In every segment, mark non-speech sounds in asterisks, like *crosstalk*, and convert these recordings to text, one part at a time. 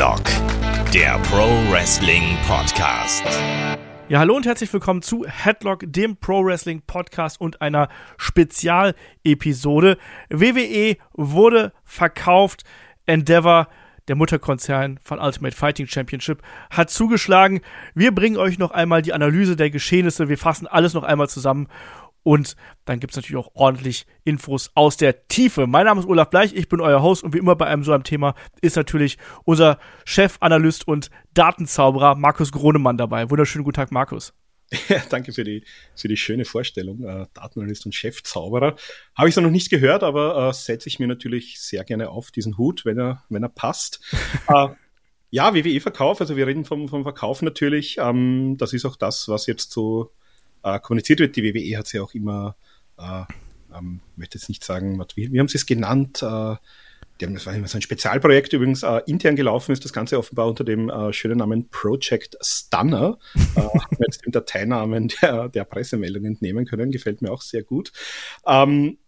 Headlock, der Pro Wrestling Podcast. Ja, hallo und herzlich willkommen zu Headlock, dem Pro Wrestling Podcast und einer Spezialepisode. WWE wurde verkauft. Endeavor, der Mutterkonzern von Ultimate Fighting Championship, hat zugeschlagen. Wir bringen euch noch einmal die Analyse der Geschehnisse. Wir fassen alles noch einmal zusammen und dann gibt es natürlich auch ordentlich Infos aus der Tiefe. Mein Name ist Olaf Bleich, ich bin euer Host und wie immer bei einem so einem Thema ist natürlich unser Chefanalyst und Datenzauberer Markus Gronemann dabei. Wunderschönen guten Tag, Markus. *laughs* Ja, danke für die, für die schöne Vorstellung. Äh, Datenanalyst und Chefzauberer. Habe ich so noch nicht gehört, aber äh, setze ich mir natürlich sehr gerne auf diesen Hut, wenn er, wenn er passt. *laughs* äh, ja, WWE-Verkauf, also wir reden vom, vom Verkauf natürlich. Ähm, das ist auch das, was jetzt so äh, kommuniziert wird. Die WWE hat sie auch immer, äh, ähm, möchte jetzt nicht sagen, wie, wie haben sie es genannt? Äh, die haben, das war immer so ein Spezialprojekt übrigens, äh, intern gelaufen ist das Ganze offenbar unter dem äh, schönen Namen Project Stunner. äh, *laughs* haben jetzt den Dateinamen der, der Pressemeldung entnehmen können, gefällt mir auch sehr gut. Ähm,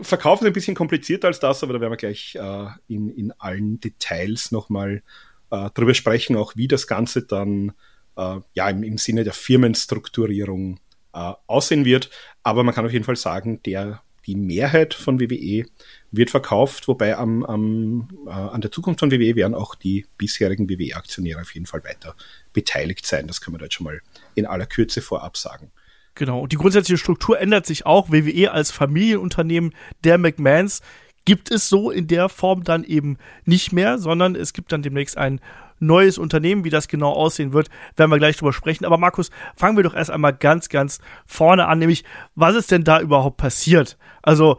Verkauf ist ein bisschen komplizierter als das, aber da werden wir gleich äh, in, in allen Details nochmal äh, drüber sprechen, auch wie das Ganze dann äh, ja im, im Sinne der Firmenstrukturierung äh, aussehen wird. Aber man kann auf jeden Fall sagen, der, die Mehrheit von WWE wird verkauft, wobei am, am, äh, an der Zukunft von WWE werden auch die bisherigen WWE-Aktionäre auf jeden Fall weiter beteiligt sein. Das können wir da jetzt schon mal in aller Kürze vorab sagen. Genau. Und die grundsätzliche Struktur ändert sich auch. WWE als Familienunternehmen der McMahons gibt es so in der Form dann eben nicht mehr, sondern es gibt dann demnächst ein neues Unternehmen. Wie das genau aussehen wird, werden wir gleich drüber sprechen. Aber Markus, fangen wir doch erst einmal ganz, ganz vorne an, nämlich was ist denn da überhaupt passiert? Also,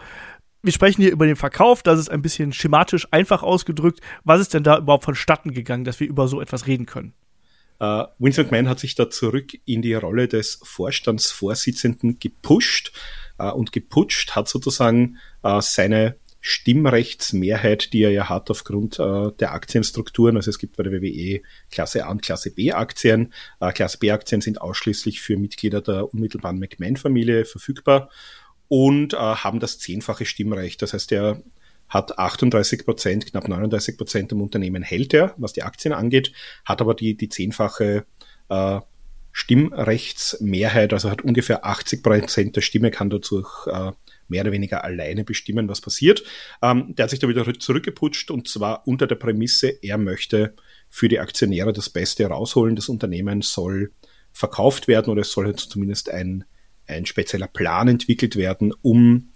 wir sprechen hier über den Verkauf, das ist ein bisschen schematisch einfach ausgedrückt. Was ist denn da überhaupt vonstatten gegangen, dass wir über so etwas reden können? Uh, Vince McMahon hat sich da zurück in die Rolle des Vorstandsvorsitzenden gepusht uh, und geputscht, hat sozusagen uh, seine Stimmrechtsmehrheit, die er ja hat aufgrund äh, der Aktienstrukturen. Also es gibt bei der WWE Klasse A und Klasse B Aktien. Äh, Klasse B Aktien sind ausschließlich für Mitglieder der unmittelbaren McMahon-Familie verfügbar und äh, haben das zehnfache Stimmrecht. Das heißt, er hat 38 Prozent, knapp 39 Prozent im Unternehmen hält er, was die Aktien angeht, hat aber die, die zehnfache äh, Stimmrechtsmehrheit, also hat ungefähr 80 Prozent der Stimme, kann dadurch äh, mehr oder weniger alleine bestimmen, was passiert. Ähm, der hat sich da wieder zurückgeputscht und zwar unter der Prämisse, er möchte für die Aktionäre das Beste rausholen. Das Unternehmen soll verkauft werden oder es soll zumindest ein, ein spezieller Plan entwickelt werden, um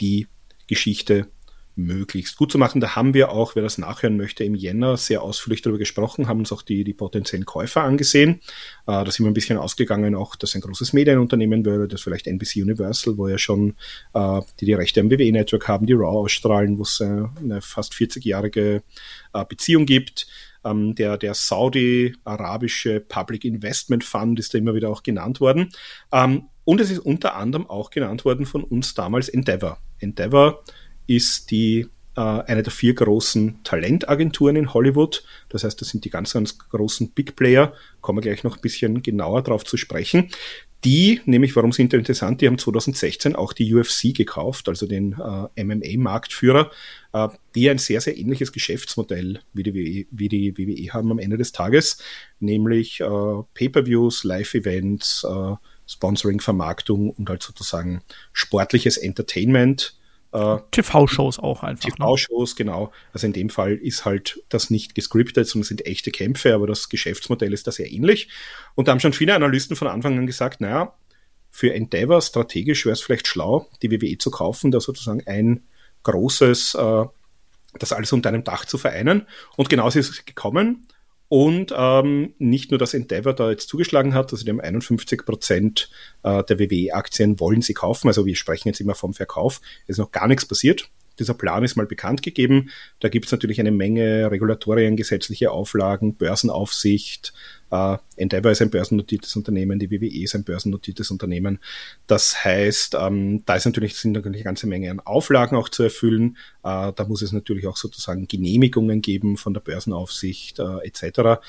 die Geschichte möglichst gut zu machen. Da haben wir auch, wer das nachhören möchte, im Jänner sehr ausführlich darüber gesprochen, haben uns auch die, die potenziellen Käufer angesehen. Äh, da sind wir ein bisschen ausgegangen, auch dass ein großes Medienunternehmen wäre, das vielleicht NBC Universal, wo ja schon äh, die die Rechte am WWE-Network haben, die Raw ausstrahlen, wo es äh, eine fast 40-jährige äh, Beziehung gibt. Ähm, der, der Saudi-arabische Public Investment Fund ist da immer wieder auch genannt worden. Ähm, und es ist unter anderem auch genannt worden von uns damals Endeavor. Endeavor ist die äh, eine der vier großen Talentagenturen in Hollywood. Das heißt, das sind die ganz, ganz großen Big Player. Kommen wir gleich noch ein bisschen genauer drauf zu sprechen. Die, nämlich, warum sind die interessant? Die haben 2016 auch die UFC gekauft, also den äh, MMA-Marktführer, äh, die ein sehr, sehr ähnliches Geschäftsmodell wie die, wie die WWE haben am Ende des Tages, nämlich äh, Pay-per-Views, Live-Events, äh, Sponsoring, Vermarktung und halt sozusagen sportliches Entertainment äh, TV-Shows auch einfach. TV-Shows, ne? genau. Also in dem Fall ist halt das nicht gescriptet, sondern sind echte Kämpfe, aber das Geschäftsmodell ist da sehr ähnlich. Und da haben schon viele Analysten von Anfang an gesagt, naja, für Endeavor strategisch wäre es vielleicht schlau, die WWE zu kaufen, da sozusagen ein großes, äh, das alles unter einem Dach zu vereinen. Und genauso ist es gekommen. Und ähm, nicht nur, dass Endeavor da jetzt zugeschlagen hat, also haben 51 Prozent äh, der WWE-Aktien wollen sie kaufen. Also wir sprechen jetzt immer vom Verkauf. Es ist noch gar nichts passiert. Dieser Plan ist mal bekannt gegeben. Da gibt es natürlich eine Menge Regulatorien, gesetzliche Auflagen, Börsenaufsicht. Äh, Endeavor ist ein börsennotiertes Unternehmen, die WWE ist ein börsennotiertes Unternehmen. Das heißt, ähm, da ist natürlich, sind natürlich eine ganze Menge an Auflagen auch zu erfüllen. Äh, da muss es natürlich auch sozusagen Genehmigungen geben von der Börsenaufsicht äh, etc.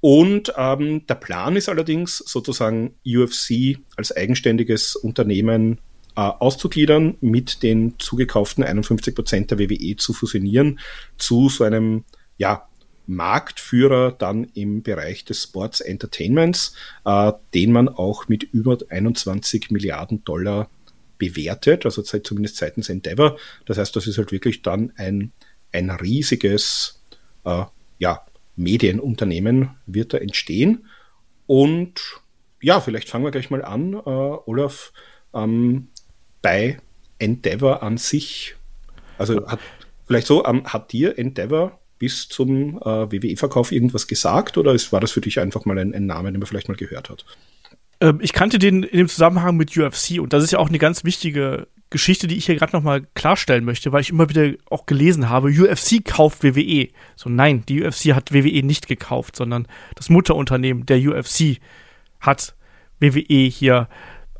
Und ähm, der Plan ist allerdings sozusagen UFC als eigenständiges Unternehmen äh, auszugliedern, mit den zugekauften 51 Prozent der WWE zu fusionieren, zu so einem, ja, Marktführer dann im Bereich des Sports Entertainments, äh, den man auch mit über 21 Milliarden Dollar bewertet, also zumindest seitens Endeavor. Das heißt, das ist halt wirklich dann ein, ein riesiges äh, ja, Medienunternehmen wird da entstehen. Und ja, vielleicht fangen wir gleich mal an, äh, Olaf, ähm, bei Endeavor an sich. Also hat vielleicht so, ähm, hat dir Endeavor bis zum äh, WWE-Verkauf irgendwas gesagt oder ist, war das für dich einfach mal ein, ein Name, den man vielleicht mal gehört hat? Ähm, ich kannte den in dem Zusammenhang mit UFC und das ist ja auch eine ganz wichtige Geschichte, die ich hier gerade nochmal klarstellen möchte, weil ich immer wieder auch gelesen habe, UFC kauft WWE. So nein, die UFC hat WWE nicht gekauft, sondern das Mutterunternehmen der UFC hat WWE hier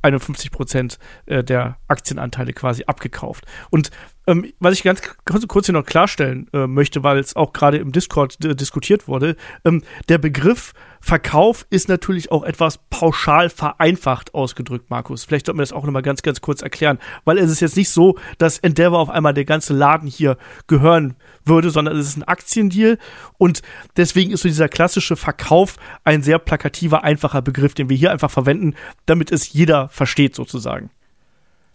51 Prozent äh, der Aktienanteile quasi abgekauft. Und ähm, was ich ganz kurz hier noch klarstellen äh, möchte, weil es auch gerade im Discord äh, diskutiert wurde, ähm, der Begriff Verkauf ist natürlich auch etwas pauschal vereinfacht ausgedrückt, Markus. Vielleicht sollten wir das auch nochmal ganz, ganz kurz erklären, weil es ist jetzt nicht so, dass Endeavor auf einmal der ganze Laden hier gehören würde, sondern es ist ein Aktiendeal und deswegen ist so dieser klassische Verkauf ein sehr plakativer, einfacher Begriff, den wir hier einfach verwenden, damit es jeder versteht sozusagen.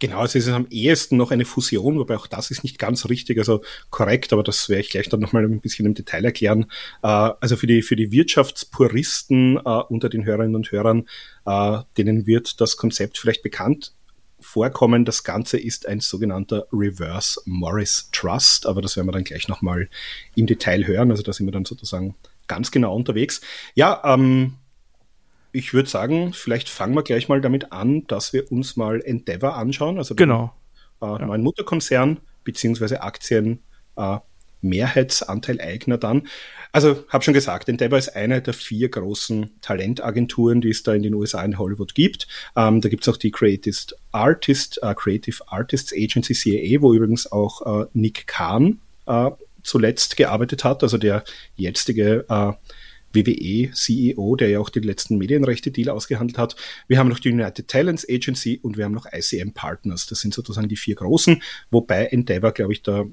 Genau, es ist am ehesten noch eine Fusion, wobei auch das ist nicht ganz richtig, also korrekt, aber das werde ich gleich dann nochmal ein bisschen im Detail erklären. Äh, also für die, für die Wirtschaftspuristen äh, unter den Hörerinnen und Hörern, äh, denen wird das Konzept vielleicht bekannt vorkommen. Das Ganze ist ein sogenannter Reverse Morris Trust, aber das werden wir dann gleich nochmal im Detail hören. Also da sind wir dann sozusagen ganz genau unterwegs. Ja, ähm, ich würde sagen, vielleicht fangen wir gleich mal damit an, dass wir uns mal Endeavor anschauen, also genau. den äh, ja. neuen Mutterkonzern beziehungsweise Aktien äh, Mehrheitsanteil-Eigner dann. Also, habe schon gesagt, Endeavor ist eine der vier großen Talentagenturen, die es da in den USA in Hollywood gibt. Ähm, da gibt es auch die Creative Artist, äh, Creative Artists Agency CAA, wo übrigens auch äh, Nick Kahn äh, zuletzt gearbeitet hat, also der jetzige äh, WWE-CEO, der ja auch den letzten Medienrechte-Deal ausgehandelt hat. Wir haben noch die United Talents Agency und wir haben noch ICM Partners. Das sind sozusagen die vier großen, wobei Endeavor, glaube ich, der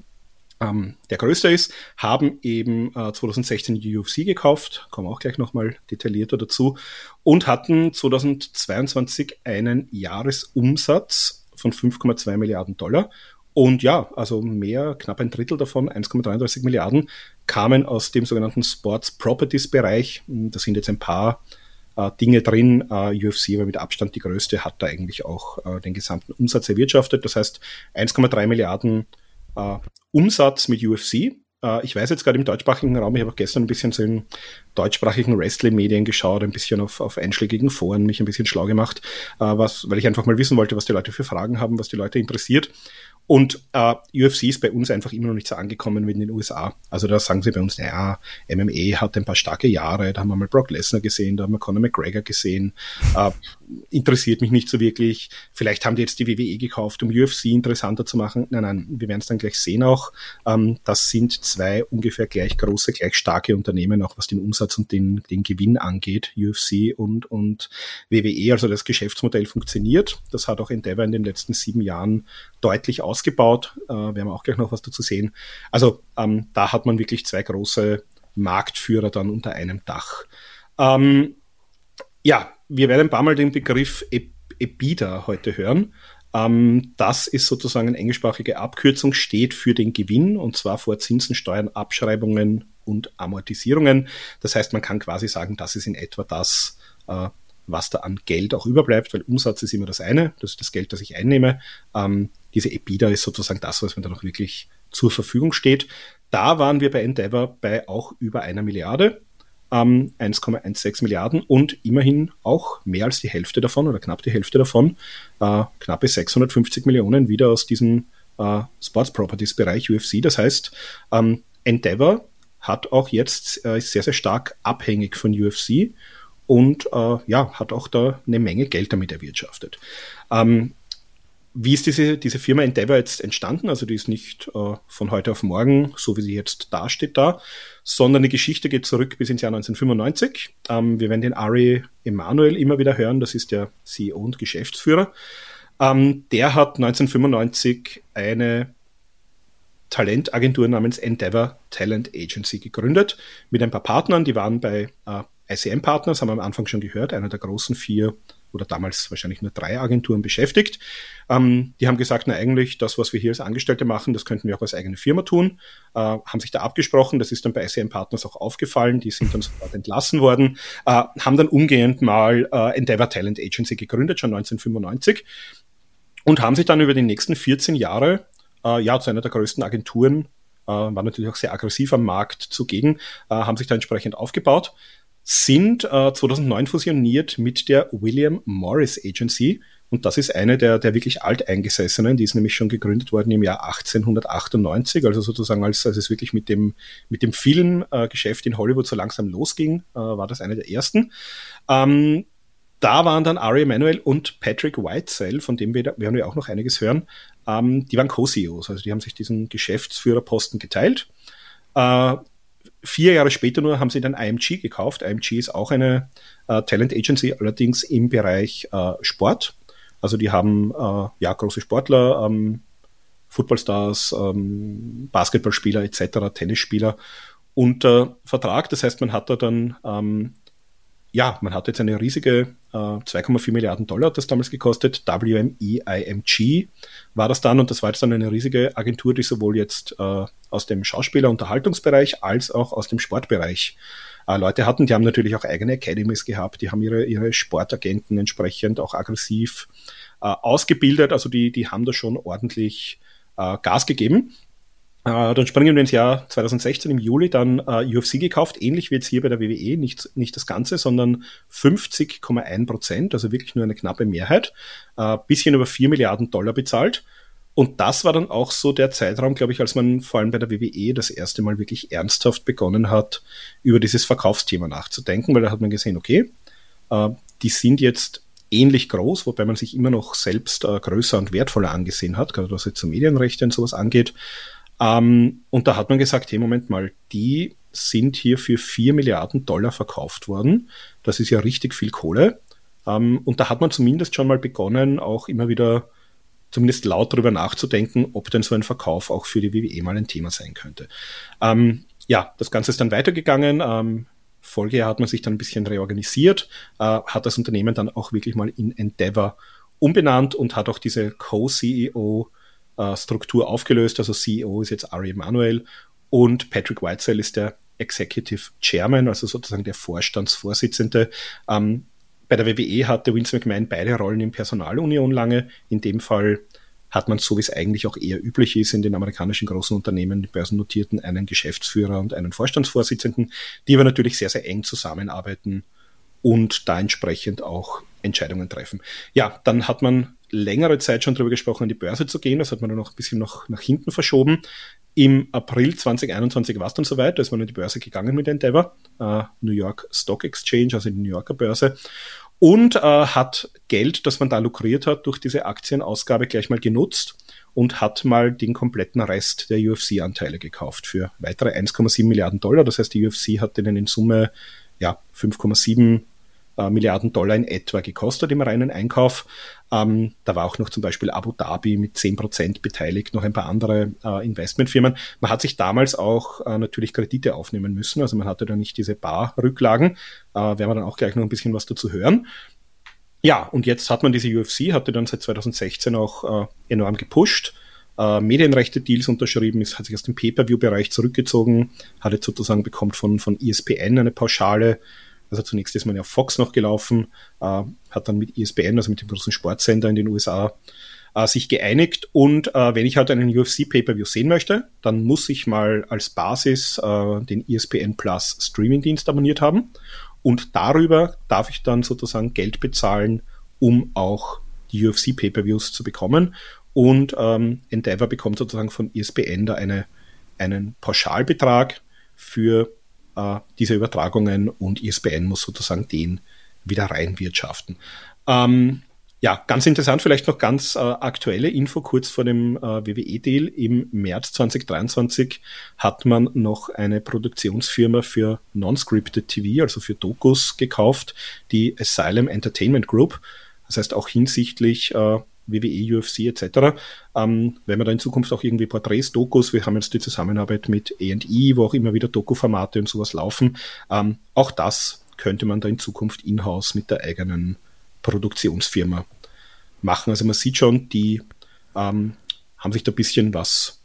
ähm, der größte ist, haben eben äh, 2016 die UFC gekauft, kommen auch gleich nochmal detaillierter dazu, und hatten 2022 einen Jahresumsatz von 5,2 Milliarden Dollar und ja, also mehr, knapp ein Drittel davon, 1,33 Milliarden, kamen aus dem sogenannten Sports Properties Bereich. Da sind jetzt ein paar äh, Dinge drin. Äh, UFC war mit Abstand die größte, hat da eigentlich auch äh, den gesamten Umsatz erwirtschaftet. Das heißt 1,3 Milliarden äh, Umsatz mit UFC. Äh, ich weiß jetzt gerade im deutschsprachigen Raum, ich habe auch gestern ein bisschen so in deutschsprachigen Wrestling-Medien geschaut, ein bisschen auf, auf einschlägigen Foren mich ein bisschen schlau gemacht, äh, was, weil ich einfach mal wissen wollte, was die Leute für Fragen haben, was die Leute interessiert. Und äh, UFC ist bei uns einfach immer noch nicht so angekommen wie in den USA. Also da sagen sie bei uns, naja, MMA hat ein paar starke Jahre, da haben wir mal Brock Lesnar gesehen, da haben wir Conor McGregor gesehen. Äh, interessiert mich nicht so wirklich. Vielleicht haben die jetzt die WWE gekauft, um UFC interessanter zu machen. Nein, nein, wir werden es dann gleich sehen auch. Ähm, das sind zwei ungefähr gleich große, gleich starke Unternehmen, auch was den Umsatz und den, den Gewinn angeht, UFC und, und WWE. Also das Geschäftsmodell funktioniert. Das hat auch Endeavor in den letzten sieben Jahren deutlich ausgebaut. Äh, wir auch gleich noch was dazu sehen. Also ähm, da hat man wirklich zwei große Marktführer dann unter einem Dach. Ähm, ja, wir werden ein paar Mal den Begriff e EBITDA heute hören. Ähm, das ist sozusagen eine englischsprachige Abkürzung, steht für den Gewinn und zwar vor Zinsen, Steuern, Abschreibungen und Amortisierungen. Das heißt, man kann quasi sagen, das ist in etwa das, äh, was da an Geld auch überbleibt, weil Umsatz ist immer das eine, das ist das Geld, das ich einnehme. Ähm, diese EBITDA ist sozusagen das, was mir da noch wirklich zur Verfügung steht. Da waren wir bei Endeavor bei auch über einer Milliarde, ähm, 1,16 Milliarden und immerhin auch mehr als die Hälfte davon oder knapp die Hälfte davon, äh, knappe 650 Millionen wieder aus diesem äh, Sports Properties Bereich UFC. Das heißt, ähm, Endeavor hat auch jetzt, äh, ist sehr, sehr stark abhängig von UFC und äh, ja, hat auch da eine Menge Geld damit erwirtschaftet. Ähm, wie ist diese, diese Firma Endeavor jetzt entstanden? Also die ist nicht äh, von heute auf morgen, so wie sie jetzt dasteht, da, sondern die Geschichte geht zurück bis ins Jahr 1995. Ähm, wir werden den Ari Emanuel immer wieder hören, das ist der CEO und Geschäftsführer. Ähm, der hat 1995 eine Talentagentur namens Endeavor Talent Agency gegründet mit ein paar Partnern, die waren bei äh, ICM Partners, haben wir am Anfang schon gehört, einer der großen vier oder damals wahrscheinlich nur drei Agenturen beschäftigt. Ähm, die haben gesagt, na eigentlich, das, was wir hier als Angestellte machen, das könnten wir auch als eigene Firma tun. Äh, haben sich da abgesprochen, das ist dann bei ICM Partners auch aufgefallen, die sind dann sofort entlassen worden, äh, haben dann umgehend mal äh, Endeavor Talent Agency gegründet, schon 1995 und haben sich dann über die nächsten 14 Jahre äh, ja zu einer der größten Agenturen, äh, war natürlich auch sehr aggressiv am Markt zugegen, äh, haben sich da entsprechend aufgebaut sind äh, 2009 fusioniert mit der William Morris Agency. Und das ist eine der, der wirklich alteingesessenen, die ist nämlich schon gegründet worden im Jahr 1898, also sozusagen als, als es wirklich mit dem, mit dem Filmgeschäft äh, in Hollywood so langsam losging, äh, war das eine der ersten. Ähm, da waren dann Ari Emanuel und Patrick Whitesell, von dem wir, werden wir auch noch einiges hören, ähm, die waren Co-CEOs, also die haben sich diesen Geschäftsführerposten geteilt. Äh, Vier Jahre später nur haben sie dann IMG gekauft. IMG ist auch eine äh, Talent Agency, allerdings im Bereich äh, Sport. Also die haben äh, ja große Sportler, ähm, Footballstars, ähm, Basketballspieler etc., Tennisspieler unter Vertrag. Das heißt, man hat da dann ähm, ja, man hat jetzt eine riesige 2,4 Milliarden Dollar hat das damals gekostet. WMEIMG war das dann und das war jetzt dann eine riesige Agentur, die sowohl jetzt äh, aus dem Schauspieler-Unterhaltungsbereich als auch aus dem Sportbereich äh, Leute hatten. Die haben natürlich auch eigene Academies gehabt, die haben ihre, ihre Sportagenten entsprechend auch aggressiv äh, ausgebildet. Also die, die haben da schon ordentlich äh, Gas gegeben. Äh, dann springen wir ins Jahr 2016 im Juli, dann äh, UFC gekauft, ähnlich wie jetzt hier bei der WWE, nicht, nicht das Ganze, sondern 50,1 Prozent, also wirklich nur eine knappe Mehrheit, äh, bisschen über 4 Milliarden Dollar bezahlt. Und das war dann auch so der Zeitraum, glaube ich, als man vor allem bei der WWE das erste Mal wirklich ernsthaft begonnen hat, über dieses Verkaufsthema nachzudenken, weil da hat man gesehen, okay, äh, die sind jetzt ähnlich groß, wobei man sich immer noch selbst äh, größer und wertvoller angesehen hat, gerade was jetzt so Medienrechte und sowas angeht. Ähm, und da hat man gesagt, hey, Moment mal, die sind hier für 4 Milliarden Dollar verkauft worden. Das ist ja richtig viel Kohle. Ähm, und da hat man zumindest schon mal begonnen, auch immer wieder zumindest laut darüber nachzudenken, ob denn so ein Verkauf auch für die WWE mal ein Thema sein könnte. Ähm, ja, das Ganze ist dann weitergegangen. Ähm, Folgejahr hat man sich dann ein bisschen reorganisiert, äh, hat das Unternehmen dann auch wirklich mal in Endeavor umbenannt und hat auch diese Co-CEO äh, Struktur aufgelöst. Also CEO ist jetzt Ari Emanuel und Patrick Whitesell ist der Executive Chairman, also sozusagen der Vorstandsvorsitzende. Ähm, bei der WWE hatte Vince McMahon beide Rollen in Personalunion lange. In dem Fall hat man, so wie es eigentlich auch eher üblich ist, in den amerikanischen großen Unternehmen, die börsennotierten, einen Geschäftsführer und einen Vorstandsvorsitzenden, die aber natürlich sehr, sehr eng zusammenarbeiten und da entsprechend auch Entscheidungen treffen. Ja, dann hat man längere Zeit schon darüber gesprochen, an die Börse zu gehen. Das hat man dann noch ein bisschen noch nach hinten verschoben. Im April 2021 war es dann soweit, da ist man an die Börse gegangen mit Endeavor, äh, New York Stock Exchange, also die New Yorker Börse, und äh, hat Geld, das man da lukriert hat, durch diese Aktienausgabe gleich mal genutzt und hat mal den kompletten Rest der UFC-Anteile gekauft für weitere 1,7 Milliarden Dollar. Das heißt, die UFC hat denen in Summe ja 5,7 äh, Milliarden Dollar in etwa gekostet im reinen Einkauf. Ähm, da war auch noch zum Beispiel Abu Dhabi mit 10% beteiligt, noch ein paar andere äh, Investmentfirmen. Man hat sich damals auch äh, natürlich Kredite aufnehmen müssen, also man hatte da nicht diese Barrücklagen. Äh, werden wir dann auch gleich noch ein bisschen was dazu hören. Ja, und jetzt hat man diese UFC, hatte dann seit 2016 auch äh, enorm gepusht äh, Medienrechte-Deals unterschrieben, ist, hat sich aus dem Pay-Per-View-Bereich zurückgezogen, hat jetzt sozusagen bekommt von, von ESPN eine Pauschale also zunächst ist man ja Fox noch gelaufen, äh, hat dann mit ESPN, also mit dem großen Sportsender in den USA, äh, sich geeinigt. Und äh, wenn ich halt einen UFC Pay-per-View sehen möchte, dann muss ich mal als Basis äh, den ESPN Plus Streaming-Dienst abonniert haben. Und darüber darf ich dann sozusagen Geld bezahlen, um auch die UFC Pay-per-Views zu bekommen. Und ähm, Endeavor bekommt sozusagen von ESPN da eine, einen Pauschalbetrag für äh, diese Übertragungen und ISBN muss sozusagen den wieder reinwirtschaften. Ähm, ja, ganz interessant, vielleicht noch ganz äh, aktuelle Info kurz vor dem äh, WWE-Deal. Im März 2023 hat man noch eine Produktionsfirma für Non-Scripted TV, also für Dokus, gekauft, die Asylum Entertainment Group. Das heißt auch hinsichtlich äh, WWE, UFC etc. Ähm, wenn wir da in Zukunft auch irgendwie Porträts, Dokus, wir haben jetzt die Zusammenarbeit mit A&E, wo auch immer wieder Doku-Formate und sowas laufen. Ähm, auch das könnte man da in Zukunft in-house mit der eigenen Produktionsfirma machen. Also man sieht schon, die ähm, haben sich da ein bisschen was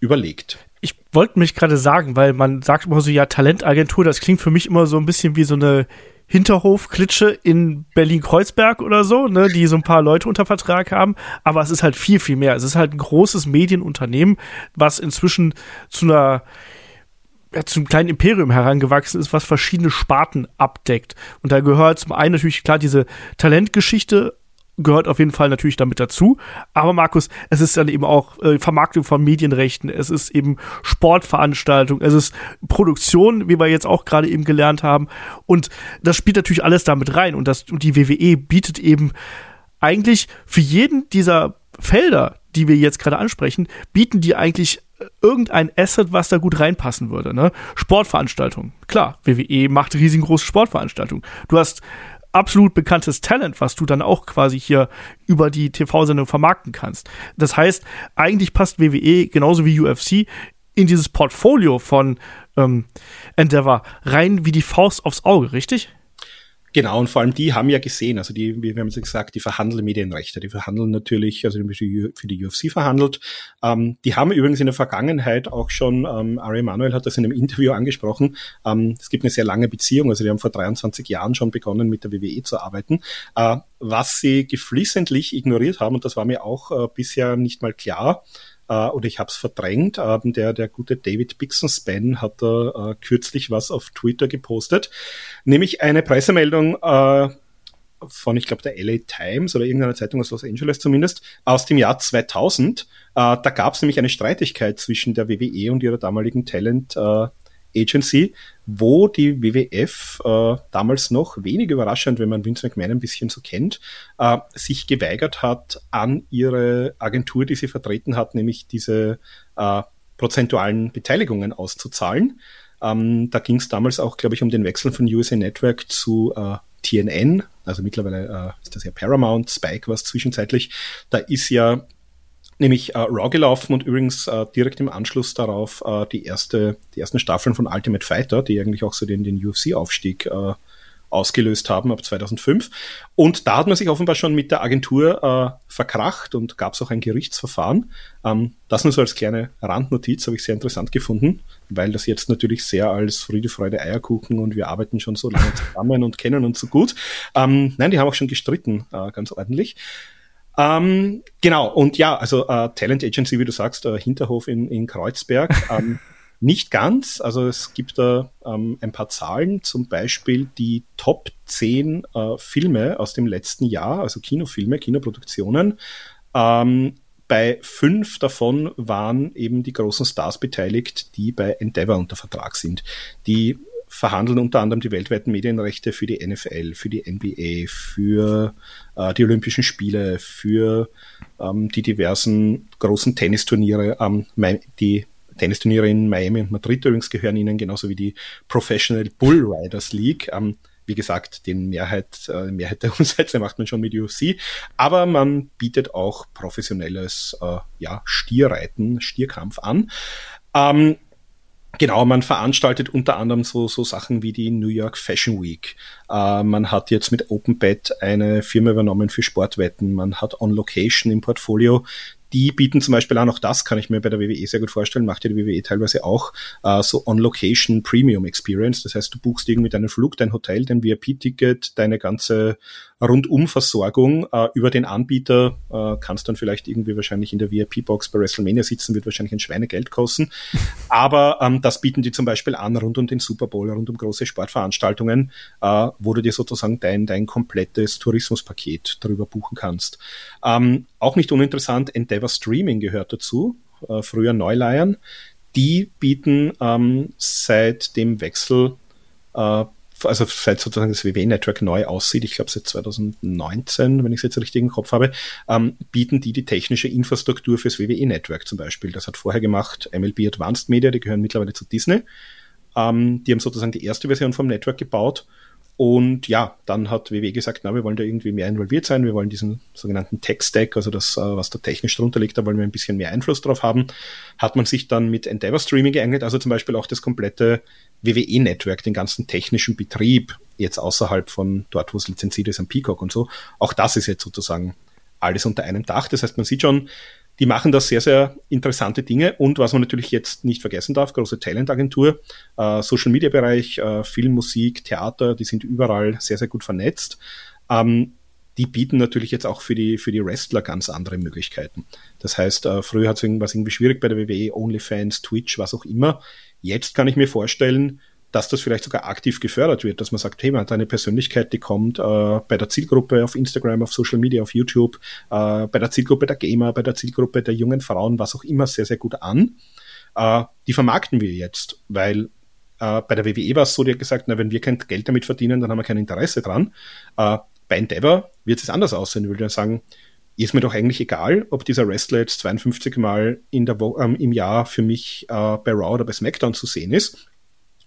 überlegt. Ich wollte mich gerade sagen, weil man sagt immer so, ja, Talentagentur, das klingt für mich immer so ein bisschen wie so eine Hinterhofklitsche in Berlin-Kreuzberg oder so, ne, die so ein paar Leute unter Vertrag haben. Aber es ist halt viel, viel mehr. Es ist halt ein großes Medienunternehmen, was inzwischen zu einer ja, zum kleinen Imperium herangewachsen ist, was verschiedene Sparten abdeckt. Und da gehört zum einen natürlich klar diese Talentgeschichte gehört auf jeden Fall natürlich damit dazu. Aber Markus, es ist dann eben auch äh, Vermarktung von Medienrechten, es ist eben Sportveranstaltung, es ist Produktion, wie wir jetzt auch gerade eben gelernt haben. Und das spielt natürlich alles damit rein. Und, das, und die WWE bietet eben eigentlich für jeden dieser Felder, die wir jetzt gerade ansprechen, bieten die eigentlich äh, irgendein Asset, was da gut reinpassen würde. Ne? Sportveranstaltung, klar, WWE macht riesengroße Sportveranstaltungen. Du hast absolut bekanntes Talent, was du dann auch quasi hier über die TV-Sendung vermarkten kannst. Das heißt, eigentlich passt WWE genauso wie UFC in dieses Portfolio von ähm, Endeavor rein wie die Faust aufs Auge, richtig? Genau, und vor allem die haben ja gesehen, also die, wie wir haben es gesagt, die verhandeln Medienrechte, die verhandeln natürlich, also für die UFC verhandelt. Ähm, die haben übrigens in der Vergangenheit auch schon, ähm, Ari Emanuel hat das in einem Interview angesprochen, ähm, es gibt eine sehr lange Beziehung, also die haben vor 23 Jahren schon begonnen mit der WWE zu arbeiten. Äh, was sie geflissentlich ignoriert haben, und das war mir auch äh, bisher nicht mal klar, äh, oder ich habe es verdrängt. Äh, der, der gute David Bixenspan hat da äh, kürzlich was auf Twitter gepostet, nämlich eine Pressemeldung äh, von, ich glaube, der LA Times oder irgendeiner Zeitung aus Los Angeles zumindest, aus dem Jahr 2000. Äh, da gab es nämlich eine Streitigkeit zwischen der WWE und ihrer damaligen Talent äh, Agency, wo die WWF äh, damals noch wenig überraschend, wenn man Vince McMahon ein bisschen so kennt, äh, sich geweigert hat, an ihre Agentur, die sie vertreten hat, nämlich diese äh, prozentualen Beteiligungen auszuzahlen. Ähm, da ging es damals auch, glaube ich, um den Wechsel von USA Network zu äh, TNN, also mittlerweile äh, ist das ja Paramount, Spike war es zwischenzeitlich. Da ist ja nämlich äh, Raw gelaufen und übrigens äh, direkt im Anschluss darauf äh, die erste, die ersten Staffeln von Ultimate Fighter, die eigentlich auch so den, den UFC-Aufstieg äh, ausgelöst haben ab 2005. Und da hat man sich offenbar schon mit der Agentur äh, verkracht und gab es auch ein Gerichtsverfahren. Ähm, das nur so als kleine Randnotiz habe ich sehr interessant gefunden, weil das jetzt natürlich sehr als Friede, Freude, Eierkuchen und wir arbeiten schon so lange zusammen und kennen uns so gut. Ähm, nein, die haben auch schon gestritten, äh, ganz ordentlich. Ähm, genau, und ja, also äh, Talent Agency, wie du sagst, äh, Hinterhof in, in Kreuzberg. *laughs* Ähm, nicht ganz, also es gibt da ähm, ein paar Zahlen, zum Beispiel die Top 10 äh, Filme aus dem letzten Jahr, also Kinofilme, Kinoproduktionen. Ähm, bei fünf davon waren eben die großen Stars beteiligt, die bei Endeavor unter Vertrag sind. Die verhandeln unter anderem die weltweiten Medienrechte für die NFL, für die NBA, für äh, die Olympischen Spiele, für ähm, die diversen großen Tennisturniere, ähm, die Tennisturniere in Miami und Madrid übrigens gehören ihnen, genauso wie die Professional Bull Riders League. Ähm, wie gesagt, den Mehrheit, äh, Mehrheit der *laughs* Umsätze macht man schon mit UFC, aber man bietet auch professionelles äh, ja, Stierreiten, Stierkampf an. Ähm, Genau, man veranstaltet unter anderem so, so Sachen wie die New York Fashion Week. Äh, man hat jetzt mit OpenBet eine Firma übernommen für Sportwetten. Man hat On Location im Portfolio die bieten zum Beispiel auch noch das, kann ich mir bei der WWE sehr gut vorstellen, macht ja die WWE teilweise auch, äh, so On-Location Premium Experience. Das heißt, du buchst irgendwie deinen Flug, dein Hotel, dein VIP-Ticket, deine ganze Rundumversorgung äh, über den Anbieter, äh, kannst dann vielleicht irgendwie wahrscheinlich in der VIP-Box bei WrestleMania sitzen, wird wahrscheinlich ein Schweinegeld kosten. *laughs* Aber ähm, das bieten die zum Beispiel an rund um den Super Bowl, rund um große Sportveranstaltungen, äh, wo du dir sozusagen dein, dein komplettes Tourismuspaket darüber buchen kannst. Ähm, auch nicht uninteressant, Endeavor Streaming gehört dazu, äh, früher Neuleiern. Die bieten ähm, seit dem Wechsel, äh, also seit sozusagen das WWE-Network neu aussieht, ich glaube seit 2019, wenn ich es jetzt richtig im Kopf habe, ähm, bieten die die technische Infrastruktur fürs WWE-Network zum Beispiel. Das hat vorher gemacht MLB Advanced Media, die gehören mittlerweile zu Disney. Ähm, die haben sozusagen die erste Version vom Network gebaut und ja, dann hat WWE gesagt, na, wir wollen da irgendwie mehr involviert sein, wir wollen diesen sogenannten Tech-Stack, also das, äh, was da technisch drunter liegt, da wollen wir ein bisschen mehr Einfluss drauf haben. Hat man sich dann mit Endeavor Streaming geeignet, also zum Beispiel auch das komplette WWE-Network, den ganzen technischen Betrieb, jetzt außerhalb von dort, wo es lizenziert ist, am Peacock und so. Auch das ist jetzt sozusagen alles unter einem Dach. Das heißt, man sieht schon, die machen da sehr, sehr interessante Dinge. Und was man natürlich jetzt nicht vergessen darf, große Talentagentur, äh, Social Media Bereich, äh, Film, Musik, Theater, die sind überall sehr, sehr gut vernetzt. Ähm, die bieten natürlich jetzt auch für die, für die Wrestler ganz andere Möglichkeiten. Das heißt, äh, früher hat es irgendwas irgendwie schwierig bei der WWE, OnlyFans, Twitch, was auch immer. Jetzt kann ich mir vorstellen, dass das vielleicht sogar aktiv gefördert wird, dass man sagt, hey, man hat eine Persönlichkeit, die kommt äh, bei der Zielgruppe auf Instagram, auf Social Media, auf YouTube, äh, bei der Zielgruppe der Gamer, bei der Zielgruppe der jungen Frauen, was auch immer, sehr, sehr gut an. Äh, die vermarkten wir jetzt, weil äh, bei der WWE war es so, die hat gesagt, na, wenn wir kein Geld damit verdienen, dann haben wir kein Interesse dran. Äh, bei Endeavor wird es anders aussehen. Ich würde dann sagen, ist mir doch eigentlich egal, ob dieser Wrestler jetzt 52 Mal in der Wo ähm, im Jahr für mich äh, bei Raw oder bei SmackDown zu sehen ist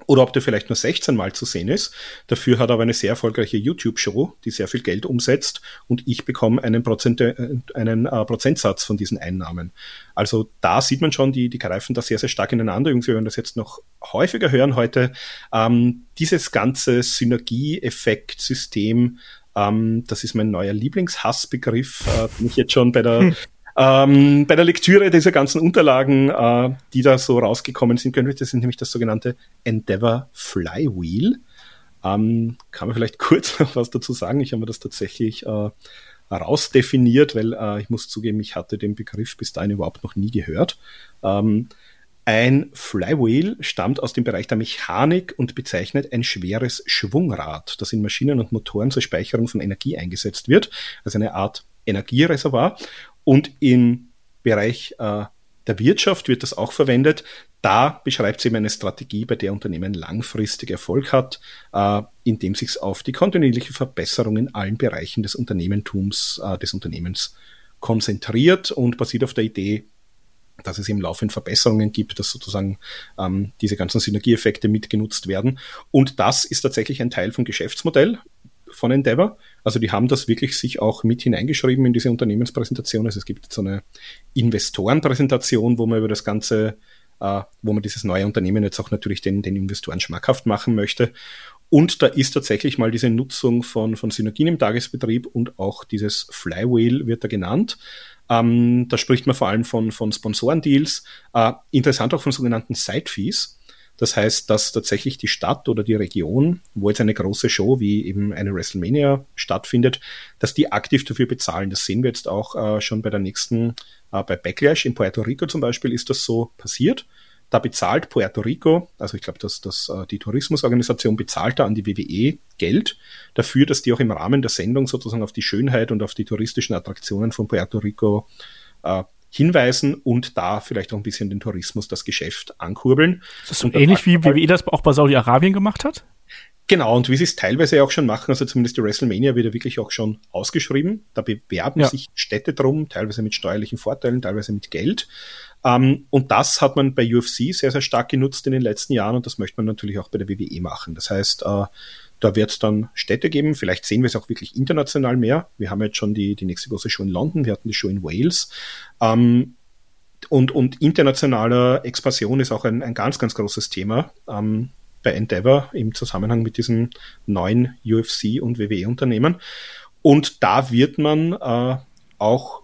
oder ob der vielleicht nur 16 Mal zu sehen ist. Dafür hat er aber eine sehr erfolgreiche YouTube-Show, die sehr viel Geld umsetzt und ich bekomme einen, Prozent, einen äh, Prozentsatz von diesen Einnahmen. Also da sieht man schon, die, die greifen da sehr, sehr stark ineinander. Jungs, wir werden das jetzt noch häufiger hören heute. Ähm, dieses ganze Synergieeffekt-System, ähm, das ist mein neuer Lieblingshassbegriff, äh, den ich jetzt schon bei der. *laughs* Ähm, bei der Lektüre dieser ganzen Unterlagen, äh, die da so rausgekommen sind, können wir, das sind nämlich das sogenannte Endeavor Flywheel. Ähm, kann man vielleicht *laughs* kurz was dazu sagen? Ich habe mir das tatsächlich äh, rausdefiniert, weil äh, ich muss zugeben, ich hatte den Begriff bis dahin überhaupt noch nie gehört. Ähm, ein Flywheel stammt aus dem Bereich der Mechanik und bezeichnet ein schweres Schwungrad, das in Maschinen und Motoren zur Speicherung von Energie eingesetzt wird, also eine Art Energiereservoir. Und im Bereich äh, der Wirtschaft wird das auch verwendet. Da beschreibt sie eben eine Strategie, bei der Unternehmen langfristig Erfolg hat, äh, indem sich auf die kontinuierliche Verbesserung in allen Bereichen des Unternehmentums, äh, des Unternehmens konzentriert und basiert auf der Idee, dass es im laufend Verbesserungen gibt, dass sozusagen ähm, diese ganzen Synergieeffekte mitgenutzt werden. Und das ist tatsächlich ein Teil vom Geschäftsmodell von Endeavor. Also die haben das wirklich sich auch mit hineingeschrieben in diese Unternehmenspräsentation. Also es gibt so eine Investorenpräsentation, wo man über das Ganze, äh, wo man dieses neue Unternehmen jetzt auch natürlich den, den Investoren schmackhaft machen möchte. Und da ist tatsächlich mal diese Nutzung von, von Synergien im Tagesbetrieb und auch dieses Flywheel wird da genannt. Ähm, da spricht man vor allem von, von Sponsorendeals, äh, interessant auch von sogenannten Side-Fees. Das heißt, dass tatsächlich die Stadt oder die Region, wo jetzt eine große Show wie eben eine WrestleMania stattfindet, dass die aktiv dafür bezahlen. Das sehen wir jetzt auch äh, schon bei der nächsten, äh, bei Backlash in Puerto Rico zum Beispiel ist das so passiert. Da bezahlt Puerto Rico, also ich glaube, dass, dass äh, die Tourismusorganisation bezahlt da an die WWE Geld dafür, dass die auch im Rahmen der Sendung sozusagen auf die Schönheit und auf die touristischen Attraktionen von Puerto Rico äh, hinweisen und da vielleicht auch ein bisschen den Tourismus, das Geschäft ankurbeln. Das ist so ähnlich wie WWE das auch bei Saudi-Arabien gemacht hat? Genau, und wie sie es teilweise auch schon machen, also zumindest die WrestleMania wird ja wirklich auch schon ausgeschrieben. Da bewerben ja. sich Städte drum, teilweise mit steuerlichen Vorteilen, teilweise mit Geld. Ähm, und das hat man bei UFC sehr, sehr stark genutzt in den letzten Jahren und das möchte man natürlich auch bei der WWE machen. Das heißt, äh, da wird es dann Städte geben. Vielleicht sehen wir es auch wirklich international mehr. Wir haben jetzt schon die, die nächste große Show in London, wir hatten die Show in Wales. Ähm, und, und internationale Expansion ist auch ein, ein ganz, ganz großes Thema ähm, bei Endeavor im Zusammenhang mit diesen neuen UFC- und WWE-Unternehmen. Und da wird man äh, auch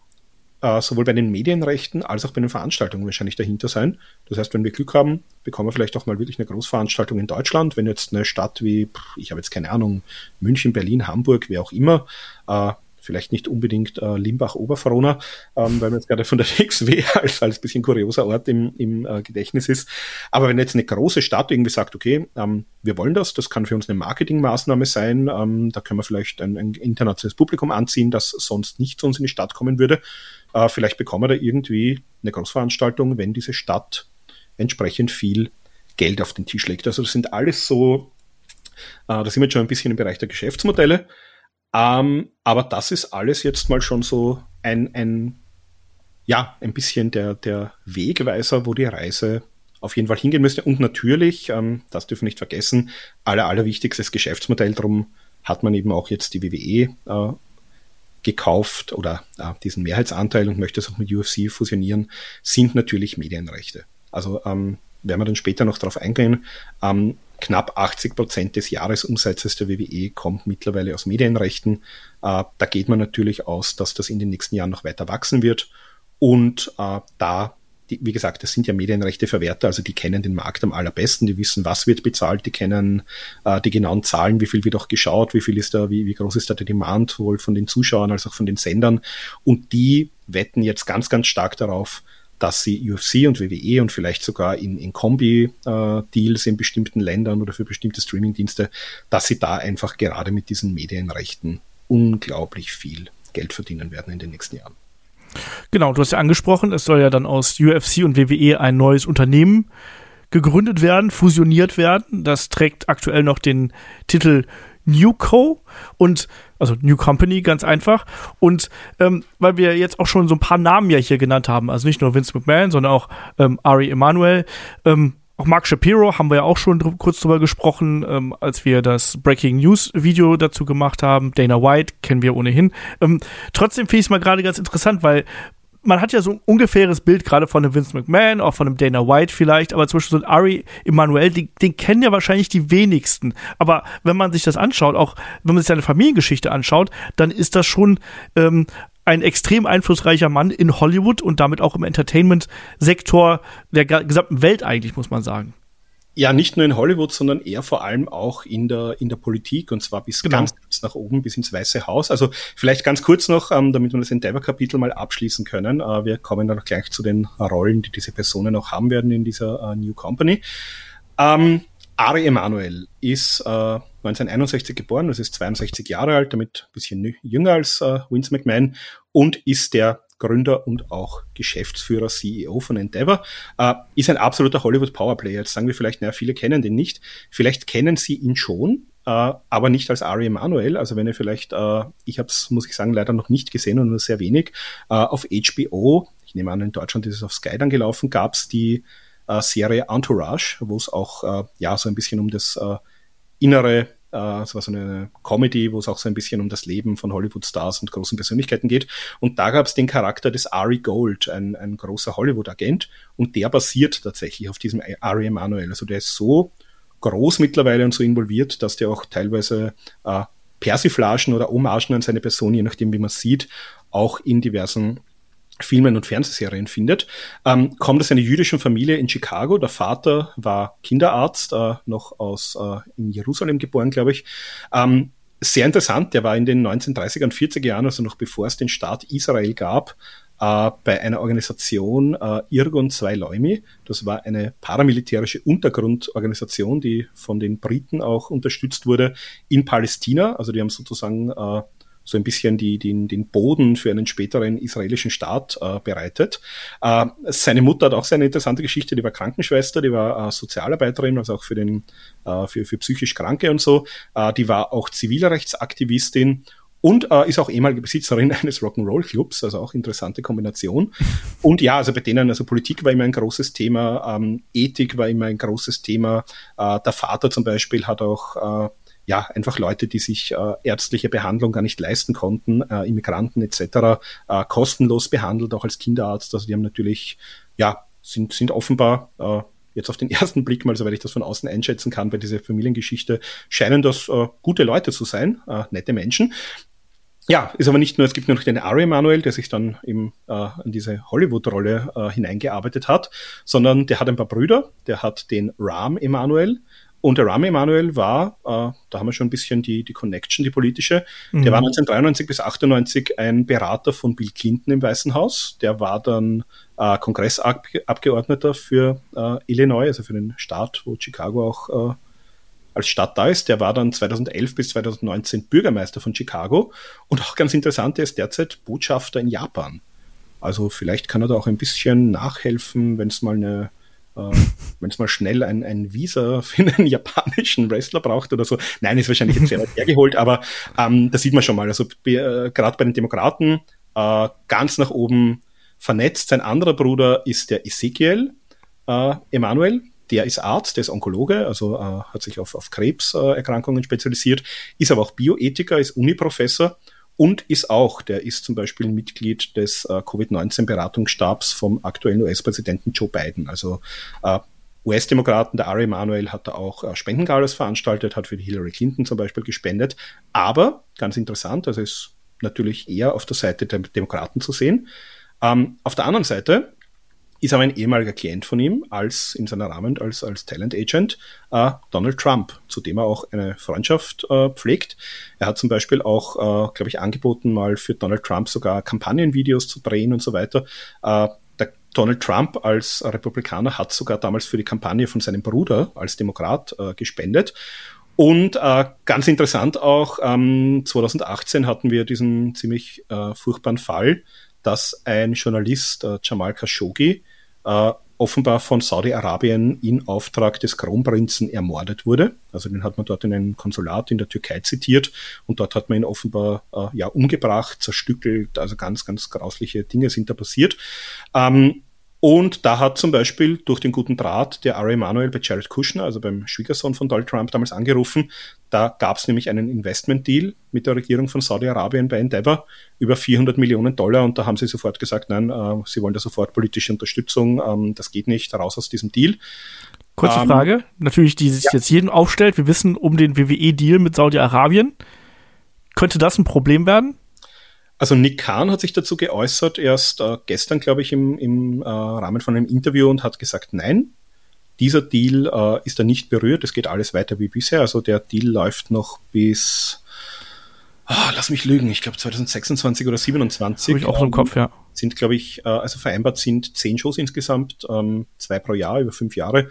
äh, sowohl bei den Medienrechten als auch bei den Veranstaltungen wahrscheinlich dahinter sein. Das heißt, wenn wir Glück haben, bekommen wir vielleicht auch mal wirklich eine Großveranstaltung in Deutschland. Wenn jetzt eine Stadt wie, ich habe jetzt keine Ahnung, München, Berlin, Hamburg, wer auch immer, äh, vielleicht nicht unbedingt äh, Limbach-Oberfrohna, ähm, weil man jetzt gerade von der WXW *laughs* als, als bisschen kurioser Ort im, im äh, Gedächtnis ist. Aber wenn jetzt eine große Stadt irgendwie sagt, okay, ähm, wir wollen das, das kann für uns eine Marketingmaßnahme sein, ähm, da können wir vielleicht ein, ein internationales Publikum anziehen, das sonst nicht zu uns in die Stadt kommen würde. Äh, vielleicht bekommen wir da irgendwie eine Großveranstaltung, wenn diese Stadt entsprechend viel Geld auf den Tisch legt. Also das sind alles so, äh, da sind wir jetzt schon ein bisschen im Bereich der Geschäftsmodelle. Ähm, aber das ist alles jetzt mal schon so ein, ein ja, ein bisschen der, der Wegweiser, wo die Reise auf jeden Fall hingehen müsste. Und natürlich, ähm, das dürfen wir nicht vergessen, aller, allerwichtigstes Geschäftsmodell, darum hat man eben auch jetzt die WWE äh, gekauft oder äh, diesen Mehrheitsanteil und möchte es auch mit UFC fusionieren, sind natürlich Medienrechte. Also ähm, werden wir dann später noch darauf eingehen. Ähm, knapp 80 Prozent des Jahresumsatzes der WWE kommt mittlerweile aus Medienrechten. Äh, da geht man natürlich aus, dass das in den nächsten Jahren noch weiter wachsen wird. Und äh, da die, wie gesagt, das sind ja Medienrechteverwerter, also die kennen den Markt am allerbesten, die wissen, was wird bezahlt, die kennen äh, die genauen Zahlen, wie viel wird auch geschaut, wie viel ist da, wie, wie groß ist da der Demand, sowohl von den Zuschauern als auch von den Sendern. Und die wetten jetzt ganz, ganz stark darauf, dass sie UFC und WWE und vielleicht sogar in, in Kombi-Deals äh, in bestimmten Ländern oder für bestimmte Streamingdienste, dass sie da einfach gerade mit diesen Medienrechten unglaublich viel Geld verdienen werden in den nächsten Jahren. Genau, du hast ja angesprochen, es soll ja dann aus UFC und WWE ein neues Unternehmen gegründet werden, fusioniert werden. Das trägt aktuell noch den Titel Newco und also New Company ganz einfach. Und ähm, weil wir jetzt auch schon so ein paar Namen ja hier genannt haben, also nicht nur Vince McMahon, sondern auch ähm, Ari Emanuel, ähm, auch Mark Shapiro haben wir ja auch schon dr kurz drüber gesprochen, ähm, als wir das Breaking News Video dazu gemacht haben. Dana White kennen wir ohnehin. Ähm, trotzdem finde ich es mal gerade ganz interessant, weil man hat ja so ein ungefähres Bild gerade von einem Vince McMahon, auch von einem Dana White vielleicht, aber zum Beispiel so ein Ari Emanuel, den, den kennen ja wahrscheinlich die wenigsten. Aber wenn man sich das anschaut, auch wenn man sich seine Familiengeschichte anschaut, dann ist das schon ähm, ein extrem einflussreicher Mann in Hollywood und damit auch im Entertainment-Sektor der gesamten Welt eigentlich, muss man sagen. Ja, nicht nur in Hollywood, sondern eher vor allem auch in der, in der Politik und zwar bis genau. ganz, ganz nach oben, bis ins Weiße Haus. Also vielleicht ganz kurz noch, ähm, damit wir das Endeavor-Kapitel mal abschließen können. Äh, wir kommen dann noch gleich zu den Rollen, die diese Personen auch haben werden in dieser äh, New Company. Ähm, Ari Emanuel ist äh, 1961 geboren, das ist 62 Jahre alt, damit ein bisschen jünger als äh, Vince McMahon und ist der Gründer und auch Geschäftsführer, CEO von Endeavor, äh, ist ein absoluter Hollywood Powerplayer. Jetzt sagen wir vielleicht, naja, viele kennen den nicht. Vielleicht kennen Sie ihn schon, äh, aber nicht als Ari Emanuel. Also wenn ihr vielleicht, äh, ich habe es, muss ich sagen, leider noch nicht gesehen und nur sehr wenig, äh, auf HBO, ich nehme an, in Deutschland ist es auf Sky dann gelaufen, gab es die äh, Serie Entourage, wo es auch äh, ja so ein bisschen um das äh, innere äh, es war so eine Comedy, wo es auch so ein bisschen um das Leben von Hollywood-Stars und großen Persönlichkeiten geht. Und da gab es den Charakter des Ari Gold, ein, ein großer Hollywood-Agent. Und der basiert tatsächlich auf diesem Ari Emanuel. Also der ist so groß mittlerweile und so involviert, dass der auch teilweise äh, Persiflagen oder Hommagen an seine Person, je nachdem wie man sieht, auch in diversen Filmen und Fernsehserien findet, ähm, kommt aus einer jüdischen Familie in Chicago. Der Vater war Kinderarzt, äh, noch aus äh, in Jerusalem geboren, glaube ich. Ähm, sehr interessant, der war in den 1930er und 40er Jahren, also noch bevor es den Staat Israel gab, äh, bei einer Organisation äh, Irgun 2 Leumi. Das war eine paramilitärische Untergrundorganisation, die von den Briten auch unterstützt wurde in Palästina. Also die haben sozusagen äh, so ein bisschen die, den, den Boden für einen späteren israelischen Staat äh, bereitet. Äh, seine Mutter hat auch sehr eine interessante Geschichte, die war Krankenschwester, die war äh, Sozialarbeiterin, also auch für, den, äh, für, für psychisch Kranke und so. Äh, die war auch Zivilrechtsaktivistin und äh, ist auch ehemalige Besitzerin *laughs* eines Rock'n'Roll-Clubs, also auch interessante Kombination. Und ja, also bei denen, also Politik war immer ein großes Thema, ähm, Ethik war immer ein großes Thema. Äh, der Vater zum Beispiel hat auch äh, ja, einfach Leute, die sich äh, ärztliche Behandlung gar nicht leisten konnten, äh, Immigranten etc., äh, kostenlos behandelt, auch als Kinderarzt. Also die haben natürlich, ja, sind, sind offenbar äh, jetzt auf den *laughs* ersten Blick mal, soweit ich das von außen einschätzen kann, bei dieser Familiengeschichte, scheinen das äh, gute Leute zu sein, äh, nette Menschen. Ja, ist aber nicht nur, es gibt nur noch den Ari Emanuel, der sich dann eben äh, in diese Hollywood-Rolle äh, hineingearbeitet hat, sondern der hat ein paar Brüder, der hat den Ram Emanuel, und der Rami Emanuel war, äh, da haben wir schon ein bisschen die, die Connection, die politische, mhm. der war 1993 bis 98 ein Berater von Bill Clinton im Weißen Haus. Der war dann äh, Kongressabgeordneter für äh, Illinois, also für den Staat, wo Chicago auch äh, als Stadt da ist. Der war dann 2011 bis 2019 Bürgermeister von Chicago. Und auch ganz interessant, er ist derzeit Botschafter in Japan. Also vielleicht kann er da auch ein bisschen nachhelfen, wenn es mal eine äh, wenn es mal schnell ein, ein Visa für einen *laughs* japanischen Wrestler braucht oder so. Nein, ist wahrscheinlich jetzt sehr weit hergeholt, aber ähm, das sieht man schon mal. Also äh, gerade bei den Demokraten äh, ganz nach oben vernetzt. Sein anderer Bruder ist der Ezekiel. äh, Emanuel. Der ist Arzt, der ist Onkologe, also äh, hat sich auf, auf Krebserkrankungen spezialisiert, ist aber auch Bioethiker, ist Uniprofessor und ist auch, der ist zum Beispiel Mitglied des äh, Covid-19-Beratungsstabs vom aktuellen US-Präsidenten Joe Biden. Also äh, US-Demokraten, der Ari Emanuel hat da auch äh, Spendengalas veranstaltet, hat für die Hillary Clinton zum Beispiel gespendet. Aber, ganz interessant, also ist natürlich eher auf der Seite der Demokraten zu sehen. Ähm, auf der anderen Seite ist aber ein ehemaliger Klient von ihm als in seiner Rahmen als, als Talent Agent äh, Donald Trump, zu dem er auch eine Freundschaft äh, pflegt. Er hat zum Beispiel auch, äh, glaube ich, angeboten, mal für Donald Trump sogar Kampagnenvideos zu drehen und so weiter. Äh, Donald Trump als Republikaner hat sogar damals für die Kampagne von seinem Bruder als Demokrat äh, gespendet. Und äh, ganz interessant auch, ähm, 2018 hatten wir diesen ziemlich äh, furchtbaren Fall, dass ein Journalist, äh, Jamal Khashoggi, äh, offenbar von Saudi-Arabien in Auftrag des Kronprinzen ermordet wurde. Also den hat man dort in einem Konsulat in der Türkei zitiert und dort hat man ihn offenbar äh, ja umgebracht, zerstückelt, also ganz, ganz grausliche Dinge sind da passiert. Ähm, und da hat zum Beispiel durch den guten Draht der Ari Emanuel bei Jared Kushner, also beim Schwiegersohn von Donald Trump, damals angerufen. Da gab es nämlich einen Investment-Deal mit der Regierung von Saudi-Arabien bei Endeavor über 400 Millionen Dollar. Und da haben sie sofort gesagt, nein, äh, sie wollen da sofort politische Unterstützung. Ähm, das geht nicht, raus aus diesem Deal. Kurze ähm, Frage, natürlich, die sich ja. jetzt jedem aufstellt. Wir wissen um den WWE-Deal mit Saudi-Arabien. Könnte das ein Problem werden? Also Nick Kahn hat sich dazu geäußert, erst äh, gestern, glaube ich, im, im äh, Rahmen von einem Interview und hat gesagt, nein, dieser Deal äh, ist da nicht berührt, es geht alles weiter wie bisher. Also der Deal läuft noch bis, oh, lass mich lügen, ich glaube 2026 oder 27. Habe ich auch so im Kopf, ja. Sind, glaube ich, äh, also vereinbart sind zehn Shows insgesamt, ähm, zwei pro Jahr über fünf Jahre.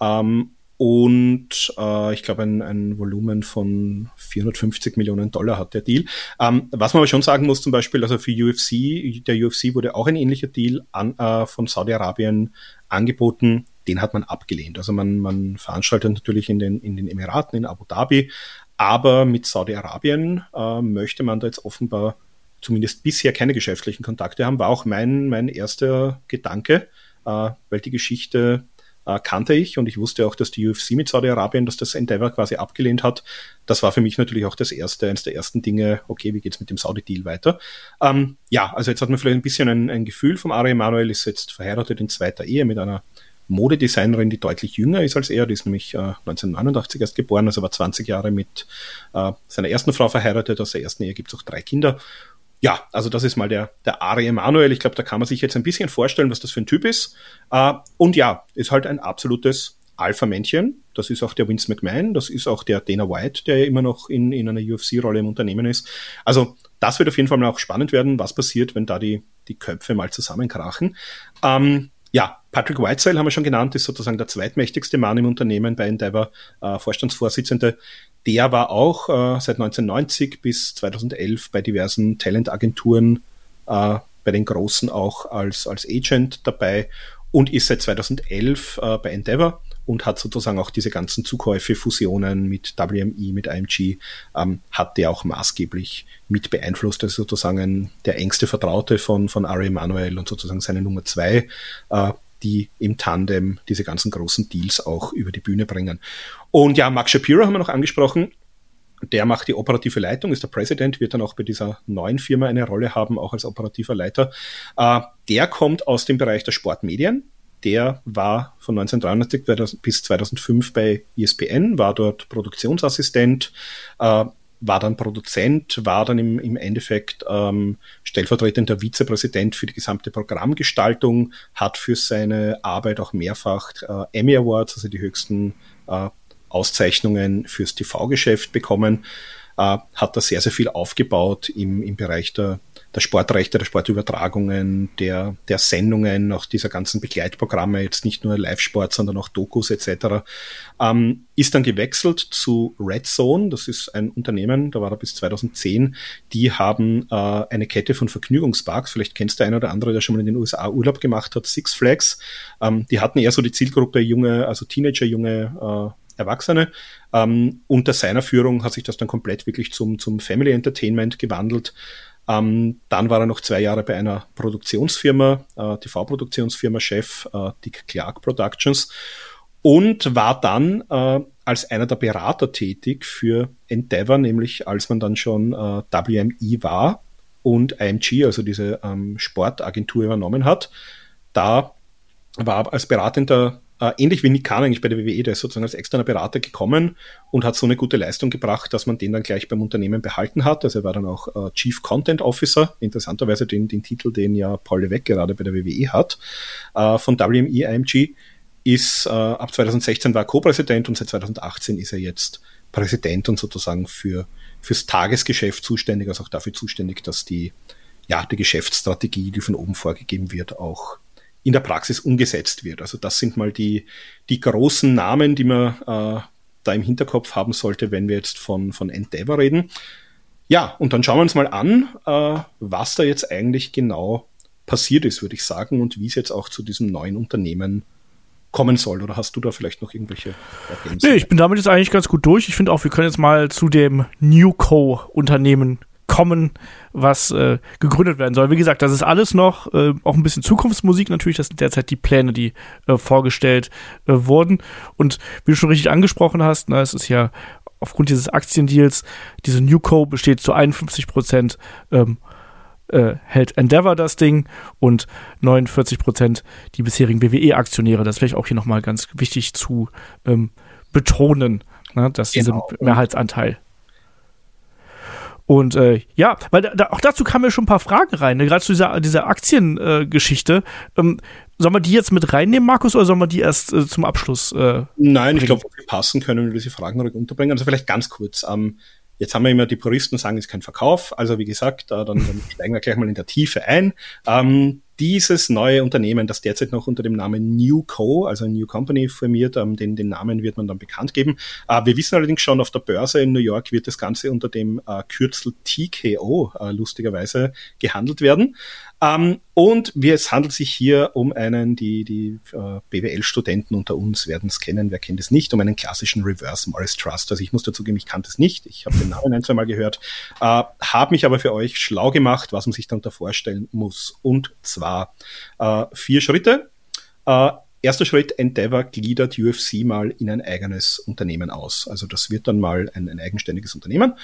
Ähm, und äh, ich glaube ein, ein Volumen von 450 Millionen Dollar hat der Deal. Ähm, was man aber schon sagen muss, zum Beispiel, also für UFC, der UFC wurde auch ein ähnlicher Deal an, äh, von Saudi-Arabien angeboten. Den hat man abgelehnt. Also man, man veranstaltet natürlich in den, in den Emiraten, in Abu Dhabi, aber mit Saudi-Arabien äh, möchte man da jetzt offenbar zumindest bisher keine geschäftlichen Kontakte haben, war auch mein, mein erster Gedanke, äh, weil die Geschichte äh, kannte ich und ich wusste auch, dass die UFC mit Saudi-Arabien, dass das Endeavor quasi abgelehnt hat. Das war für mich natürlich auch das erste, eines der ersten Dinge, okay, wie geht's mit dem Saudi-Deal weiter? Ähm, ja, also jetzt hat man vielleicht ein bisschen ein, ein Gefühl vom Ari Emanuel, ist jetzt verheiratet in zweiter Ehe mit einer Modedesignerin, die deutlich jünger ist als er, die ist nämlich äh, 1989 erst geboren, also war 20 Jahre mit äh, seiner ersten Frau verheiratet, aus der ersten Ehe gibt's auch drei Kinder ja, also das ist mal der, der Ari Emanuel. Ich glaube, da kann man sich jetzt ein bisschen vorstellen, was das für ein Typ ist. Äh, und ja, ist halt ein absolutes Alpha-Männchen. Das ist auch der Vince McMahon, das ist auch der Dana White, der immer noch in, in einer UFC-Rolle im Unternehmen ist. Also das wird auf jeden Fall mal auch spannend werden, was passiert, wenn da die, die Köpfe mal zusammenkrachen. Ähm, ja, Patrick Whitesell haben wir schon genannt, ist sozusagen der zweitmächtigste Mann im Unternehmen bei Endeavor, äh, Vorstandsvorsitzende. Der war auch äh, seit 1990 bis 2011 bei diversen Talentagenturen, äh, bei den Großen auch als, als Agent dabei und ist seit 2011 äh, bei Endeavor und hat sozusagen auch diese ganzen Zukäufe, Fusionen mit WME, mit IMG, ähm, hat der auch maßgeblich mit beeinflusst. Ist sozusagen der engste Vertraute von, von Ari Emanuel und sozusagen seine Nummer zwei, äh, die im Tandem diese ganzen großen Deals auch über die Bühne bringen. Und ja, Mark Shapiro haben wir noch angesprochen. Der macht die operative Leitung, ist der Präsident, wird dann auch bei dieser neuen Firma eine Rolle haben, auch als operativer Leiter. Äh, der kommt aus dem Bereich der Sportmedien, der war von 1993 bis 2005 bei ESPN, war dort Produktionsassistent, äh, war dann Produzent, war dann im, im Endeffekt ähm, stellvertretender Vizepräsident für die gesamte Programmgestaltung, hat für seine Arbeit auch mehrfach äh, Emmy Awards, also die höchsten äh, Auszeichnungen fürs TV-Geschäft bekommen, äh, hat da sehr, sehr viel aufgebaut im, im Bereich der der Sportrechte, der Sportübertragungen, der, der Sendungen, auch dieser ganzen Begleitprogramme, jetzt nicht nur Live-Sport, sondern auch Dokus etc., ähm, ist dann gewechselt zu Red Zone. Das ist ein Unternehmen, da war er bis 2010. Die haben äh, eine Kette von Vergnügungsparks. Vielleicht kennst du einer oder andere, der schon mal in den USA Urlaub gemacht hat, Six Flags. Ähm, die hatten eher so die Zielgruppe junge, also Teenager, junge äh, Erwachsene. Ähm, unter seiner Führung hat sich das dann komplett wirklich zum, zum Family Entertainment gewandelt. Ähm, dann war er noch zwei Jahre bei einer Produktionsfirma, äh, TV-Produktionsfirma Chef, äh, Dick Clark Productions und war dann äh, als einer der Berater tätig für Endeavor, nämlich als man dann schon äh, WME war und IMG, also diese ähm, Sportagentur übernommen hat. Da war als beratender äh, ähnlich wie Nick Kahn eigentlich bei der WWE, der ist sozusagen als externer Berater gekommen und hat so eine gute Leistung gebracht, dass man den dann gleich beim Unternehmen behalten hat. Also er war dann auch äh, Chief Content Officer, interessanterweise den, den Titel, den ja Paul Levesque gerade bei der WWE hat, äh, von WME IMG, ist äh, ab 2016 war er Co-Präsident und seit 2018 ist er jetzt Präsident und sozusagen für fürs Tagesgeschäft zuständig, also auch dafür zuständig, dass die ja die Geschäftsstrategie, die von oben vorgegeben wird, auch in der Praxis umgesetzt wird. Also das sind mal die, die großen Namen, die man äh, da im Hinterkopf haben sollte, wenn wir jetzt von, von Endeavor reden. Ja, und dann schauen wir uns mal an, äh, was da jetzt eigentlich genau passiert ist, würde ich sagen, und wie es jetzt auch zu diesem neuen Unternehmen kommen soll. Oder hast du da vielleicht noch irgendwelche Ergänzungen? Nee, ich bin damit jetzt eigentlich ganz gut durch. Ich finde auch, wir können jetzt mal zu dem Newco-Unternehmen kommen, was äh, gegründet werden soll. Wie gesagt, das ist alles noch äh, auch ein bisschen Zukunftsmusik natürlich. Das sind derzeit die Pläne, die äh, vorgestellt äh, wurden. Und wie du schon richtig angesprochen hast, na, es ist ja aufgrund dieses Aktiendeals, diese Newco besteht zu 51 Prozent ähm, äh, hält Endeavor das Ding und 49 Prozent die bisherigen WWE-Aktionäre. Das ist vielleicht auch hier nochmal ganz wichtig zu ähm, betonen, ne, dass genau. dieser Mehrheitsanteil und äh, ja, weil da, auch dazu kamen ja schon ein paar Fragen rein, ne? gerade zu dieser, dieser Aktiengeschichte. Äh, ähm, sollen wir die jetzt mit reinnehmen, Markus, oder sollen wir die erst äh, zum Abschluss? Äh, Nein, ich glaube, wir passen können wir diese Fragen ruhig unterbringen. Also vielleicht ganz kurz. Ähm, jetzt haben wir immer die Puristen sagen, es ist kein Verkauf. Also wie gesagt, äh, dann, dann *laughs* steigen wir gleich mal in der Tiefe ein. Ähm, dieses neue Unternehmen, das derzeit noch unter dem Namen New Co., also New Company firmiert, ähm, den, den Namen wird man dann bekannt geben. Äh, wir wissen allerdings schon, auf der Börse in New York wird das Ganze unter dem äh, Kürzel TKO äh, lustigerweise gehandelt werden. Ähm, und es handelt sich hier um einen, die, die äh, BWL-Studenten unter uns werden es kennen, wer kennt es nicht, um einen klassischen Reverse Morris Trust. Also ich muss dazu geben, ich kannte es nicht, ich habe den Namen ein, zwei Mal gehört, äh, habe mich aber für euch schlau gemacht, was man sich darunter vorstellen muss. Und zwar äh, vier Schritte. Äh, Erster Schritt, Endeavor gliedert UFC mal in ein eigenes Unternehmen aus. Also das wird dann mal ein, ein eigenständiges Unternehmen.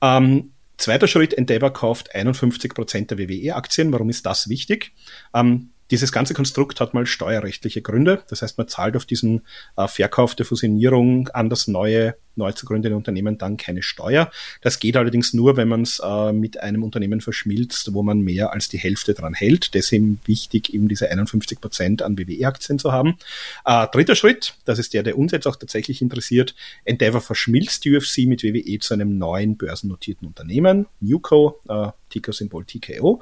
Ähm, Zweiter Schritt, Endeavor kauft 51 Prozent der WWE-Aktien. Warum ist das wichtig? Ähm, dieses ganze Konstrukt hat mal steuerrechtliche Gründe. Das heißt, man zahlt auf diesen äh, Verkauf der Fusionierung an das neue, neu zu gründende Unternehmen dann keine Steuer. Das geht allerdings nur, wenn man es äh, mit einem Unternehmen verschmilzt, wo man mehr als die Hälfte dran hält. Deswegen wichtig, eben diese 51 Prozent an WWE-Aktien zu haben. Äh, dritter Schritt, das ist der, der uns jetzt auch tatsächlich interessiert. Endeavor verschmilzt UFC mit WWE zu einem neuen börsennotierten Unternehmen, Newco, äh, Ticker-Symbol TKO.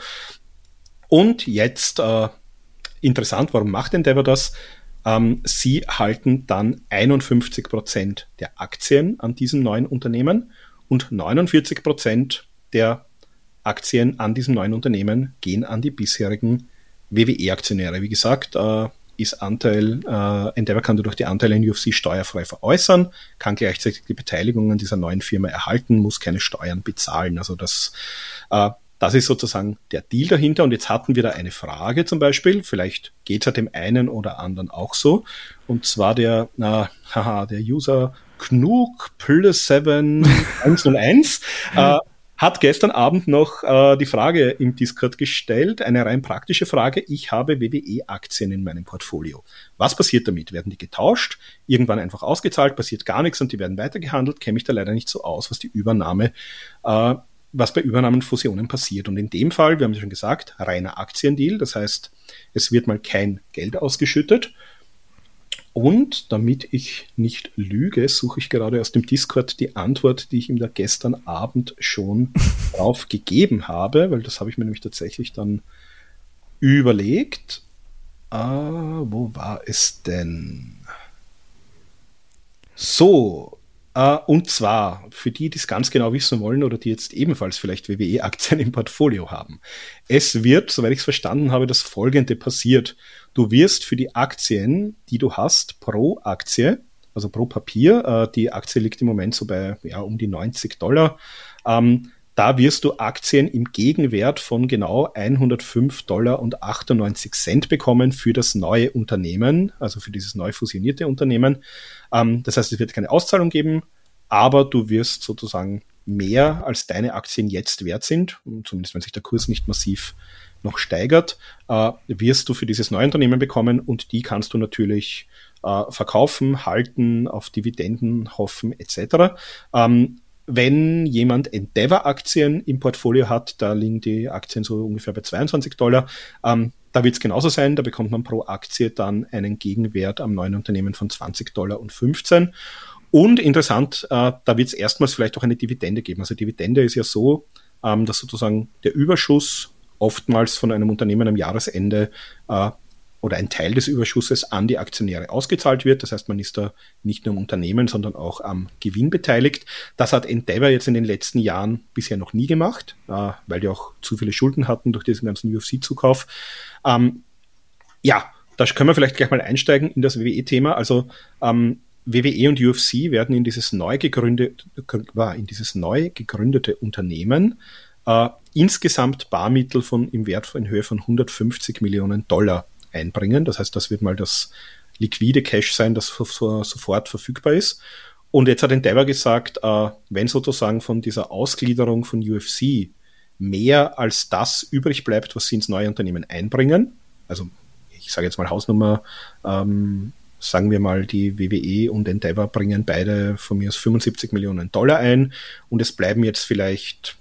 Und jetzt äh, interessant, warum macht Endeavor das? Ähm, sie halten dann 51 Prozent der Aktien an diesem neuen Unternehmen und 49 Prozent der Aktien an diesem neuen Unternehmen gehen an die bisherigen WWE-Aktionäre. Wie gesagt, äh, ist Anteil, äh, Endeavor kann durch die Anteile in UFC steuerfrei veräußern, kann gleichzeitig die Beteiligung an dieser neuen Firma erhalten, muss keine Steuern bezahlen. Also das äh, das ist sozusagen der Deal dahinter. Und jetzt hatten wir da eine Frage zum Beispiel. Vielleicht geht es ja dem einen oder anderen auch so. Und zwar der, na, *laughs* haha, der User Knug plus 7 101 äh, hat gestern Abend noch äh, die Frage im Discord gestellt, eine rein praktische Frage. Ich habe WWE-Aktien in meinem Portfolio. Was passiert damit? Werden die getauscht, irgendwann einfach ausgezahlt, passiert gar nichts und die werden weitergehandelt? Kenne mich da leider nicht so aus, was die Übernahme äh, was bei Übernahmen Fusionen passiert. Und in dem Fall, wir haben es schon gesagt, reiner Aktiendeal. Das heißt, es wird mal kein Geld ausgeschüttet. Und damit ich nicht lüge, suche ich gerade aus dem Discord die Antwort, die ich ihm da gestern Abend schon *laughs* drauf gegeben habe, weil das habe ich mir nämlich tatsächlich dann überlegt. Ah, wo war es denn? So, Uh, und zwar für die, die es ganz genau wissen wollen oder die jetzt ebenfalls vielleicht WWE-Aktien im Portfolio haben. Es wird, soweit ich es verstanden habe, das folgende passiert. Du wirst für die Aktien, die du hast, pro Aktie, also pro Papier, uh, die Aktie liegt im Moment so bei ja, um die 90 Dollar, um, ähm, Da wirst du Aktien im Gegenwert von genau 105 Dollar und 98 Cent bekommen für das neue Unternehmen, also für dieses neu fusionierte Unternehmen. Ähm, das heißt, es wird keine Auszahlung geben, aber du wirst sozusagen mehr als deine Aktien jetzt wert sind, zumindest wenn sich der Kurs nicht massiv noch steigert, äh, wirst du für dieses neue Unternehmen bekommen und die kannst du natürlich äh, verkaufen, halten, auf Dividenden hoffen etc. Ähm, wenn jemand Endeavor-Aktien im Portfolio hat, da liegen die Aktien so ungefähr bei 22 Dollar, ähm, da wird es genauso sein, da bekommt man pro Aktie dann einen Gegenwert am neuen Unternehmen von 20 Dollar und 15. Und interessant, äh, da wird es erstmals vielleicht auch eine Dividende geben. Also Dividende ist ja so, ähm, dass sozusagen der Überschuss oftmals von einem Unternehmen am Jahresende äh, oder ein Teil des Überschusses an die Aktionäre ausgezahlt wird. Das heißt, man ist da nicht nur am Unternehmen, sondern auch am Gewinn beteiligt. Das hat Endeavor jetzt in den letzten Jahren bisher noch nie gemacht, äh, weil die auch zu viele Schulden hatten durch diesen ganzen UFC-Zukauf. Ähm, ja, da können wir vielleicht gleich mal einsteigen in das WWE-Thema. Also ähm, WWE und UFC werden in dieses neu gegründete, in dieses neu gegründete Unternehmen äh, insgesamt Barmittel von im Wert von in Höhe von 150 Millionen Dollar einbringen. Das heißt, das wird mal das liquide Cash sein, das so, sofort verfügbar ist. Und jetzt hat Endeavor gesagt, äh, wenn sozusagen von dieser Ausgliederung von UFC mehr als das übrig bleibt, was sie ins neue Unternehmen einbringen, also ich sage jetzt mal Hausnummer, ähm, sagen wir mal, die WWE und Endeavor bringen beide von mir aus 75 Millionen Dollar ein und es bleiben jetzt vielleicht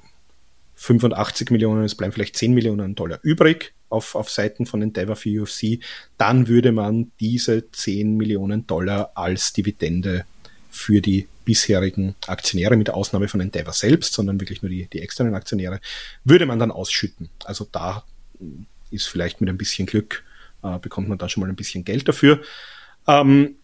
85 Millionen, es bleiben vielleicht 10 Millionen Dollar übrig auf, auf Seiten von Endeavor für UFC, dann würde man diese 10 Millionen Dollar als Dividende für die bisherigen Aktionäre, mit Ausnahme von Endeavor selbst, sondern wirklich nur die, die externen Aktionäre, würde man dann ausschütten. Also da ist vielleicht mit ein bisschen Glück, äh, bekommt man da schon mal ein bisschen Geld dafür. Ähm,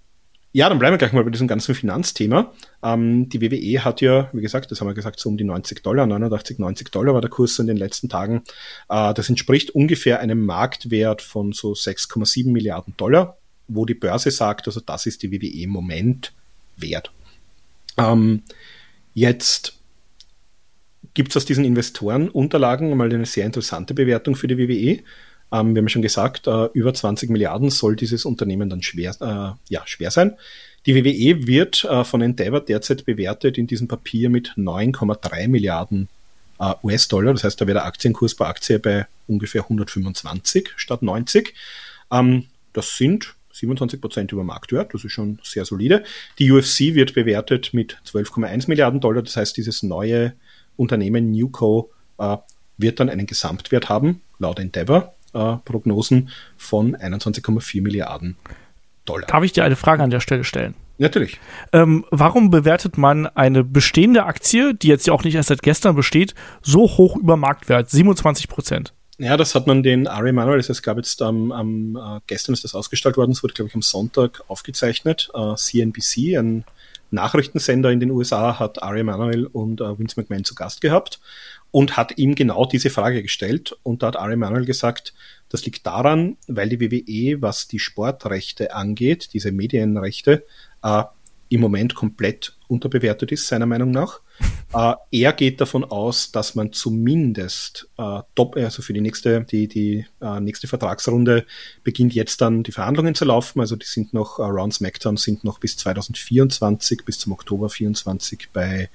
ja, dann bleiben wir gleich mal bei diesem ganzen Finanzthema. Ähm, die WWE hat ja, wie gesagt, das haben wir gesagt, so um die 90 Dollar, 89, 90 Dollar war der Kurs in den letzten Tagen. Äh, das entspricht ungefähr einem Marktwert von so 6,7 Milliarden Dollar, wo die Börse sagt, also das ist die WWE im Moment wert. Ähm, jetzt gibt es aus diesen Investorenunterlagen mal eine sehr interessante Bewertung für die WWE. Ähm, wir haben schon gesagt, äh, über 20 Milliarden soll dieses Unternehmen dann schwer, äh, ja, schwer sein. Die WWE wird äh, von Endeavor derzeit bewertet in diesem Papier mit 9,3 Milliarden äh, US-Dollar. Das heißt, da wäre der Aktienkurs pro Aktie bei ungefähr 125 statt 90. Ähm, das sind 27 Prozent über Marktwert, das ist schon sehr solide. Die UFC wird bewertet mit 12,1 Milliarden Dollar. Das heißt, dieses neue Unternehmen Newco äh, wird dann einen Gesamtwert haben, laut Endeavor, äh, Prognosen von 21,4 Milliarden Dollar. Darf ich dir eine Frage an der Stelle stellen? Natürlich. Ähm, warum bewertet man eine bestehende Aktie, die jetzt ja auch nicht erst seit gestern besteht, so hoch über Marktwert, 27 Prozent? Ja, das hat man den Ari Manuel, es gab jetzt am, am äh, gestern ist das ausgestrahlt worden, es wurde glaube ich am Sonntag aufgezeichnet. Äh, CNBC, ein Nachrichtensender in den USA, hat Ari Manuel und äh, Vince McMahon zu Gast gehabt und hat ihm genau diese Frage gestellt. Und da hat Ari Manuel gesagt, das liegt daran, weil die WWE, was die Sportrechte angeht, diese Medienrechte, äh, im Moment komplett unterbewertet ist, seiner Meinung nach. *laughs* Äh, er geht davon aus, dass man zumindest äh, top, also für die nächste, die, die äh, nächste Vertragsrunde beginnt jetzt dann die Verhandlungen zu laufen. Also die sind noch, äh, Round SmackDown sind noch bis 2024, bis zum Oktober 24 bei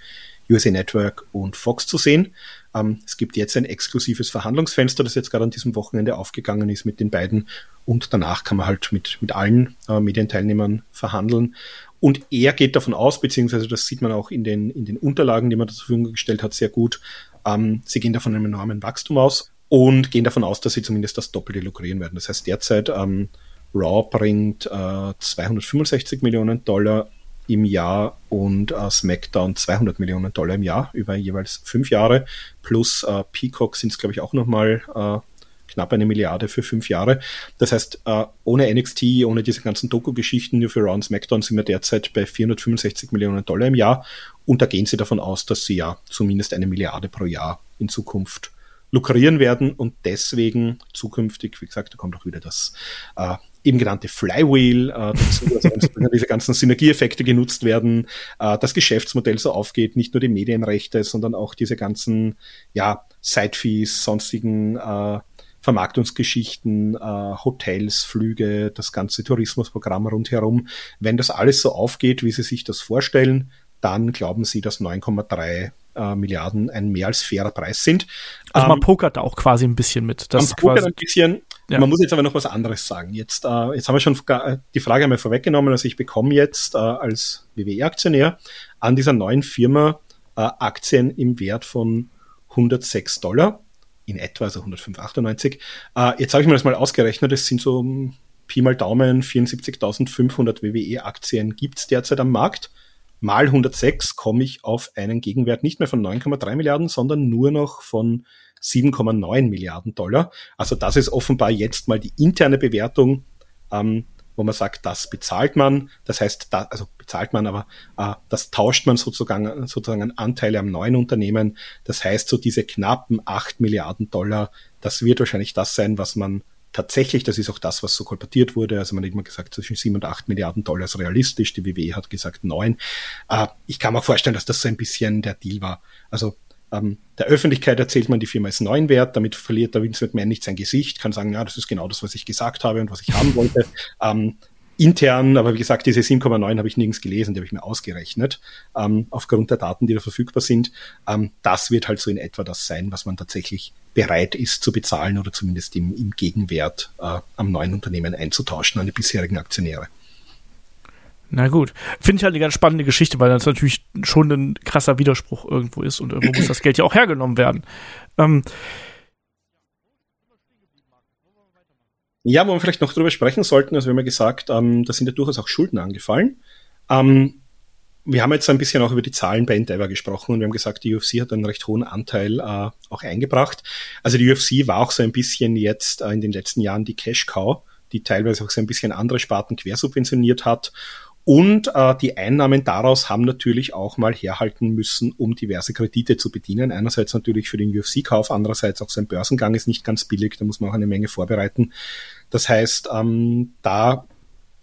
USA Network und Fox zu sehen. Ähm, es gibt jetzt ein exklusives Verhandlungsfenster, das jetzt gerade an diesem Wochenende aufgegangen ist mit den beiden. Und danach kann man halt mit, mit allen äh, Medienteilnehmern verhandeln. Und er geht davon aus, beziehungsweise das sieht man auch in den, in den Unterlagen, die man zur Verfügung gestellt hat, sehr gut. Ähm, sie gehen davon einem enormen Wachstum aus und gehen davon aus, dass sie zumindest das Doppelte lukrieren werden. Das heißt, derzeit ähm, Raw bringt äh, 265 Millionen Dollar im Jahr und äh, SmackDown 200 Millionen Dollar im Jahr über jeweils fünf Jahre. Plus äh, Peacock sind es, glaube ich, auch nochmal äh, knapp eine Milliarde für fünf Jahre. Das heißt, äh, ohne NXT, ohne diese ganzen Doku-Geschichten, nur für Raw und SmackDown sind wir derzeit bei 465 Millionen Dollar im Jahr. Und da gehen sie davon aus, dass sie ja zumindest eine Milliarde pro Jahr in Zukunft lukrieren werden und deswegen zukünftig, wie gesagt, da kommt auch wieder das äh, eben genannte Flywheel, äh, dazu, also *laughs* diese ganzen Synergieeffekte genutzt werden, äh, das Geschäftsmodell so aufgeht, nicht nur die Medienrechte, sondern auch diese ganzen ja, Sidefees, sonstigen äh, Vermarktungsgeschichten, äh, Hotels, Flüge, das ganze Tourismusprogramm rundherum. Wenn das alles so aufgeht, wie Sie sich das vorstellen, dann glauben Sie, dass 9,3 äh, Milliarden ein mehr als fairer Preis sind. Also man ähm, pokert da auch quasi ein bisschen mit. Das man pokert ein bisschen. Ja. Man muss jetzt aber noch was anderes sagen. Jetzt, äh, jetzt haben wir schon die Frage einmal vorweggenommen. Also ich bekomme jetzt äh, als WWE-Aktionär an dieser neuen Firma äh, Aktien im Wert von 106 Dollar in etwa, also 105,98. Äh, jetzt habe ich mir das mal ausgerechnet, es sind so Pi mal Daumen 74.500 WWE-Aktien gibt es derzeit am Markt. Mal 106 komme ich auf einen Gegenwert nicht mehr von 9,3 Milliarden, sondern nur noch von 7,9 Milliarden Dollar. Also das ist offenbar jetzt mal die interne Bewertung ähm, wo man sagt, das bezahlt man. Das heißt, da, also bezahlt man, aber äh, das tauscht man sozusagen, sozusagen Anteile am neuen Unternehmen. Das heißt, so diese knappen acht Milliarden Dollar, das wird wahrscheinlich das sein, was man tatsächlich, das ist auch das, was so kolportiert wurde. Also man hat immer gesagt, zwischen sieben und acht Milliarden Dollar ist realistisch. Die WWE hat gesagt neun. Äh, ich kann mir vorstellen, dass das so ein bisschen der Deal war. Also ähm, der Öffentlichkeit erzählt man, die Firma ist neun wert, damit verliert der Vincent McMahon nicht sein Gesicht, kann sagen, ja, das ist genau das, was ich gesagt habe und was ich haben wollte. *laughs* Ähm, intern, aber wie gesagt, diese 7,9 habe ich nirgends gelesen, die habe ich mir ausgerechnet, ähm, aufgrund der Daten, die da verfügbar sind. Ähm, das wird halt so in etwa das sein, was man tatsächlich bereit ist zu bezahlen oder zumindest im, im Gegenwert äh, am neuen Unternehmen einzutauschen an die bisherigen Aktionäre. Na gut. Finde ich halt eine ganz spannende Geschichte, weil das natürlich schon ein krasser Widerspruch irgendwo ist und irgendwo muss das Geld ja auch hergenommen werden. Ähm, ja, wo wir vielleicht noch drüber sprechen sollten, also wir haben ja gesagt, ähm, da sind ja durchaus auch Schulden angefallen. Ähm, wir haben jetzt ein bisschen auch über die Zahlen bei Endeavor gesprochen und wir haben gesagt, die UFC hat einen recht hohen Anteil äh, auch eingebracht. Also die UFC war auch so ein bisschen jetzt äh, in den letzten Jahren die Cash Cow, die teilweise auch so ein bisschen andere Sparten quersubventioniert hat und äh, die Einnahmen daraus haben natürlich auch mal herhalten müssen, um diverse Kredite zu bedienen. Einerseits natürlich für den UFC-Kauf, andererseits auch sein Börsengang ist nicht ganz billig, da muss man auch eine Menge vorbereiten. Das heißt, ähm, da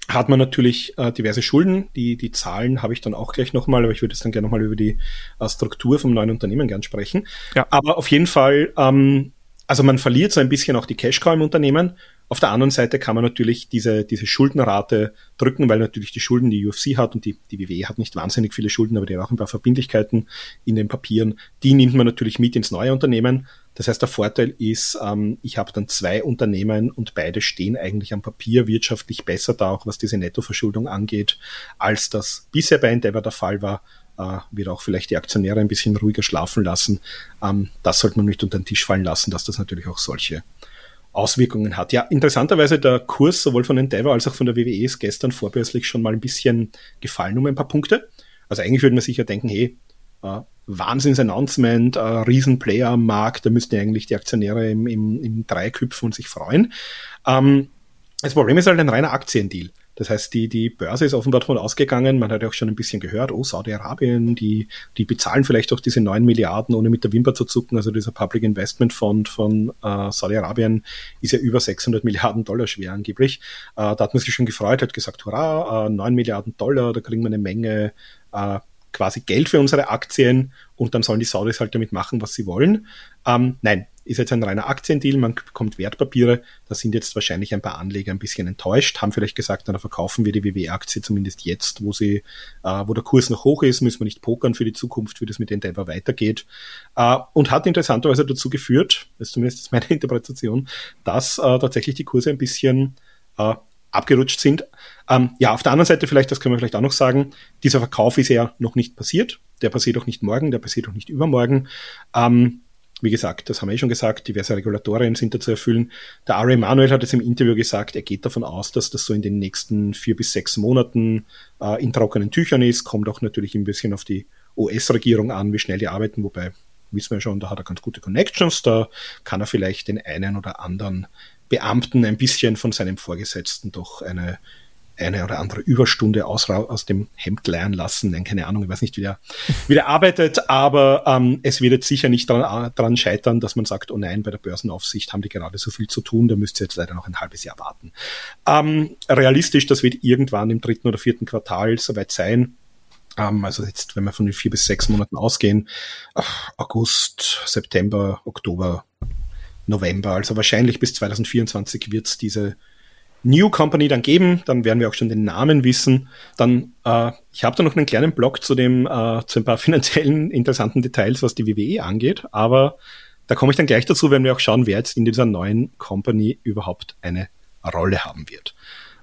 hat man natürlich äh, diverse Schulden. Die, die Zahlen habe ich dann auch gleich nochmal, aber ich würde jetzt dann gerne nochmal über die äh, Struktur vom neuen Unternehmen gern sprechen. Ja. Aber auf jeden Fall, ähm, also man verliert so ein bisschen auch die Cash-Cow im Unternehmen auf der anderen Seite kann man natürlich diese, diese Schuldenrate drücken, weil natürlich die Schulden, die UFC hat und die, die WWE hat nicht wahnsinnig viele Schulden, aber die hat auch ein paar Verbindlichkeiten in den Papieren, die nimmt man natürlich mit ins neue Unternehmen. Das heißt, der Vorteil ist, ähm, ich habe dann zwei Unternehmen und beide stehen eigentlich am Papier wirtschaftlich besser da, auch was diese Nettoverschuldung angeht, als das bisher bei Endeavor der Fall war äh, wird auch vielleicht die Aktionäre ein bisschen ruhiger schlafen lassen. Ähm, das sollte man nicht unter den Tisch fallen lassen, dass das natürlich auch solche Auswirkungen hat. Ja, interessanterweise der Kurs sowohl von Endeavor als auch von der WWE ist gestern vorbörslich schon mal ein bisschen gefallen um ein paar Punkte. Also eigentlich würde man sich ja denken, hey, äh, Wahnsinns-Announcement, äh, Riesenplayer am Markt, da müssten eigentlich die Aktionäre im, im, im Dreieck hüpfen und sich freuen. Ähm, das Problem ist halt ein reiner Aktiendeal. Das heißt, die, die Börse ist offenbar davon ausgegangen, man hat ja auch schon ein bisschen gehört, oh, Saudi-Arabien, die, die bezahlen vielleicht auch diese neun Milliarden, ohne mit der Wimper zu zucken. Also dieser Public Investment Fund von äh, Saudi-Arabien ist ja über 600 Milliarden Dollar schwer angeblich. Äh, da hat man sich schon gefreut, hat gesagt, hurra, äh, 9 Milliarden Dollar, da kriegen wir eine Menge äh, quasi Geld für unsere Aktien und dann sollen die Saudis halt damit machen, was sie wollen. Ähm, nein, ist jetzt ein reiner Aktiendeal, man bekommt Wertpapiere, da sind jetzt wahrscheinlich ein paar Anleger ein bisschen enttäuscht, haben vielleicht gesagt, dann verkaufen wir die WW-Aktie zumindest jetzt, wo sie, äh, wo der Kurs noch hoch ist, müssen wir nicht pokern für die Zukunft, wie das mit Endeavor weitergeht. Äh, und hat interessanterweise dazu geführt, das ist zumindest *laughs* meine Interpretation, dass äh, tatsächlich die Kurse ein bisschen äh, abgerutscht sind. Ähm, ja, auf der anderen Seite vielleicht, das können wir vielleicht auch noch sagen, dieser Verkauf ist ja noch nicht passiert. Der passiert auch nicht morgen, der passiert auch nicht übermorgen. Ähm, wie gesagt, das haben wir eh schon gesagt, diverse Regulatorien sind da zu erfüllen. Der Ari Emanuel hat jetzt im Interview gesagt, er geht davon aus, dass das so in den nächsten vier bis sechs Monaten äh, in trockenen Tüchern ist. Kommt auch natürlich ein bisschen auf die US-Regierung an, wie schnell die arbeiten, wobei wissen wir schon, da hat er ganz gute Connections, da kann er vielleicht den einen oder anderen Beamten ein bisschen von seinem Vorgesetzten doch eine eine oder andere Überstunde aus, aus dem Hemd leiern lassen. Nein, keine Ahnung, ich weiß nicht, wie der, wie der arbeitet, aber ähm, es wird jetzt sicher nicht daran, daran scheitern, dass man sagt, oh nein, bei der Börsenaufsicht haben die gerade so viel zu tun, da müsst ihr jetzt leider noch ein halbes Jahr warten. Ähm, realistisch, das wird irgendwann im dritten oder vierten Quartal soweit sein. Ähm, also jetzt, wenn wir von den vier bis sechs Monaten ausgehen, August, September, Oktober, November, also wahrscheinlich bis 2024 wird es diese New Company dann geben, dann werden wir auch schon den Namen wissen. Dann, äh, ich habe da noch einen kleinen Blog zu dem, äh, zu ein paar *laughs* finanziellen interessanten Details, was die WWE angeht, aber da komme ich dann gleich dazu, wenn wir auch schauen, wer jetzt in dieser neuen Company überhaupt eine Rolle haben wird.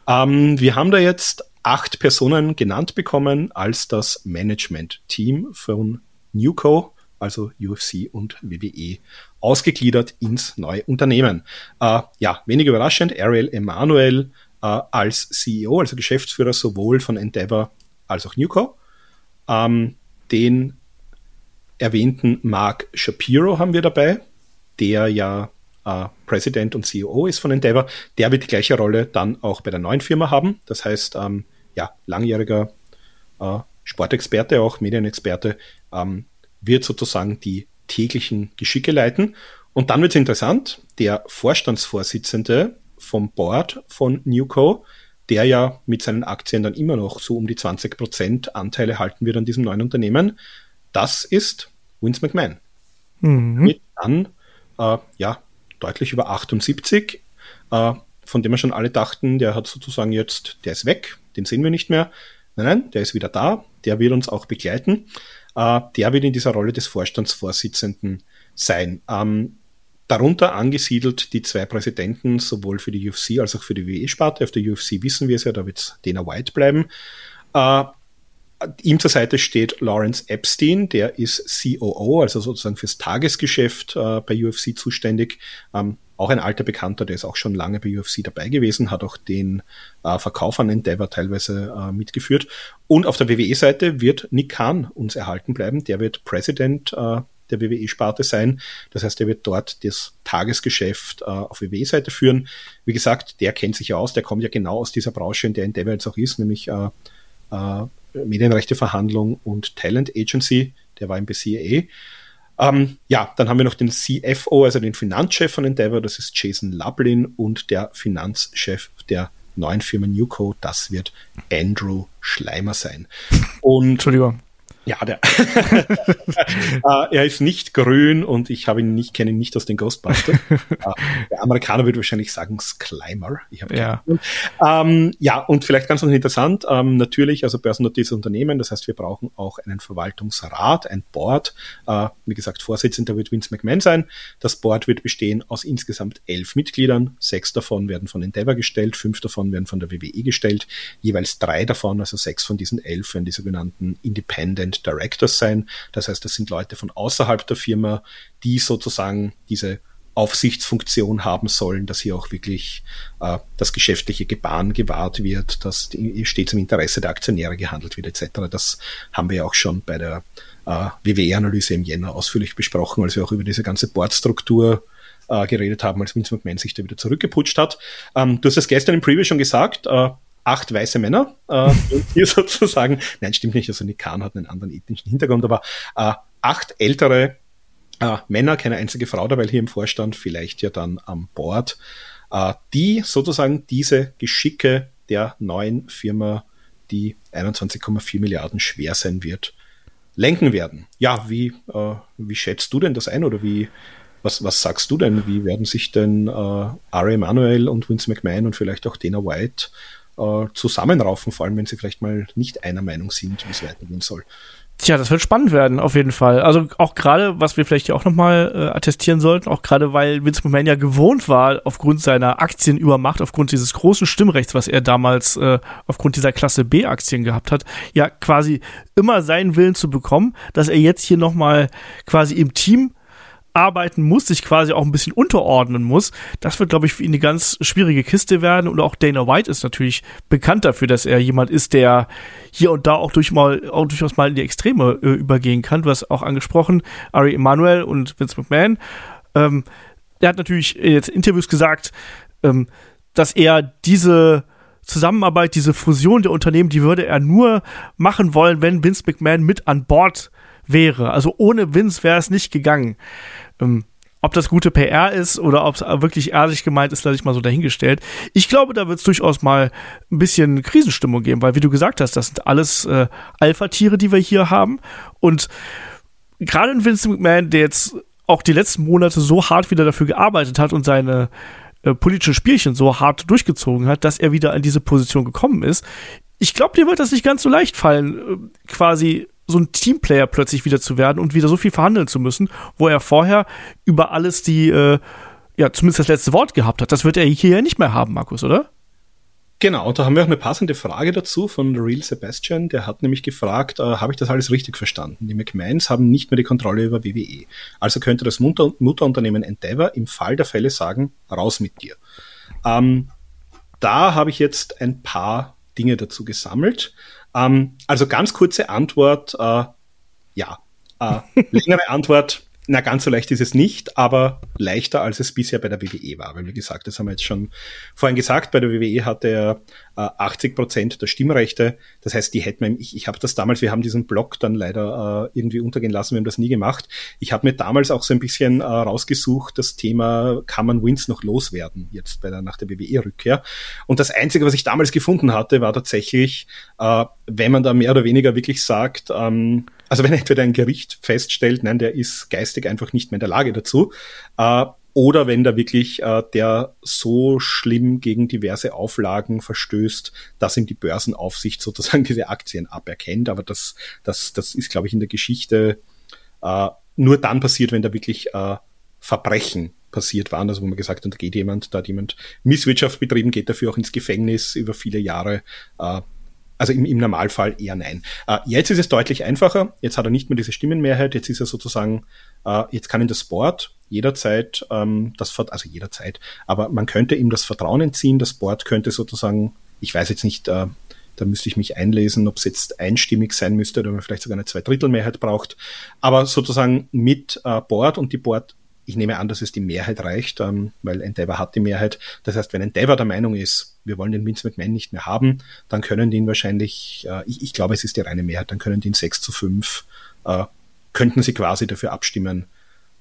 Ähm, wir haben da jetzt acht Personen genannt bekommen als das Management-Team von Newco also UFC und WWE, ausgegliedert ins neue Unternehmen. Äh, ja, wenig überraschend, Ariel Emanuel äh, als CEO, also Geschäftsführer sowohl von Endeavor als auch Newco. Ähm, den erwähnten Mark Shapiro haben wir dabei, der ja äh, President und CEO ist von Endeavor. Der wird die gleiche Rolle dann auch bei der neuen Firma haben. Das heißt, ähm, ja, langjähriger äh, Sportexperte, auch Medienexperte, ähm, wird sozusagen die täglichen Geschicke leiten. Und dann wird es interessant, der Vorstandsvorsitzende vom Board von Newco, der ja mit seinen Aktien dann immer noch so um die 20 Prozent Anteile halten wird an diesem neuen Unternehmen, das ist Vince McMahon. Mhm. Mit dann, äh, ja, deutlich über 78, äh, von dem wir schon alle dachten, der hat sozusagen jetzt, der ist weg, den sehen wir nicht mehr. Nein, nein, der ist wieder da, der wird uns auch begleiten. Äh, der wird in dieser Rolle des Vorstandsvorsitzenden sein. Ähm, darunter angesiedelt die zwei Präsidenten, sowohl für die UFC als auch für die WWE-Sparte. Auf der UFC wissen wir es ja, da wird Dana White bleiben. Äh, ihm zur Seite steht Lawrence Epstein, der ist COO, also sozusagen fürs Tagesgeschäft äh, bei UFC zuständig. Ähm, auch ein alter Bekannter, der ist auch schon lange bei UFC dabei gewesen, hat auch den äh, Verkauf an Endeavor teilweise äh, mitgeführt. Und auf der WWE-Seite wird Nick Khan uns erhalten bleiben. Der wird President äh, der WWE-Sparte sein. Das heißt, er wird dort das Tagesgeschäft äh, auf WWE-Seite führen. Wie gesagt, der kennt sich ja aus, der kommt ja genau aus dieser Branche, in der Endeavor jetzt auch ist, nämlich äh, äh, Medienrechteverhandlung und Talent Agency. Der war im BCAA. Ähm, ja, dann haben wir noch den CFO, also den Finanzchef von Endeavor, das ist Jason Lublin und der Finanzchef der neuen Firma Newco, das wird Andrew Schleimer sein. Und Entschuldigung. Ja, der, äh, *laughs* er ist nicht grün und ich habe ihn nicht, kenne ihn nicht aus den Ghostbusters. äh, *laughs* der Amerikaner würde wahrscheinlich sagen Sklimer. Ich habe ja. Ähm, ja, und vielleicht ganz interessant, ähm, natürlich, also börsennotiertes Unternehmen, das heißt, wir brauchen auch einen Verwaltungsrat, ein Board. Äh, wie gesagt, Vorsitzender wird Vince McMahon sein. Das Board wird bestehen aus insgesamt elf Mitgliedern. Sechs davon werden von Endeavor gestellt, fünf davon werden von der WWE gestellt. Jeweils drei davon, also sechs von diesen elf, werden die sogenannten Independent Independent Directors sein. Das heißt, das sind Leute von außerhalb der Firma, die sozusagen diese Aufsichtsfunktion haben sollen, dass hier auch wirklich äh, das geschäftliche Gebaren gewahrt wird, dass stets im Interesse der Aktionäre gehandelt wird etc. Das haben wir ja auch schon bei der äh, WWE-Analyse im Jänner ausführlich besprochen, als wir auch über diese ganze Bordstruktur äh, geredet haben, als Vince McMahon sich da wieder zurückgeputscht hat. Ähm, du hast es gestern im Preview schon gesagt, äh, acht weiße Männer, äh, *laughs* hier sozusagen, nein, stimmt nicht, also Nick Khan hat einen anderen ethnischen Hintergrund, aber äh, acht ältere äh, Männer, keine einzige Frau dabei hier im Vorstand, vielleicht ja dann am Board, äh, die sozusagen diese Geschicke der neuen Firma, die 21,4 Milliarden schwer sein wird, lenken werden. Ja, wie, äh, wie schätzt du denn das ein oder wie, was, was sagst du denn? Wie werden sich denn äh, Ari Emanuel und Vince McMahon und vielleicht auch Dana White äh, zusammenraufen, vor allem wenn sie vielleicht mal nicht einer Meinung sind, wie es weitergehen soll. Tja, das wird spannend werden, auf jeden Fall. Also auch gerade, was wir vielleicht hier auch nochmal äh, attestieren sollten, auch gerade weil Vince McMahon ja gewohnt war, aufgrund seiner Aktienübermacht, aufgrund dieses großen Stimmrechts, was er damals äh, aufgrund dieser Klasse B-Aktien gehabt hat, ja quasi immer seinen Willen zu bekommen, dass er jetzt hier nochmal quasi im Team arbeiten muss, sich quasi auch ein bisschen unterordnen muss. Das wird, glaube ich, für ihn eine ganz schwierige Kiste werden. Und auch Dana White ist natürlich bekannt dafür, dass er jemand ist, der hier und da auch, durch mal, auch durchaus mal in die Extreme äh, übergehen kann. Du hast auch angesprochen, Ari Emanuel und Vince McMahon. Ähm, er hat natürlich jetzt in Interviews gesagt, ähm, dass er diese Zusammenarbeit, diese Fusion der Unternehmen, die würde er nur machen wollen, wenn Vince McMahon mit an Bord wäre. Also ohne Vince wäre es nicht gegangen. Ähm, ob das gute PR ist oder ob es wirklich ehrlich gemeint ist, lasse ich mal so dahingestellt. Ich glaube, da wird es durchaus mal ein bisschen Krisenstimmung geben, weil wie du gesagt hast, das sind alles äh, Alpha-Tiere, die wir hier haben. Und gerade in Vince McMahon, der jetzt auch die letzten Monate so hart wieder dafür gearbeitet hat und seine äh, politischen Spielchen so hart durchgezogen hat, dass er wieder in diese Position gekommen ist. Ich glaube, dir wird das nicht ganz so leicht fallen, äh, quasi so ein Teamplayer plötzlich wieder zu werden und wieder so viel verhandeln zu müssen, wo er vorher über alles die, äh, ja, zumindest das letzte Wort gehabt hat. Das wird er hier ja nicht mehr haben, Markus, oder? Genau, und da haben wir auch eine passende Frage dazu von Real Sebastian. Der hat nämlich gefragt, äh, habe ich das alles richtig verstanden? Die McMahons haben nicht mehr die Kontrolle über WWE. Also könnte das Mutter Mutterunternehmen Endeavor im Fall der Fälle sagen, raus mit dir. Ähm, da habe ich jetzt ein paar Dinge dazu gesammelt. Ähm, also ganz kurze Antwort, äh, ja. Äh, *laughs* längere Antwort, na, ganz so leicht ist es nicht, aber leichter, als es bisher bei der WWE war. Weil, wie gesagt, das haben wir jetzt schon vorhin gesagt, bei der WWE hatte er äh, 80 Prozent der Stimmrechte. Das heißt, die hätten wir, ich, ich habe das damals, wir haben diesen Blog dann leider äh, irgendwie untergehen lassen, wir haben das nie gemacht. Ich habe mir damals auch so ein bisschen äh, rausgesucht, das Thema, kann man Wins noch loswerden, jetzt bei der, nach der WWE-Rückkehr. Und das Einzige, was ich damals gefunden hatte, war tatsächlich, äh, wenn man da mehr oder weniger wirklich sagt, ähm, also wenn entweder ein Gericht feststellt, nein, der ist geistig einfach nicht mehr in der Lage dazu, äh, oder wenn da wirklich äh, der so schlimm gegen diverse Auflagen verstößt, dass ihm die Börsenaufsicht sozusagen *laughs* diese Aktien aberkennt. Aber das, das, das ist, glaube ich, in der Geschichte äh, nur dann passiert, wenn da wirklich äh, Verbrechen passiert waren, also wo man gesagt hat, da geht jemand, da hat jemand Misswirtschaft betrieben, geht dafür auch ins Gefängnis über viele Jahre. Äh, also im, im Normalfall eher nein. Äh, jetzt ist es deutlich einfacher. Jetzt hat er nicht mehr diese Stimmenmehrheit. Jetzt ist er sozusagen, äh, jetzt kann ihm das Board jederzeit, ähm, das, also jederzeit, aber man könnte ihm das Vertrauen entziehen. Das Board könnte sozusagen, ich weiß jetzt nicht, äh, da müsste ich mich einlesen, ob es jetzt einstimmig sein müsste oder man vielleicht sogar eine Zweidrittelmehrheit braucht. Aber sozusagen mit äh, Board und die Board ich nehme an, dass es die Mehrheit reicht, ähm, weil Endeavor hat die Mehrheit. Das heißt, wenn Endeavor der Meinung ist, wir wollen den Vince McMahon nicht mehr haben, dann können die ihn wahrscheinlich, äh, ich, ich, glaube, es ist die reine Mehrheit, dann können die ihn 6 zu 5, äh, könnten sie quasi dafür abstimmen,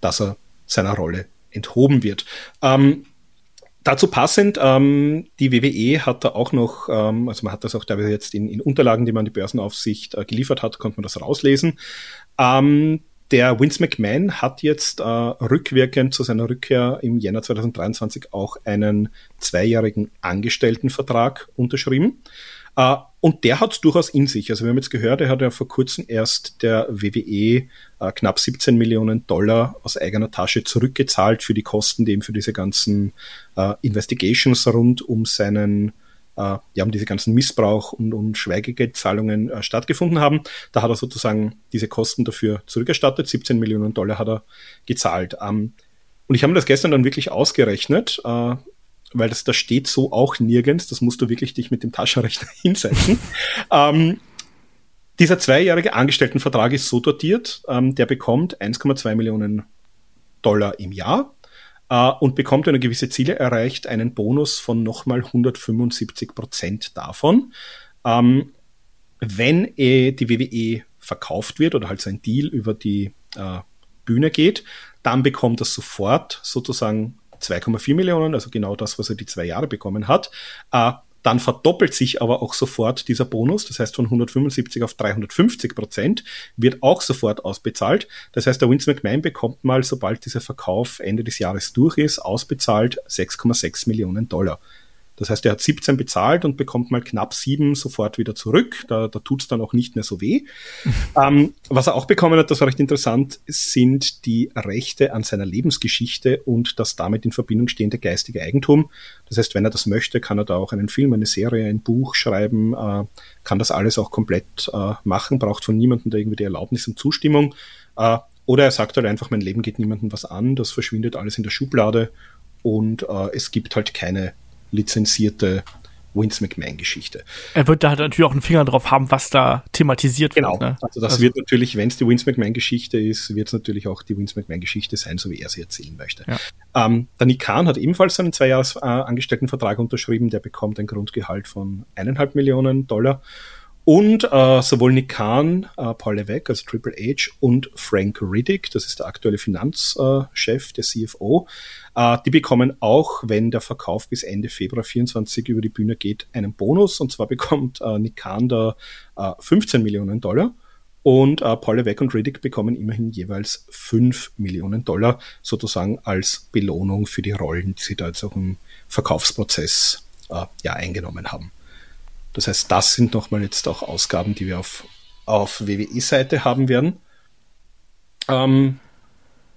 dass er seiner Rolle enthoben wird. Ähm, dazu passend, ähm, die WWE hat da auch noch, ähm, also man hat das auch teilweise jetzt in, in Unterlagen, die man an die Börsenaufsicht äh, geliefert hat, konnte man das rauslesen. Ähm, der Vince McMahon hat jetzt äh, rückwirkend zu seiner Rückkehr im Jänner 2023 auch einen zweijährigen Angestelltenvertrag unterschrieben. Uh, und der hat durchaus in sich. Also wir haben jetzt gehört, er hat ja vor kurzem erst der WWE uh, knapp 17 Millionen Dollar aus eigener Tasche zurückgezahlt für die Kosten, die eben für diese ganzen uh, Investigations rund um seinen äh, ja, um diese ganzen Missbrauch und, und Schweigegeldzahlungen äh, stattgefunden haben. Da hat er sozusagen diese Kosten dafür zurückerstattet. 17 Millionen Dollar hat er gezahlt. Ähm, und ich habe mir das gestern dann wirklich ausgerechnet, äh, weil das, das steht so auch nirgends. Das musst du wirklich dich mit dem Taschenrechner *laughs* hinsetzen. ähm, dieser zweijährige Angestelltenvertrag ist so dotiert, ähm, der bekommt 1,2 Millionen Dollar im Jahr äh, und bekommt, wenn er gewisse Ziele erreicht, einen Bonus von nochmal 175 Prozent davon. Ähm, wenn äh, die WWE verkauft wird oder halt so ein Deal über die äh, Bühne geht, dann bekommt er sofort sozusagen 2,4 Millionen, also genau das, was er die zwei Jahre bekommen hat. Äh, dann verdoppelt sich aber auch sofort dieser Bonus, das heißt von 175 auf 350 Prozent, wird auch sofort ausbezahlt. Das heißt, der Vince McMahon bekommt mal, sobald dieser Verkauf Ende des Jahres durch ist, ausbezahlt 6,6 Millionen Dollar. Das heißt, er hat 17 bezahlt und bekommt mal knapp 7 sofort wieder zurück. Da, da tut es dann auch nicht mehr so weh. *laughs* ähm, was er auch bekommen hat, das war recht interessant, sind die Rechte an seiner Lebensgeschichte und das damit in Verbindung stehende geistige Eigentum. Das heißt, wenn er das möchte, kann er da auch einen Film, eine Serie, ein Buch schreiben, äh, kann das alles auch komplett äh, machen, braucht von niemandem da irgendwie die Erlaubnis und Zustimmung. Äh, oder er sagt halt einfach, mein Leben geht niemandem was an, das verschwindet alles in der Schublade und äh, es gibt halt keine lizenzierte Vince McMahon-Geschichte. Er wird da halt natürlich auch einen Finger drauf haben, was da thematisiert genau. wird. Genau. Ne? Also das also. wird natürlich, wenn es die Vince McMahon-Geschichte ist, wird es natürlich auch die Vince McMahon-Geschichte sein, so wie er sie erzählen möchte. Ja. Ähm, der Nick Khan hat ebenfalls einen zweijahres äh, Angestelltenvertrag unterschrieben, der bekommt ein Grundgehalt von eineinhalb Millionen Dollar. Und äh, sowohl Nick Khan, äh, Paul Levesque, also Triple H und Frank Riddick, das ist der aktuelle Finanzchef, äh, der CFO, äh, die bekommen auch, wenn der Verkauf bis Ende Februar 24 über die Bühne geht, einen Bonus. Und zwar bekommt äh, Nick Khan da äh, 15 Millionen Dollar. Und äh, Paul Levesque und Riddick bekommen immerhin jeweils 5 Millionen Dollar, sozusagen als Belohnung für die Rollen, die sie da jetzt auch im Verkaufsprozess äh, ja eingenommen haben. Das heißt, das sind nochmal jetzt auch Ausgaben, die wir auf, auf WWE-Seite haben werden. Ähm,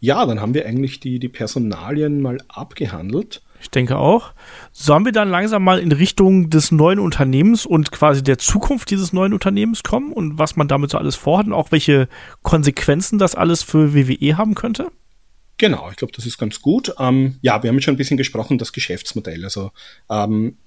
ja, dann haben wir eigentlich die, die Personalien mal abgehandelt. Ich denke auch. Sollen wir dann langsam mal in Richtung des neuen Unternehmens und quasi der Zukunft dieses neuen Unternehmens kommen und was man damit so alles vorhat und auch welche Konsequenzen das alles für WWE haben könnte? Genau, ich glaube, das ist ganz gut. Ähm, ja, wir haben jetzt schon ein bisschen gesprochen, das Geschäftsmodell. Also ähm,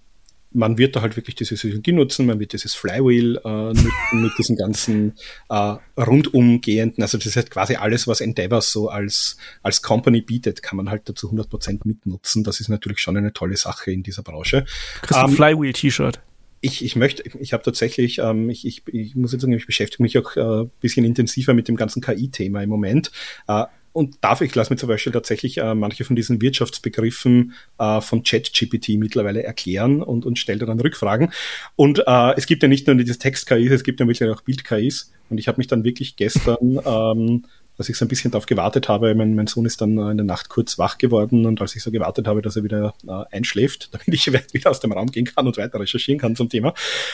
man wird da halt wirklich diese Psychologie nutzen, man wird dieses Flywheel äh, nutzen mit diesen ganzen äh, rundumgehenden, also das ist halt quasi alles, was Endeavor so als, als Company bietet, kann man halt dazu 100% mitnutzen. Das ist natürlich schon eine tolle Sache in dieser Branche. Kriegst ähm, ein Flywheel-T-Shirt? Ich, ich möchte, ich habe tatsächlich, ähm, ich, ich, ich muss jetzt sagen, ich beschäftige mich auch äh, bisschen intensiver mit dem ganzen KI-Thema im Moment. Äh, und dafür, ich lasse mir zum Beispiel tatsächlich äh, manche von diesen Wirtschaftsbegriffen äh, von ChatGPT mittlerweile erklären und, und stelle dann Rückfragen. Und äh, es gibt ja nicht nur dieses Text-KIs, es gibt ja mittlerweile auch Bild-KIs. Und ich habe mich dann wirklich gestern ähm, dass ich so ein bisschen darauf gewartet habe. Mein, mein Sohn ist dann äh, in der Nacht kurz wach geworden und als ich so gewartet habe, dass er wieder äh, einschläft, *laughs* damit ich wieder aus dem Raum gehen kann und weiter recherchieren kann zum Thema,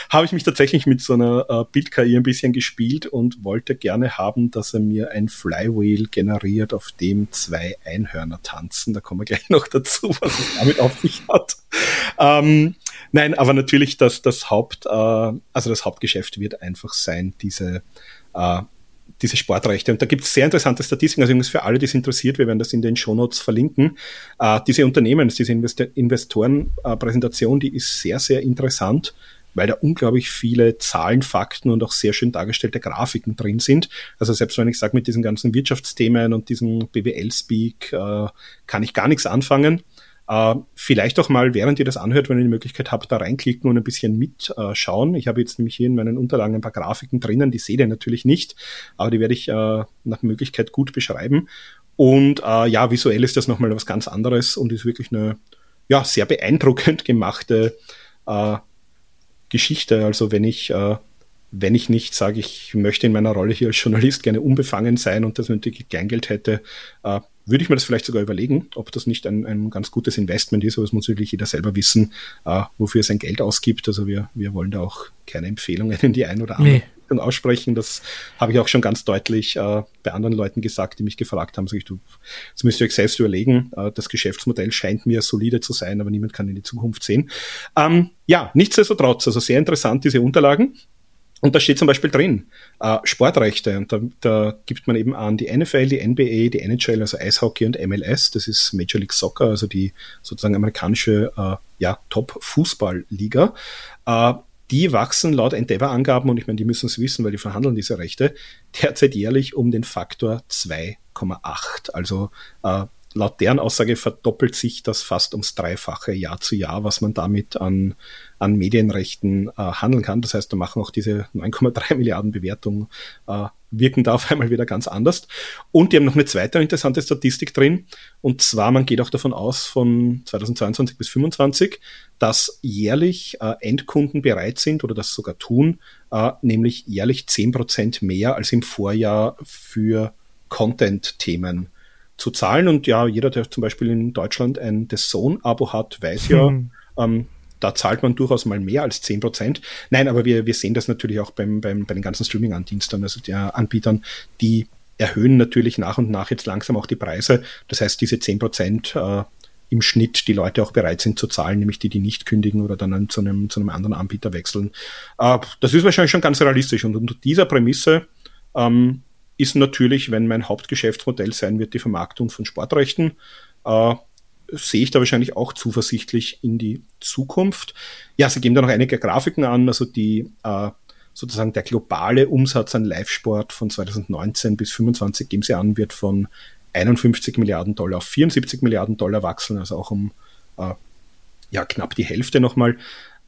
habe ich mich tatsächlich mit so einer äh, Bild-KI ein bisschen gespielt und wollte gerne haben, dass er mir ein Flywheel generiert, auf dem zwei Einhörner tanzen. Da kommen wir gleich *laughs* noch dazu, was es damit auf sich hat. Ähm, nein, aber natürlich das, das Haupt, äh, also das Hauptgeschäft wird einfach sein, diese äh, diese Sportrechte. Und da gibt es sehr interessante Statistiken, also für alle, die es interessiert, wir werden das in den Shownotes verlinken. Äh, diese Unternehmens-, diese Invest Investorenpräsentation, die ist sehr, sehr interessant, weil da unglaublich viele Zahlen, Fakten und auch sehr schön dargestellte Grafiken drin sind. Also selbst wenn ich sage, mit diesen ganzen Wirtschaftsthemen und diesem BWL-Speak äh, kann ich gar nichts anfangen. Äh, vielleicht auch mal, während ihr das anhört, wenn ihr die Möglichkeit habt, da reinklicken und ein bisschen mitschauen. ich habe jetzt nämlich hier in meinen Unterlagen ein paar Grafiken drinnen, die seht ihr natürlich nicht, aber die werde ich äh, nach Möglichkeit gut beschreiben. Und äh, ja, visuell ist das nochmal was ganz anderes und ist wirklich eine ja, sehr beeindruckend gemachte äh, Geschichte. Also wenn ich äh, wenn ich nicht sage, ich möchte in meiner Rolle hier als Journalist gerne unbefangen sein und das nötige Kleingeld hätte, äh, würde ich mir das vielleicht sogar überlegen, ob das nicht ein, ein ganz gutes Investment ist, aber es muss natürlich jeder selber wissen, äh, wofür er sein Geld ausgibt. Also wir, wir wollen da auch keine Empfehlungen in die ein oder andere nee. Richtung aussprechen. Das habe ich auch schon ganz deutlich äh, bei anderen Leuten gesagt, die mich gefragt haben. Sag ich, du, das müsst ihr euch selbst überlegen. Äh, das Geschäftsmodell scheint mir solide zu sein, aber niemand kann in die Zukunft sehen. Ähm, ja, nichtsdestotrotz, also sehr interessant, diese Unterlagen. Und da steht zum Beispiel drin, äh, Sportrechte. Und da, da gibt man eben an die NFL, die NBA, die NHL, also Eishockey und MLS. Das ist Major League Soccer, also die sozusagen amerikanische äh, ja, Top-Fußball-Liga. Äh, die wachsen laut Endeavor-Angaben, und ich meine, die müssen es wissen, weil die verhandeln diese Rechte, derzeit jährlich um den Faktor 2,8. Also äh, laut deren Aussage verdoppelt sich das fast ums Dreifache Jahr zu Jahr, was man damit an, an Medienrechten äh, handeln kann. Das heißt, da machen auch diese 9,3 *laughs* Milliarden Bewertungen, äh, wirken da auf einmal wieder ganz anders. Und die haben noch eine zweite interessante Statistik drin. Und zwar, man geht auch davon aus, von 2022 bis 2025, dass jährlich äh, Endkunden bereit sind oder das sogar tun, äh, nämlich jährlich 10% mehr als im Vorjahr für Content-Themen zu zahlen. Und ja, jeder, der zum Beispiel in Deutschland ein The Zone-Abo hat, weiß ja, hm. ähm, da zahlt man durchaus mal mehr als zehn Prozent. Nein, aber wir, wir sehen das natürlich auch beim, beim, bei den ganzen Streaming-Anbietern, also der Anbietern, die erhöhen natürlich nach und nach jetzt langsam auch die Preise. Das heißt, diese zehn Prozent äh, im Schnitt die Leute auch bereit sind zu zahlen, nämlich die, die nicht kündigen oder dann zu einem, zu einem anderen Anbieter wechseln. Äh, das ist wahrscheinlich schon ganz realistisch. Und unter dieser Prämisse ähm, ist natürlich, wenn mein Hauptgeschäftsmodell sein wird, die Vermarktung von Sportrechten, äh, sehe ich da wahrscheinlich auch zuversichtlich in die Zukunft. Ja, sie geben da noch einige Grafiken an, also die äh, sozusagen der globale Umsatz an Live-Sport von 2019 bis 2025 geben sie an, wird von 51 Milliarden Dollar auf 74 Milliarden Dollar wachsen, also auch um äh, ja, knapp die Hälfte nochmal.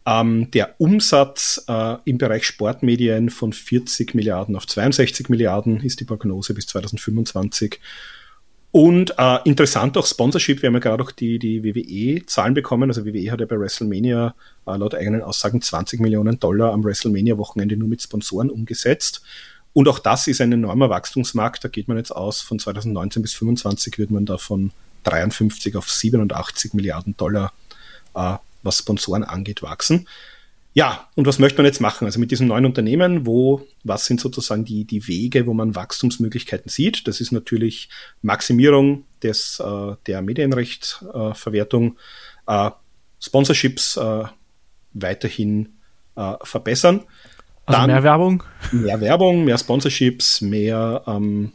Ähm, der Umsatz äh, im Bereich Sportmedien von 40 Milliarden auf 62 Milliarden ist die Prognose bis 2025. Und äh, interessant auch Sponsorship, wir haben ja gerade auch die, die WWE-Zahlen bekommen. Also WWE hat ja bei WrestleMania äh, laut eigenen Aussagen 20 Millionen Dollar am WrestleMania-Wochenende nur mit Sponsoren umgesetzt. Und auch das ist ein enormer Wachstumsmarkt. Da geht man jetzt aus, von 2019 bis 2025 wird man da von 53 auf 87 Milliarden Dollar, äh, was Sponsoren angeht, wachsen. Ja, und was möchte man jetzt machen? Also mit diesem neuen Unternehmen, wo, was sind sozusagen die, die Wege, wo man Wachstumsmöglichkeiten sieht? Das ist natürlich Maximierung des, äh, der Medienrechtsverwertung, äh, Sponsorships äh, weiterhin äh, verbessern. Also Dann mehr Werbung? Mehr Werbung, mehr Sponsorships, mehr ähm,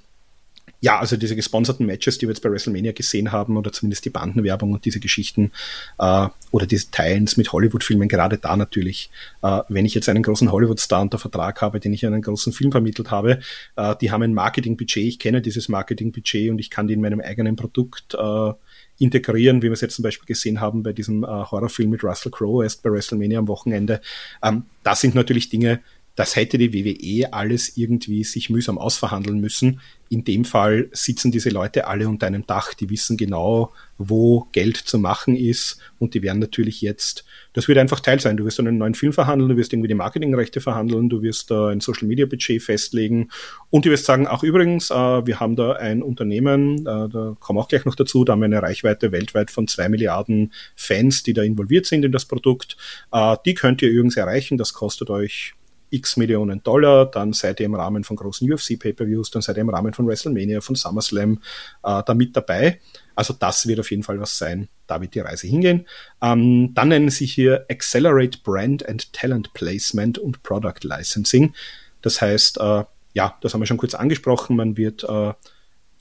ja, also diese gesponserten Matches, die wir jetzt bei WrestleMania gesehen haben, oder zumindest die Bandenwerbung und diese Geschichten äh, oder diese Teilens mit Hollywood-Filmen, gerade da natürlich, äh, wenn ich jetzt einen großen Hollywood-Star unter Vertrag habe, den ich in einen großen Film vermittelt habe, äh, die haben ein Marketing-Budget, ich kenne dieses Marketing-Budget und ich kann die in meinem eigenen Produkt äh, integrieren, wie wir es jetzt zum Beispiel gesehen haben bei diesem äh, Horrorfilm mit Russell Crowe erst bei WrestleMania am Wochenende. Ähm, das sind natürlich Dinge, das hätte die WWE alles irgendwie sich mühsam ausverhandeln müssen. In dem Fall sitzen diese Leute alle unter einem Dach, die wissen genau, wo Geld zu machen ist und die werden natürlich jetzt, das wird einfach Teil sein. Du wirst einen neuen Film verhandeln, du wirst irgendwie die Marketingrechte verhandeln, du wirst da ein Social Media Budget festlegen und du wirst sagen, auch übrigens, äh, wir haben da ein Unternehmen, äh, da kommen auch gleich noch dazu, da haben wir eine Reichweite weltweit von zwei Milliarden Fans, die da involviert sind in das Produkt. Äh, die könnt ihr übrigens erreichen, das kostet euch x Millionen Dollar, dann seid ihr im Rahmen von großen UFC-Pay-Per-Views, dann seid ihr im Rahmen von WrestleMania, von SummerSlam äh, da mit dabei. Also das wird auf jeden Fall was sein. Da wird die Reise hingehen. Ähm, dann nennen sie hier Accelerate Brand and Talent Placement und Product Licensing. Das heißt, äh, ja, das haben wir schon kurz angesprochen. Man wird äh,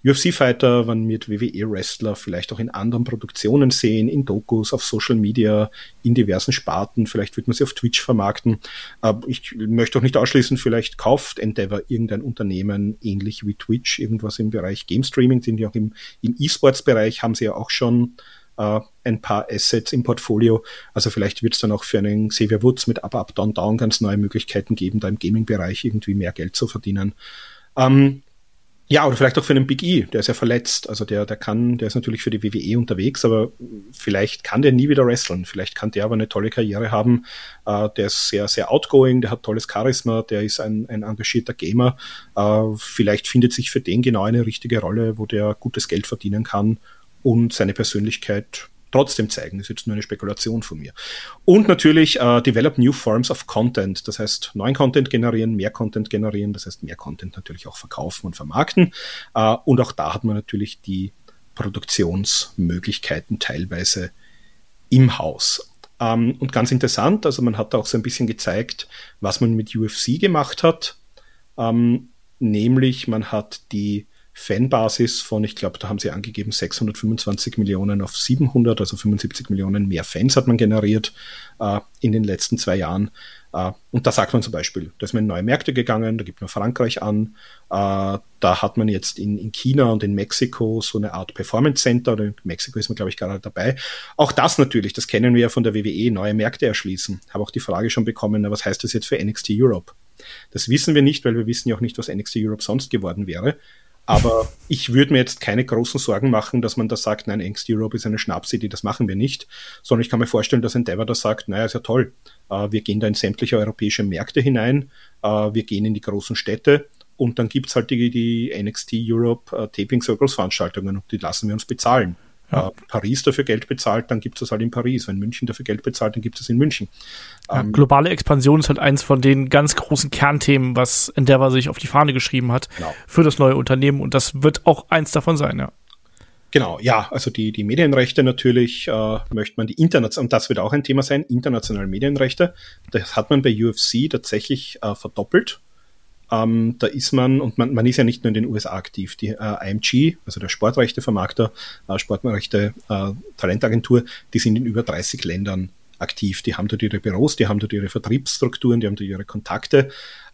UFC-Fighter, man wird WWE-Wrestler vielleicht auch in anderen Produktionen sehen, in Dokus, auf Social Media, in diversen Sparten. Vielleicht wird man sie auf Twitch vermarkten. Ich möchte auch nicht ausschließen, vielleicht kauft Endeavor irgendein Unternehmen ähnlich wie Twitch, irgendwas im Bereich Game Streaming, sind ja auch im, im E-Sports-Bereich, haben sie ja auch schon äh, ein paar Assets im Portfolio. Also vielleicht wird es dann auch für einen Xavier Woods mit Up, Up, Down, Down ganz neue Möglichkeiten geben, da im Gaming-Bereich irgendwie mehr Geld zu verdienen. Ähm, ja, oder vielleicht auch für einen Big E, der ist ja verletzt. Also der, der kann, der ist natürlich für die WWE unterwegs, aber vielleicht kann der nie wieder wresteln. Vielleicht kann der aber eine tolle Karriere haben. Äh, der ist sehr, sehr outgoing, der hat tolles Charisma, der ist ein, ein engagierter Gamer. Äh, vielleicht findet sich für den genau eine richtige Rolle, wo der gutes Geld verdienen kann und seine Persönlichkeit trotzdem zeigen. Das ist jetzt nur eine Spekulation von mir. Und natürlich äh, develop new forms of content. Das heißt, neuen Content generieren, mehr Content generieren. Das heißt, mehr Content natürlich auch verkaufen und vermarkten. Äh, und auch da hat man natürlich die Produktionsmöglichkeiten teilweise im Haus. Ähm, und ganz interessant, also man hat auch so ein bisschen gezeigt, was man mit UFC gemacht hat. Ähm, nämlich man hat die Fanbasis von, ich glaube, da haben sie angegeben, 625 Millionen auf 700, also 75 Millionen mehr Fans hat man generiert äh, in den letzten zwei Jahren. Äh, und da sagt man zum Beispiel, da ist man in neue Märkte gegangen, da gibt man Frankreich an, äh, da hat man jetzt in, in China und in Mexiko so eine Art Performance Center, oder in Mexiko ist man, glaube ich, gerade dabei. Auch das natürlich, das kennen wir ja von der WWE, neue Märkte erschließen. Habe auch die Frage schon bekommen, was heißt das jetzt für NXT Europe? Das wissen wir nicht, weil wir wissen ja auch nicht, was NXT Europe sonst geworden wäre. Aber ich würde mir jetzt keine großen Sorgen machen, dass man da sagt, nein, Angst Europe ist eine Schnapsidee, das machen wir nicht. Sondern ich kann mir vorstellen, dass Endeavor da sagt, naja, ist ja toll. Äh, wir gehen da in sämtliche europäische Märkte hinein, äh, wir gehen in die großen Städte und dann gibt's halt die, die NXT Europe äh, Taping Circles Veranstaltungen und die lassen wir uns bezahlen ja. äh, Paris dafür Geld bezahlt, dann gibt es das halt in Paris. Wenn München dafür Geld bezahlt, dann gibt es das in München. Ja, ähm, globale Expansion ist halt eins von den ganz großen Kernthemen, was Endeavor sich auf die Fahne geschrieben hat genau. für das neue Unternehmen und das wird auch eins davon sein, ja. Genau, ja, also die, die Medienrechte natürlich äh, möchte man die international, und das wird auch ein Thema sein, internationale Medienrechte. Das hat man bei UFC tatsächlich äh, verdoppelt Ähm, da ist man, und man, man ist ja nicht nur in den USA aktiv, die äh, IMG, also der Sportrechtevermarkter, äh, Sportrechte äh, Talentagentur, die sind in über 30 Ländern aktiv. Die haben dort ihre Büros, die haben dort ihre Vertriebsstrukturen, die haben dort ihre Kontakte.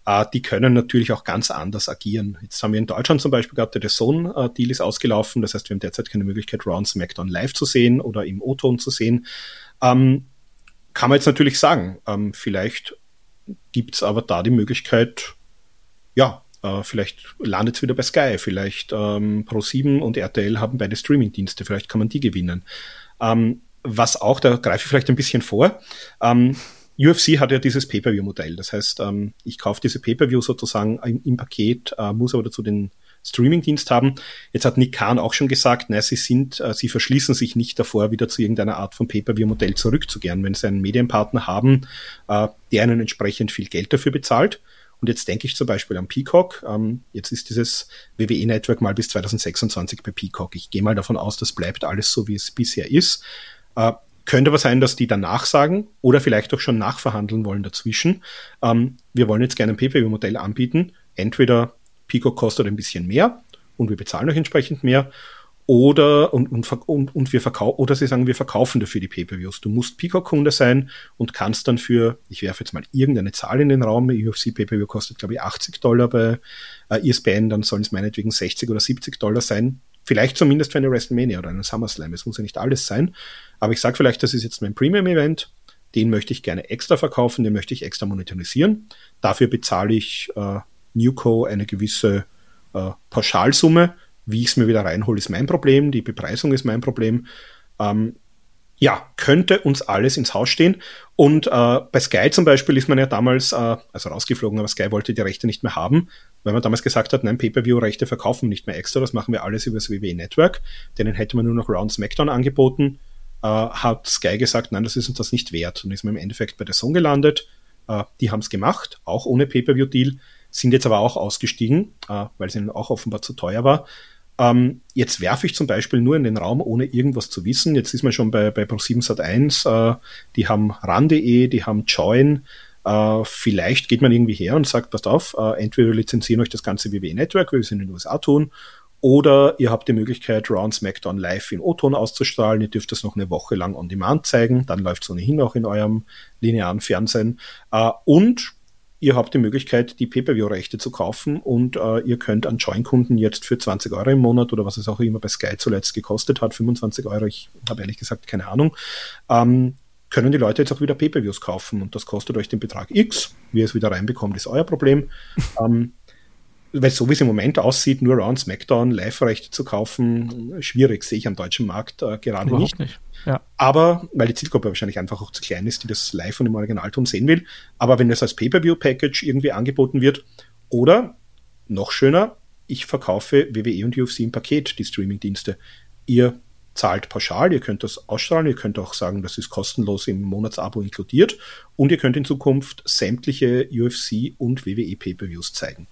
Äh, die können natürlich auch ganz anders agieren. Jetzt haben wir in Deutschland zum Beispiel gehabt, der Zone-Deal ist ausgelaufen. Das heißt, wir haben derzeit keine Möglichkeit, Raw und SmackDown live zu sehen oder im O-Ton zu sehen. Ähm, kann man jetzt natürlich sagen, ähm, vielleicht gibt's aber da die Möglichkeit, ja, äh, vielleicht landet es wieder bei Sky, vielleicht ähm, Pro7 und RTL haben beide Streaming-Dienste, vielleicht kann man die gewinnen. Ähm, was auch, da greife ich vielleicht ein bisschen vor, ähm, UFC hat ja dieses Pay-Per-View-Modell. Das heißt, ähm, ich kaufe diese Pay-Per-View sozusagen im, im Paket, äh, muss aber dazu den Streaming-Dienst haben. Jetzt hat Nick Khan auch schon gesagt, nein, sie sind, äh, sie verschließen sich nicht davor, wieder zu irgendeiner Art von Pay-Per-View-Modell zurückzukehren, wenn sie einen Medienpartner haben, äh, der ihnen entsprechend viel Geld dafür bezahlt. Und jetzt denke ich zum Beispiel an Peacock. Ähm, jetzt ist dieses WWE-Network mal bis 2026 bei Peacock. Ich gehe mal davon aus, das bleibt alles so, wie es bisher ist. Äh, könnte aber sein, dass die danach sagen oder vielleicht auch schon nachverhandeln wollen dazwischen. Ähm, wir wollen jetzt gerne ein PPV-Modell anbieten. Entweder Peacock kostet ein bisschen mehr und wir bezahlen euch entsprechend mehr oder und, und, und, und wir verkaufen oder sie sagen, wir verkaufen dafür die Pay-per-Views. Du musst Peacock-Kunde sein und kannst dann für, ich werfe jetzt mal irgendeine Zahl in den Raum, UFC Pay-per-View kostet glaube ich 80 Dollar bei äh, ESPN, dann sollen es meinetwegen 60 oder 70 Dollar sein. Vielleicht zumindest für eine WrestleMania oder einen SummerSlam. Es muss ja nicht alles sein. Aber ich sage vielleicht, das ist jetzt mein Premium-Event. Den möchte ich gerne extra verkaufen, den möchte ich extra monetarisieren. Dafür bezahle ich äh, Newco eine gewisse äh, Pauschalsumme wie ich es mir wieder reinhole, ist mein Problem. Die Bepreisung ist mein Problem. Ähm, ja, könnte uns alles ins Haus stehen. Und äh, bei Sky zum Beispiel ist man ja damals, äh, also rausgeflogen, aber Sky wollte die Rechte nicht mehr haben, weil man damals gesagt hat, nein, Pay-Per-View-Rechte verkaufen nicht mehr extra, das machen wir alles über das WWE Network. Denen hätte man nur noch Round SmackDown angeboten. Äh, hat Sky gesagt, nein, das ist uns das nicht wert. Und ist man im Endeffekt bei der Song gelandet. Äh, die haben es gemacht, auch ohne Pay-Per-View-Deal, sind jetzt aber auch ausgestiegen, äh, weil es ihnen auch offenbar zu teuer war. Ähm, jetzt werfe ich zum Beispiel nur in den Raum, ohne irgendwas zu wissen. Jetzt ist man schon bei, bei Pro7 Sat1, äh, die haben RAN.de, die haben Join. Äh, vielleicht geht man irgendwie her und sagt, passt auf, äh, entweder lizenzieren euch das ganze WWE Network, wie wir es in den USA tun, oder ihr habt die Möglichkeit, Round SmackDown live in O-Ton auszustrahlen. Ihr dürft das noch eine Woche lang on demand zeigen. Dann läuft es ohnehin auch in eurem linearen Fernsehen. Äh, und ihr habt die Möglichkeit, die Pay-Per-View-Rechte zu kaufen und äh, ihr könnt an Join-Kunden jetzt für 20 Euro im Monat oder was es auch immer bei Sky zuletzt gekostet hat, 25 Euro, ich habe ehrlich gesagt keine Ahnung, ähm, können die Leute jetzt auch wieder Pay-Per-Views kaufen und das kostet euch den Betrag X. Wie ihr es wieder reinbekommt, ist euer Problem. ähm, weil so wie es im Moment aussieht, nur Round SmackDown Live-Rechte zu kaufen, schwierig, sehe ich am deutschen Markt äh, gerade Überhaupt nicht. nicht. Ja. Aber, weil die Zielgruppe wahrscheinlich einfach auch zu klein ist, die das live und im Originalton sehen will. Aber wenn das als Pay-Per-View-Package irgendwie angeboten wird, oder noch schöner, ich verkaufe WWE und UFC im Paket, die Streaming-Dienste. Ihr zahlt pauschal, ihr könnt das ausstrahlen, ihr könnt auch sagen, das ist kostenlos im Monatsabo inkludiert und ihr könnt in Zukunft sämtliche UFC und WWE Pay-Per-Views zeigen.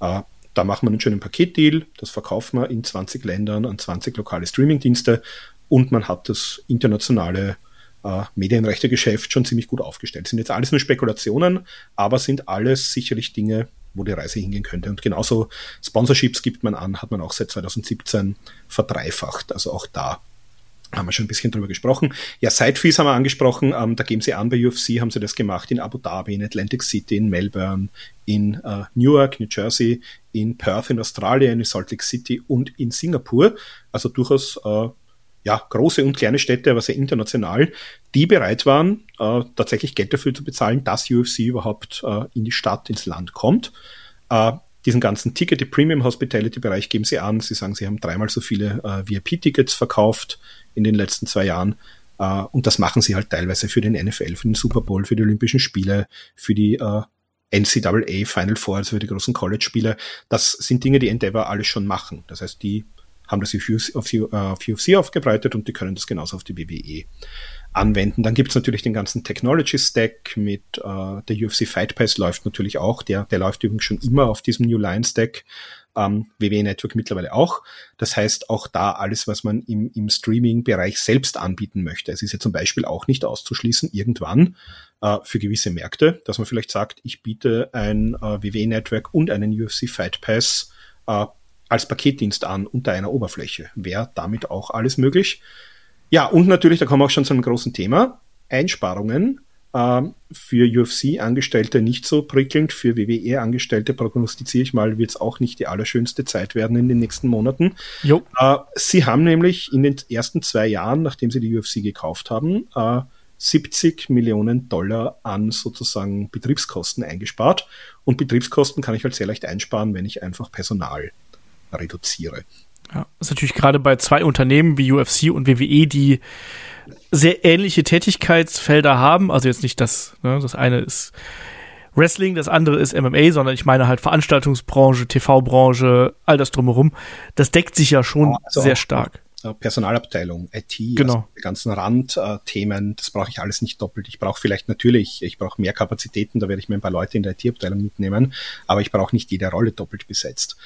Äh, da machen wir einen schönen Paketdeal, das verkaufen wir in 20 Ländern an 20 lokale Streaming-Dienste und man hat das internationale äh, Medienrechtegeschäft schon ziemlich gut aufgestellt. Das sind jetzt alles nur Spekulationen, aber sind alles sicherlich Dinge, wo die Reise hingehen könnte. Und genauso Sponsorships gibt man an, hat man auch seit 2017 verdreifacht. Also auch da haben wir schon ein bisschen drüber gesprochen. Ja, Sidefees haben wir angesprochen. Ähm, da geben sie an, bei UFC haben sie das gemacht in Abu Dhabi, in Atlantic City, in Melbourne, in äh, Newark, New Jersey, in Perth in Australien, in Salt Lake City und in Singapur. Also durchaus äh, ja, große und kleine Städte, aber sehr international, die bereit waren, äh, tatsächlich Geld dafür zu bezahlen, dass UFC überhaupt äh, in die Stadt, ins Land kommt. Äh, diesen ganzen Ticket, die Premium Hospitality Bereich geben sie an. Sie sagen, sie haben dreimal so viele äh, VIP-Tickets verkauft in den letzten zwei Jahren. Uh, und das machen sie halt teilweise für den NFL, für den Super Bowl, für die Olympischen Spiele, für die uh, NCAA Final Four, also für die großen College-Spiele. Das sind Dinge, die Endeavor alles schon machen. Das heißt, die haben das auf auf UFC aufgebreitet und die können das genauso auf die WWE anwenden. Dann gibt es natürlich den ganzen Technology Stack mit äh, der UFC Fight Pass läuft natürlich auch. Der, der läuft übrigens schon immer auf diesem New Line Stack. Ähm, WWE Network mittlerweile auch. Das heißt, auch da alles, was man im, im Streaming-Bereich selbst anbieten möchte. Es ist ja zum Beispiel auch nicht auszuschließen, irgendwann äh, für gewisse Märkte, dass man vielleicht sagt, ich biete ein äh, WWE Network und einen UFC Fight Pass äh, als Paketdienst an unter einer Oberfläche. Wäre damit auch alles möglich. Ja, und natürlich, da kommen wir auch schon zu einem großen Thema. Einsparungen für UFC-Angestellte nicht so prickelnd, für WWE-Angestellte prognostiziere ich mal, wird es auch nicht die allerschönste Zeit werden in den nächsten Monaten. Jo. Äh, sie haben nämlich in den ersten zwei Jahren, nachdem sie die UFC gekauft haben, äh, 70 Millionen Dollar an sozusagen Betriebskosten eingespart. Und Betriebskosten kann ich halt sehr leicht einsparen, wenn ich einfach Personal reduziere. Ja, das ist natürlich gerade bei zwei Unternehmen wie UFC und WWE, die sehr ähnliche Tätigkeitsfelder haben. Also jetzt nicht das, ne, das eine ist Wrestling, das andere ist MMA, sondern ich meine halt Veranstaltungsbranche, TV-Branche, all das drumherum. Das deckt sich ja schon also sehr stark. Personalabteilung, IT, genau. also die ganzen Randthemen, das brauche ich alles nicht doppelt. Ich brauche vielleicht natürlich, ich brauche mehr Kapazitäten, da werde ich mir ein paar Leute in der IT-Abteilung mitnehmen, aber ich brauche nicht jede Rolle doppelt besetzt.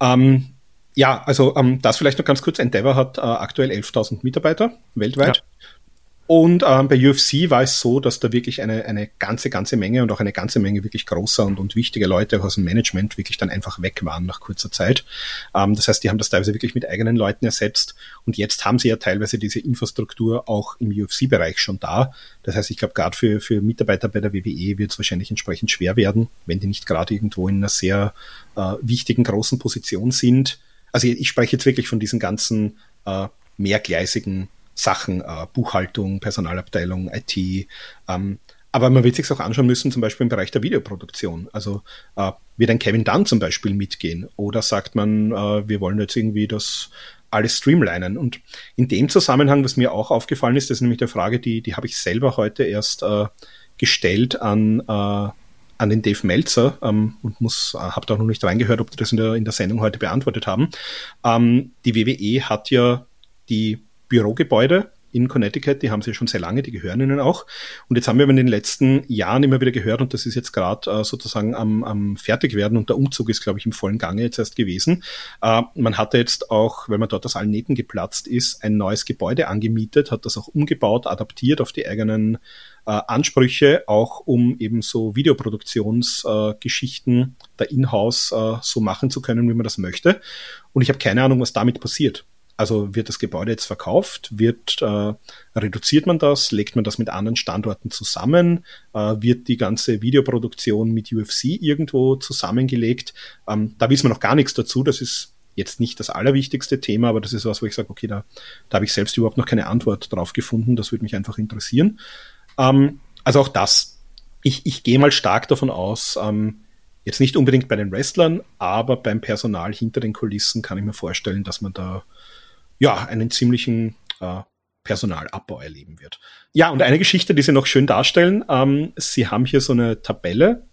Ähm, ja, also ähm, das vielleicht noch ganz kurz. Endeavor hat äh, aktuell 11.000 Mitarbeiter weltweit. Ja. Und ähm, bei UFC war es so, dass da wirklich eine, eine ganze, ganze Menge und auch eine ganze Menge wirklich großer und, und wichtiger Leute aus dem Management wirklich dann einfach weg waren nach kurzer Zeit. Ähm, das heißt, die haben das teilweise wirklich mit eigenen Leuten ersetzt. Und jetzt haben sie ja teilweise diese Infrastruktur auch im UFC-Bereich schon da. Das heißt, ich glaube, gerade für, für Mitarbeiter bei der WWE wird es wahrscheinlich entsprechend schwer werden, wenn die nicht gerade irgendwo in einer sehr äh, wichtigen, großen Position sind. Also ich spreche jetzt wirklich von diesen ganzen äh, mehrgleisigen Sachen, äh, Buchhaltung, Personalabteilung, IT. Ähm, aber man wird sich auch anschauen müssen, zum Beispiel im Bereich der Videoproduktion. Also äh, wird ein Kevin Dunn zum Beispiel mitgehen? Oder sagt man, äh, wir wollen jetzt irgendwie das alles streamlinen? Und in dem Zusammenhang, was mir auch aufgefallen ist, das ist nämlich der Frage, die, die habe ich selber heute erst äh, gestellt an, äh, an den Dave Melzer ähm, und muss, äh, habe da noch nicht reingehört, ob die das in der, in der Sendung heute beantwortet haben. Ähm, die WWE hat ja die Bürogebäude in Connecticut, die haben sie schon sehr lange, die gehören ihnen auch. Und jetzt haben wir in den letzten Jahren immer wieder gehört, und das ist jetzt gerade äh, sozusagen am, am Fertigwerden und der Umzug ist, glaube ich, im vollen Gange jetzt erst gewesen. Äh, man hatte jetzt auch, weil man dort aus allen Nähten geplatzt ist, ein neues Gebäude angemietet, hat das auch umgebaut, adaptiert auf die eigenen äh, Ansprüche, auch um eben so Videoproduktionsgeschichten äh, da in-house äh, so machen zu können, wie man das möchte. Und ich habe keine Ahnung, was damit passiert. Also wird das Gebäude jetzt verkauft? Wird, äh, reduziert man das? Legt man das mit anderen Standorten zusammen? Äh, wird die ganze Videoproduktion mit UFC irgendwo zusammengelegt? Ähm, da wissen wir noch gar nichts dazu. Das ist jetzt nicht das allerwichtigste Thema, aber das ist was, wo ich sage, okay, da, da habe ich selbst überhaupt noch keine Antwort drauf gefunden. Das würde mich einfach interessieren. Ähm, also auch das. Ich, ich gehe mal stark davon aus, ähm, jetzt nicht unbedingt bei den Wrestlern, aber beim Personal hinter den Kulissen kann ich mir vorstellen, dass man da ja, einen ziemlichen äh, Personalabbau erleben wird. Ja, und eine Geschichte, die Sie noch schön darstellen, ähm, Sie haben hier so eine Tabelle,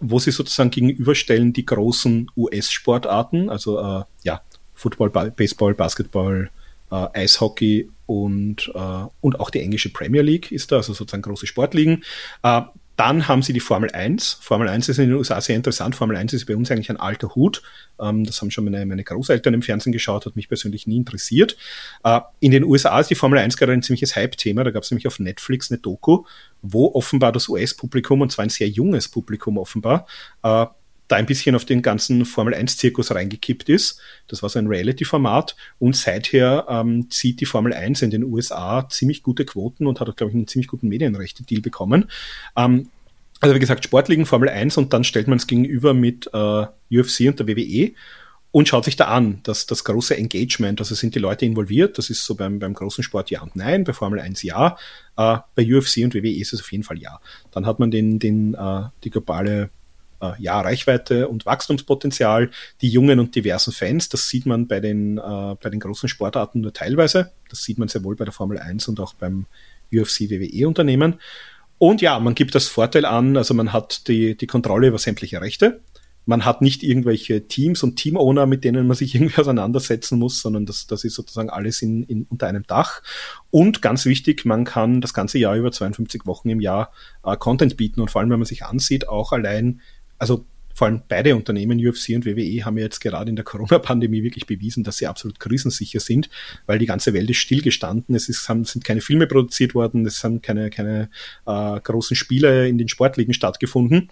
wo Sie sozusagen gegenüberstellen die großen US-Sportarten, also äh, ja, Football, Baseball, Basketball, äh, Eishockey und, äh, und auch die englische Premier League ist da, also sozusagen große Sportligen. Dann haben sie die Formel 1. Formel 1 ist in den USA sehr interessant. Formel 1 ist bei uns eigentlich ein alter Hut. Ähm, das haben schon meine, meine Großeltern im Fernsehen geschaut, hat mich persönlich nie interessiert. Äh, in den USA ist die Formel 1 gerade ein ziemliches Hype-Thema. Da gab es nämlich auf Netflix eine Doku, wo offenbar das US-Publikum, und zwar ein sehr junges Publikum offenbar, äh, da ein bisschen auf den ganzen Formel-1-Zirkus reingekippt ist. Das war so ein Reality-Format und seither ähm, zieht die Formel 1 in den USA ziemlich gute Quoten und hat auch, glaube ich, einen ziemlich guten Medienrechte-Deal bekommen. Ähm, also wie gesagt, Sportligen Formel 1 und dann stellt man es gegenüber mit äh, UFC und der WWE und schaut sich da an, dass das große Engagement, also sind die Leute involviert, das ist so beim, beim großen Sport ja und nein, bei Formel 1 ja, äh, bei UFC und WWE ist es auf jeden Fall ja. Dann hat man den, den, äh, die globale äh, ja, Reichweite und Wachstumspotenzial, die jungen und diversen Fans. Das sieht man bei den, äh, bei den großen Sportarten nur teilweise. Das sieht man sehr wohl bei der Formel 1 und auch beim UFC WWE Unternehmen. Und ja, man gibt das Vorteil an, also man hat die, die Kontrolle über sämtliche Rechte. Man hat nicht irgendwelche Teams und Team-Owner, mit denen man sich *laughs* irgendwie auseinandersetzen muss, sondern das, das ist sozusagen alles in, in, unter einem Dach. Und ganz wichtig, man kann das ganze Jahr über 52 Wochen im Jahr äh, Content bieten und vor allem, wenn man sich ansieht, auch allein also vor allem beide Unternehmen, UFC und WWE, haben ja jetzt gerade in der Corona-Pandemie wirklich bewiesen, dass sie absolut krisensicher sind, weil die ganze Welt ist stillgestanden. Es ist, haben, sind keine Filme produziert worden, es haben keine, keine äh, großen Spiele in den Sportligen stattgefunden.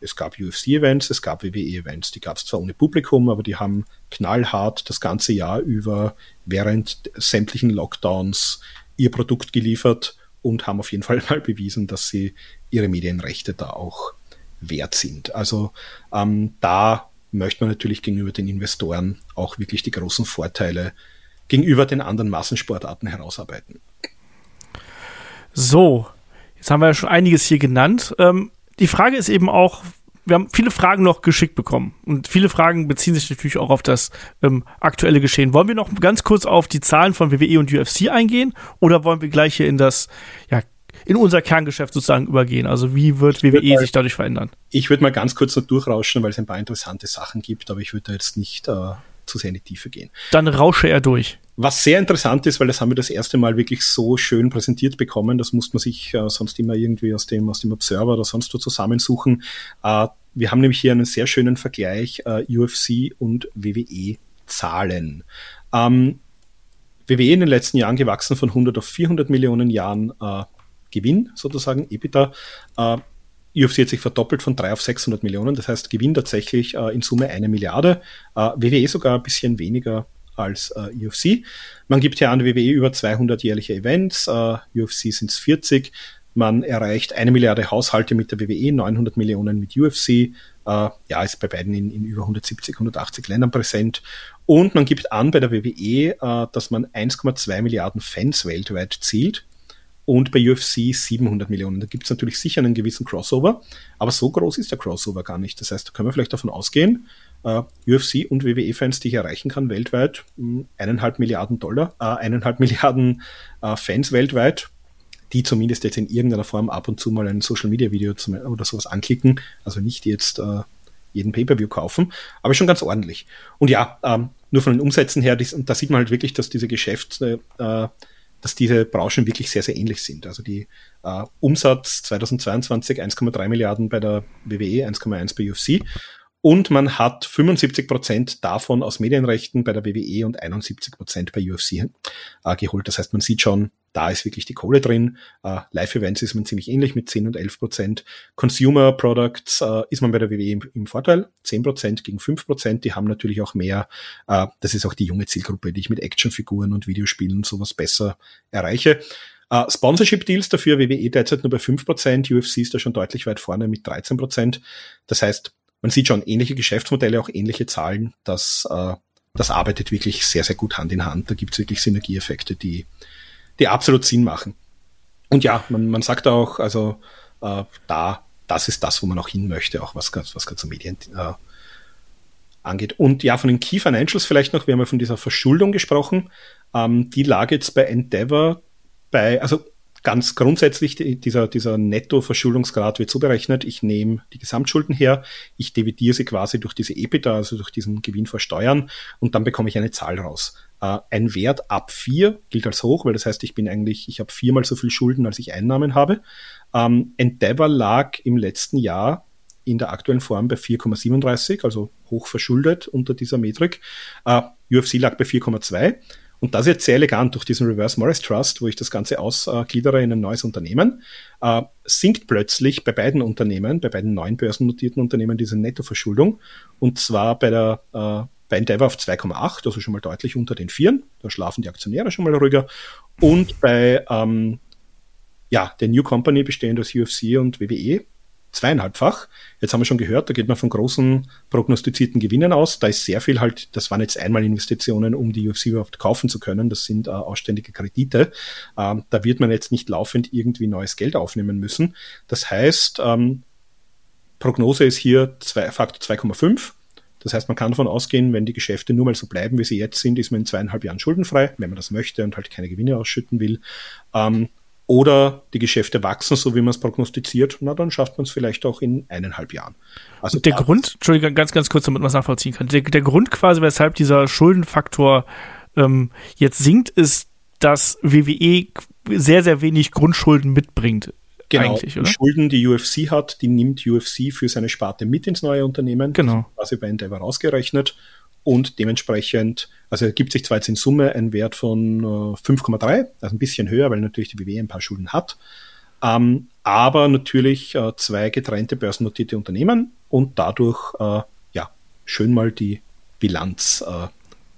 Es gab UFC-Events, es gab WWE-Events. Die gab es zwar ohne Publikum, aber die haben knallhart das ganze Jahr über während sämtlichen Lockdowns ihr Produkt geliefert und haben auf jeden Fall mal bewiesen, dass sie ihre Medienrechte da auch wert sind. Also ähm, da möchte man natürlich gegenüber den Investoren auch wirklich die großen Vorteile gegenüber den anderen Massensportarten herausarbeiten. So, jetzt haben wir ja schon einiges hier genannt. Ähm, die Frage ist eben auch, wir haben viele Fragen noch geschickt bekommen und viele Fragen beziehen sich natürlich auch auf das ähm, aktuelle Geschehen. Wollen wir noch ganz kurz auf die Zahlen von WWE und UFC eingehen oder wollen wir gleich hier in das ja, in unser Kerngeschäft sozusagen übergehen. Also wie wird WWE mal, sich dadurch verändern? Ich würde mal ganz kurz noch durchrauschen, weil es ein paar interessante Sachen gibt, aber ich würde da jetzt nicht äh, zu sehr in die Tiefe gehen. Dann rausche er durch. Was sehr interessant ist, weil das haben wir das erste Mal wirklich so schön präsentiert bekommen, das muss man sich äh, sonst immer irgendwie aus dem, aus dem Observer oder sonst wo zusammensuchen. Äh, wir haben nämlich hier einen sehr schönen Vergleich äh, UFC und WWE Zahlen. Ähm, WWE in den letzten Jahren gewachsen von 100 auf 400 Millionen Jahren äh, Gewinn sozusagen, EBITDA. Äh, UFC hat sich verdoppelt von 3 auf 600 Millionen, das heißt Gewinn tatsächlich äh, in Summe eine Milliarde, äh, WWE sogar ein bisschen weniger als äh, UFC. Man gibt ja an WWE über 200 jährliche Events, äh, UFC sind es 40. Man erreicht eine Milliarde Haushalte mit der WWE, 900 Millionen mit UFC. Äh, ja, ist bei beiden in, in, über 170, 180 Ländern präsent. Und man gibt an bei der WWE, äh, dass man 1,2 Milliarden Fans weltweit zielt und bei UFC 700 Millionen. Da gibt es natürlich sicher einen gewissen Crossover, aber so groß ist der Crossover gar nicht. Das heißt, da können wir vielleicht davon ausgehen, uh, äh, UFC und WWE-Fans, die ich erreichen kann weltweit, hm, eineinhalb Milliarden Dollar, äh, eineinhalb *laughs* Milliarden äh, Fans weltweit, die zumindest jetzt in irgendeiner Form ab und zu mal ein Social-Media-Video oder sowas anklicken, also nicht jetzt äh, jeden Pay-Per-View kaufen, aber schon ganz ordentlich. Und ja, ähm, nur von den Umsätzen her, dies, da sieht man halt wirklich, dass diese Geschäfte äh, dass diese Branchen wirklich sehr, sehr ähnlich sind. Also die äh, Umsatz 2022 1,3 Milliarden bei der WWE, 1,1 bei UFC. Und man hat 75 Prozent davon aus Medienrechten bei der WWE und 71 Prozent bei UFC äh, geholt. Das heißt, man sieht schon, da ist wirklich die Kohle drin. Uh, Live-Events ist man ziemlich ähnlich mit 10 und 11 Prozent. Consumer Products uh, ist man bei der WWE im, im, Vorteil. 10 Prozent gegen 5 Prozent. Die haben natürlich auch mehr. Uh, das ist auch die junge Zielgruppe, die ich mit Actionfiguren und Videospielen sowas besser erreiche. Sponsorship-Deals dafür WWE derzeit nur bei 5 Prozent. UFC ist da schon deutlich weit vorne mit 13 Prozent. Das heißt, man sieht schon ähnliche Geschäftsmodelle, auch ähnliche Zahlen. Das, das arbeitet wirklich sehr, sehr gut Hand in Hand. Da gibt es wirklich Synergieeffekte, die, die absolut Sinn machen. Und ja, man, man sagt auch, also äh, da, das ist das, wo man auch hin möchte, auch was, was ganze Medien äh, angeht. Und ja, von den Key Financials vielleicht noch, wir haben ja von dieser Verschuldung gesprochen. Ähm, die lag jetzt bei Endeavor bei, also ganz grundsätzlich, dieser, dieser Netto-Verschuldungsgrad wird so berechnet, ich nehme die Gesamtschulden her, ich dividiere sie quasi durch diese EBITDA, also durch diesen Gewinn vor Steuern und dann bekomme ich eine Zahl raus. Äh, ein Wert ab vier gilt als hoch, weil das heißt, ich bin eigentlich, ich habe viermal so viel Schulden, als ich Einnahmen habe. Ähm, Endeavor lag im letzten Jahr in der aktuellen Form bei 4,37, also hoch verschuldet unter dieser Metrik. Uh, äh, UFC lag bei 4,2. Und das jetzt sehr elegant durch diesen Reverse Morris Trust, wo ich das Ganze ausgliedere in ein neues Unternehmen, äh, sinkt plötzlich bei beiden Unternehmen, bei beiden neuen börsennotierten Unternehmen diese Nettoverschuldung. Und zwar bei der äh, bei Endeavor auf 2,8, also schon mal deutlich unter den Vieren. Da schlafen die Aktionäre schon mal ruhiger. Und bei ähm, ja, der New Company bestehend aus UFC und WWE zweieinhalbfach. Jetzt haben wir schon gehört, da geht man von großen prognostizierten Gewinnen aus. Da ist sehr viel halt, das waren jetzt einmal Investitionen, um die UFC überhaupt kaufen zu können. Das sind äh, ausständige Kredite. Ähm, da wird man jetzt nicht laufend irgendwie neues Geld aufnehmen müssen. Das heißt, ähm, Prognose ist hier zwei, Faktor 2,5. Das heißt, man kann davon ausgehen, wenn die Geschäfte nur mal so bleiben, wie sie jetzt sind, ist man in zweieinhalb Jahren schuldenfrei, wenn man das möchte und halt keine Gewinne ausschütten will. Ähm, oder die Geschäfte wachsen, so wie man es prognostiziert, na dann schafft man es vielleicht auch in eineinhalb Jahren. Also der Grund, Entschuldigung, ganz, ganz kurz, damit man es nachvollziehen kann, der, der Grund quasi, weshalb dieser Schuldenfaktor ähm, jetzt sinkt, ist, dass WWE sehr, sehr wenig Grundschulden mitbringt. Genau, eigentlich, oder? Die Schulden, die UFC hat, die nimmt UFC für seine Sparte mit ins neue Unternehmen. Genau. Quasi bei Endeavor rausgerechnet. Und dementsprechend, also ergibt sich zwar jetzt in Summe ein Wert von äh, 5,3, also ein bisschen höher, weil natürlich die BW ein paar Schulden hat. Ähm, aber natürlich äh, zwei getrennte börsennotierte Unternehmen und dadurch äh, ja schön mal die Bilanz äh,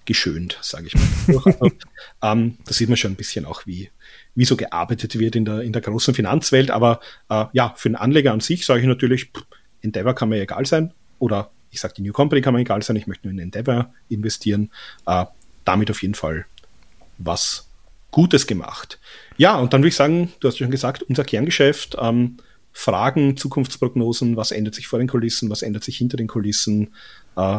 geschönt, sage ich mal. *laughs* ähm, da sieht man schon ein bisschen auch, wie, wie so gearbeitet wird in der, in der großen Finanzwelt. Aber äh, ja, für den Anleger an sich sage ich natürlich, pff, Endeavor kann mir egal sein oder ich sage, die New Company kann mir egal sein, ich möchte nur in Endeavor investieren. Äh, damit auf jeden Fall was Gutes gemacht. Ja, und dann würde ich sagen, du hast schon gesagt, unser Kerngeschäft, ähm, Fragen, Zukunftsprognosen, was ändert sich vor den Kulissen, was ändert sich hinter den Kulissen. Äh,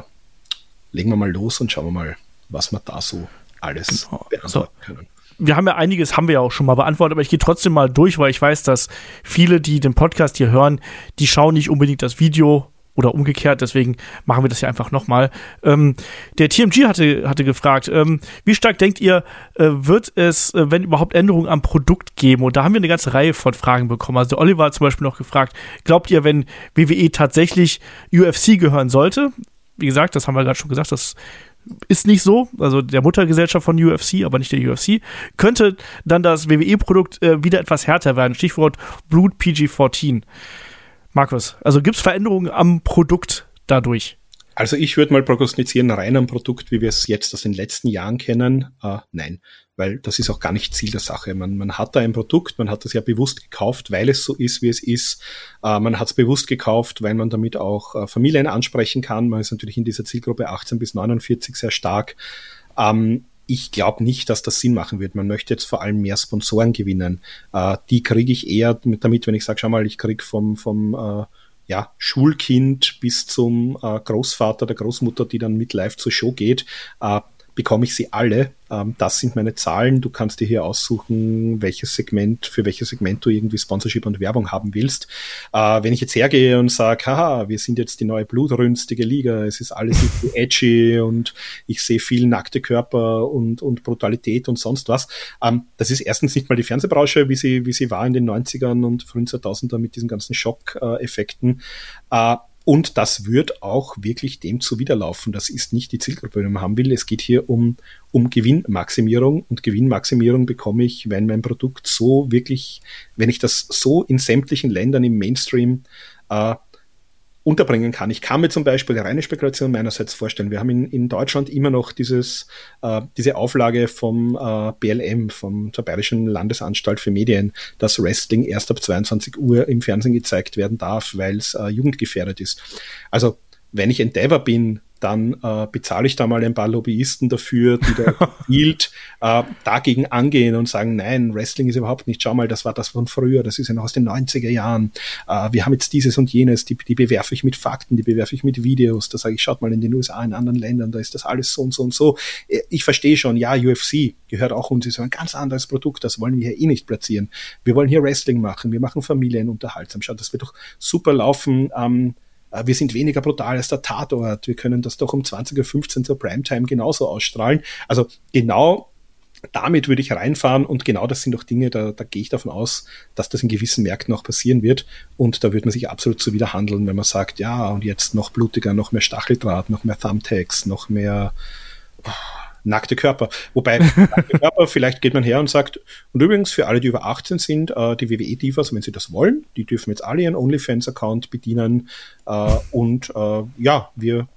legen wir mal los und schauen wir mal, was wir da so alles genau. beantworten können wir haben ja einiges, haben wir ja auch schon mal beantwortet, aber ich gehe trotzdem mal durch, weil ich weiß, dass viele, die den Podcast hier hören, die schauen nicht unbedingt das Video oder umgekehrt, deswegen machen wir das ja einfach nochmal. Ähm, der TMG hatte, hatte gefragt, ähm, wie stark denkt ihr, äh, wird es, äh, wenn überhaupt Änderungen am Produkt geben? Und da haben wir eine ganze Reihe von Fragen bekommen. Also Oliver hat zum Beispiel noch gefragt, glaubt ihr, wenn WWE tatsächlich UFC gehören sollte? Wie gesagt, das haben wir gerade schon gesagt, das ist nicht so, also der Muttergesellschaft von UFC, aber nicht der UFC, könnte dann das WWE-Produkt äh, wieder etwas härter werden. Stichwort Blut PG-14. Markus, also gibt es Veränderungen am Produkt dadurch? Also ich würde mal prognostizieren, rein am Produkt, wie wir es jetzt aus den letzten Jahren kennen, äh, nein, weil das ist auch gar nicht Ziel der Sache. Man, man hat da ein Produkt, man hat das ja bewusst gekauft, weil es so ist, wie es ist. Äh, man hat es bewusst gekauft, weil man damit auch äh, Familien ansprechen kann. Man ist natürlich in dieser Zielgruppe 18 bis 49 sehr stark. Ähm, ich glaube nicht, dass das Sinn machen wird. Man möchte jetzt vor allem mehr Sponsoren gewinnen. Äh, die kriege ich eher damit, wenn ich sage, schau mal, ich krieg vom, vom äh, ja, Schulkind bis zum äh, Großvater, der Großmutter, die dann mit live zur Show geht, äh, bekomme ich sie alle. Ähm, das sind meine Zahlen. Du kannst dir hier aussuchen, welches Segment, für welches Segment du irgendwie Sponsorship und Werbung haben willst. Äh, wenn ich jetzt hergehe und sage, haha, wir sind jetzt die neue blutrünstige Liga, es ist alles edgy und ich sehe viel nackte Körper und, und Brutalität und sonst was. Ähm, das ist erstens nicht mal die Fernsehbranche, wie sie, wie sie war in den 90ern und frühen 2000er mit diesen ganzen Schockeffekten. Äh, und das wird auch wirklich dem zuwiderlaufen. Das ist nicht die Zielgruppe, die man haben will. Es geht hier um, um Gewinnmaximierung. Und Gewinnmaximierung bekomme ich, wenn mein Produkt so wirklich, wenn ich das so in sämtlichen Ländern im Mainstream äh, unterbringen kann. Ich kann mir zum Beispiel eine reine Spekulation meinerseits vorstellen. Wir haben in, in Deutschland immer noch dieses, äh, diese Auflage vom äh, BLM, vom der Bayerischen Landesanstalt für Medien, dass Wrestling erst ab 22 Uhr im Fernsehen gezeigt werden darf, weil es äh, jugendgefährdet ist. Also wenn ich Endeavor bin, dann äh, bezahle ich da mal ein paar Lobbyisten dafür, die da *laughs* gezielt äh, dagegen angehen und sagen, nein, Wrestling ist überhaupt nicht, schau mal, das war das von früher, das ist ja noch aus den 90er Jahren, äh, wir haben jetzt dieses und jenes, die, die bewerfe ich mit Fakten, die bewerfe ich mit Videos, da sage ich, schaut mal in den USA, in anderen Ländern, da ist das alles so und so und so. Äh, ich verstehe schon, ja, UFC gehört auch uns, ist ein ganz anderes Produkt, das wollen wir hier eh nicht platzieren. Wir wollen hier Wrestling machen, wir machen Familienunterhaltsam, schaut, das wird doch super laufen, ähm, äh, wir sind weniger brutal als der Tatort, wir können das doch um 20.15 Uhr zur Primetime genauso ausstrahlen. Also genau damit würde ich reinfahren und genau das sind auch Dinge, da, da gehe ich davon aus, dass das in gewissen Märkten auch passieren wird und da wird man sich absolut zuwider handeln, wenn man sagt, ja, und jetzt noch blutiger, noch mehr Stacheldraht, noch mehr Thumbtacks, noch mehr nackte Körper. Wobei, *laughs* nackte Körper, vielleicht geht man her und sagt, und übrigens für alle, die über 18 sind, äh, die WWE-Divas, wenn sie das wollen, die dürfen jetzt alle ihren OnlyFans-Account bedienen. Äh, und äh, ja, wir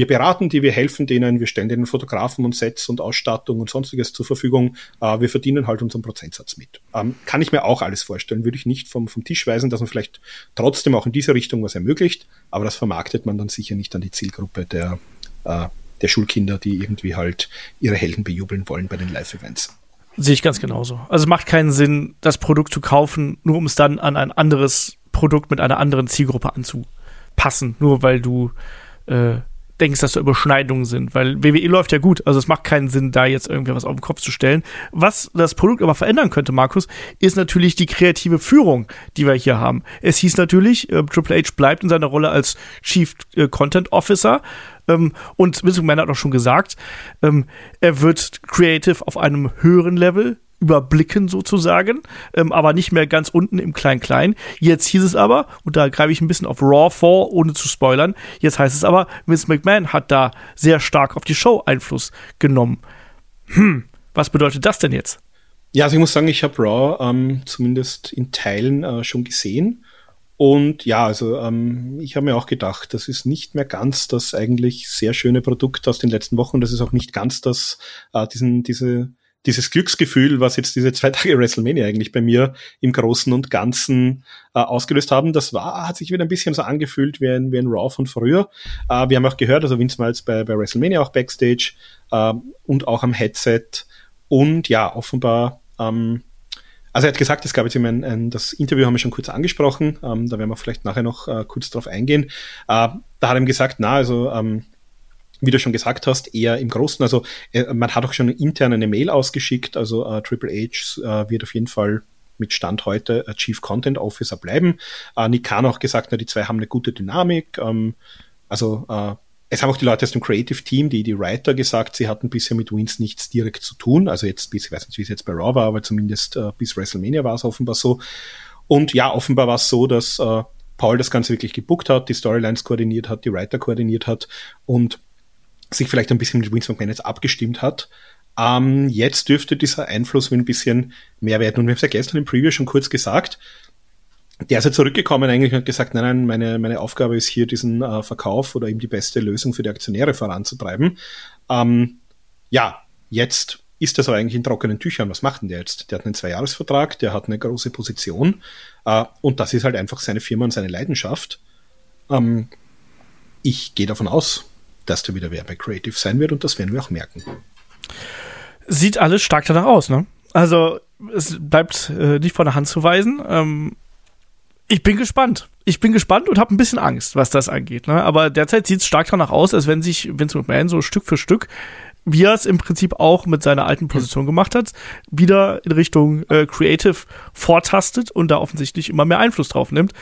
wir beraten die, wir helfen denen, wir stellen denen Fotografen und Sets und Ausstattung und sonstiges zur Verfügung. Äh, wir verdienen halt unseren Prozentsatz mit. Ähm, kann ich mir auch alles vorstellen. Würde ich nicht vom, vom Tisch weisen, dass man vielleicht trotzdem auch in diese Richtung was ermöglicht, aber das vermarktet man dann sicher nicht an die Zielgruppe der, äh, der Schulkinder, die irgendwie halt ihre Helden bejubeln wollen bei den Live-Events. Sehe ich ganz genauso. Also es macht keinen Sinn, das Produkt zu kaufen, nur um es dann an ein anderes Produkt mit einer anderen Zielgruppe anzupassen, nur weil du äh, denkst, dass da Überschneidungen sind, weil WWE läuft ja gut, also es macht keinen Sinn, da jetzt irgendwie was auf den Kopf zu stellen. Was das Produkt aber verändern könnte, Markus, ist natürlich die kreative Führung, die wir hier haben. Es hieß natürlich, äh, Triple H bleibt in seiner Rolle als Chief äh, Content Officer, ähm, und Vince McMahon hat auch schon gesagt, ähm, er wird Creative auf einem höheren Level überblicken sozusagen, ähm, aber nicht mehr ganz unten im Klein-Klein. Jetzt hieß es aber, und da greife ich ein bisschen auf Raw vor, ohne zu spoilern, jetzt heißt es aber, Vince McMahon hat da sehr stark auf die Show Einfluss genommen. Hm, was bedeutet das denn jetzt? Ja, also ich muss sagen, ich habe Raw ähm, zumindest in Teilen äh, schon gesehen. Und ja, also ähm, ich habe mir auch gedacht, das ist nicht mehr ganz das eigentlich sehr schöne Produkt aus den letzten Wochen. Das ist auch nicht ganz das, äh, diesen, diese, dieses Glücksgefühl, was jetzt diese zwei *laughs* Tage WrestleMania eigentlich bei mir im Großen und Ganzen äh, ausgelöst haben. Das war, hat sich wieder ein bisschen so angefühlt wie ein, wie ein Raw von früher. Äh, wir haben auch gehört, also Vince Miles bei, bei WrestleMania auch Backstage äh, und auch am Headset. Und ja, offenbar ähm, also er hat gesagt, es gab jetzt eben ein, ein, das Interview haben wir schon kurz angesprochen, ähm, da werden wir vielleicht nachher noch äh, kurz drauf eingehen. Äh, da hat er ihm gesagt, na, also ähm, wie du schon gesagt hast, eher im Großen. Also äh, man hat auch schon intern eine Mail ausgeschickt, also äh, Triple H äh, wird auf jeden Fall mit Stand heute äh, Chief Content Officer bleiben. Äh, Nick Khan auch gesagt, na, die zwei haben eine gute Dynamik. Ähm, also äh, es haben auch die Leute aus dem Creative Team, die, die Writer gesagt, sie hatten bisher mit Wins nichts direkt zu tun. Also jetzt, bis, ich weiß nicht, wie es jetzt bei Raw war, aber zumindest äh, bis WrestleMania war es offenbar so. Und ja, offenbar war es so, dass äh, Paul das Ganze wirklich gebuckt hat, die Storylines koordiniert hat, die Writer koordiniert hat und sich vielleicht ein bisschen mit McMahon jetzt abgestimmt hat. Ähm, jetzt dürfte dieser Einfluss ein bisschen mehr werden. Und wir haben es ja gestern im Preview schon kurz gesagt, der ist ja zurückgekommen eigentlich und hat gesagt, nein, nein, meine, meine Aufgabe ist hier diesen äh, Verkauf oder eben die beste Lösung für die Aktionäre voranzutreiben. Ähm, ja, jetzt ist er so eigentlich in trockenen Tüchern. Was macht denn der jetzt? Der hat einen Zweijahresvertrag, der hat eine große Position äh, und das ist halt einfach seine Firma und seine Leidenschaft. Ähm, ich gehe davon aus, dass der wieder wer bei Creative sein wird und das werden wir auch merken. Sieht alles stark danach aus, ne? Also es bleibt äh, nicht von der Hand zu weisen. Ähm, ich bin gespannt. Ich bin gespannt und habe ein bisschen Angst, was das angeht. Ne? Aber derzeit sieht es stark danach aus, als wenn sich Vince McMahon so Stück für Stück, wie er es im Prinzip auch mit seiner alten Position gemacht hat, wieder in Richtung äh, Creative vortastet und da offensichtlich immer mehr Einfluss drauf nimmt.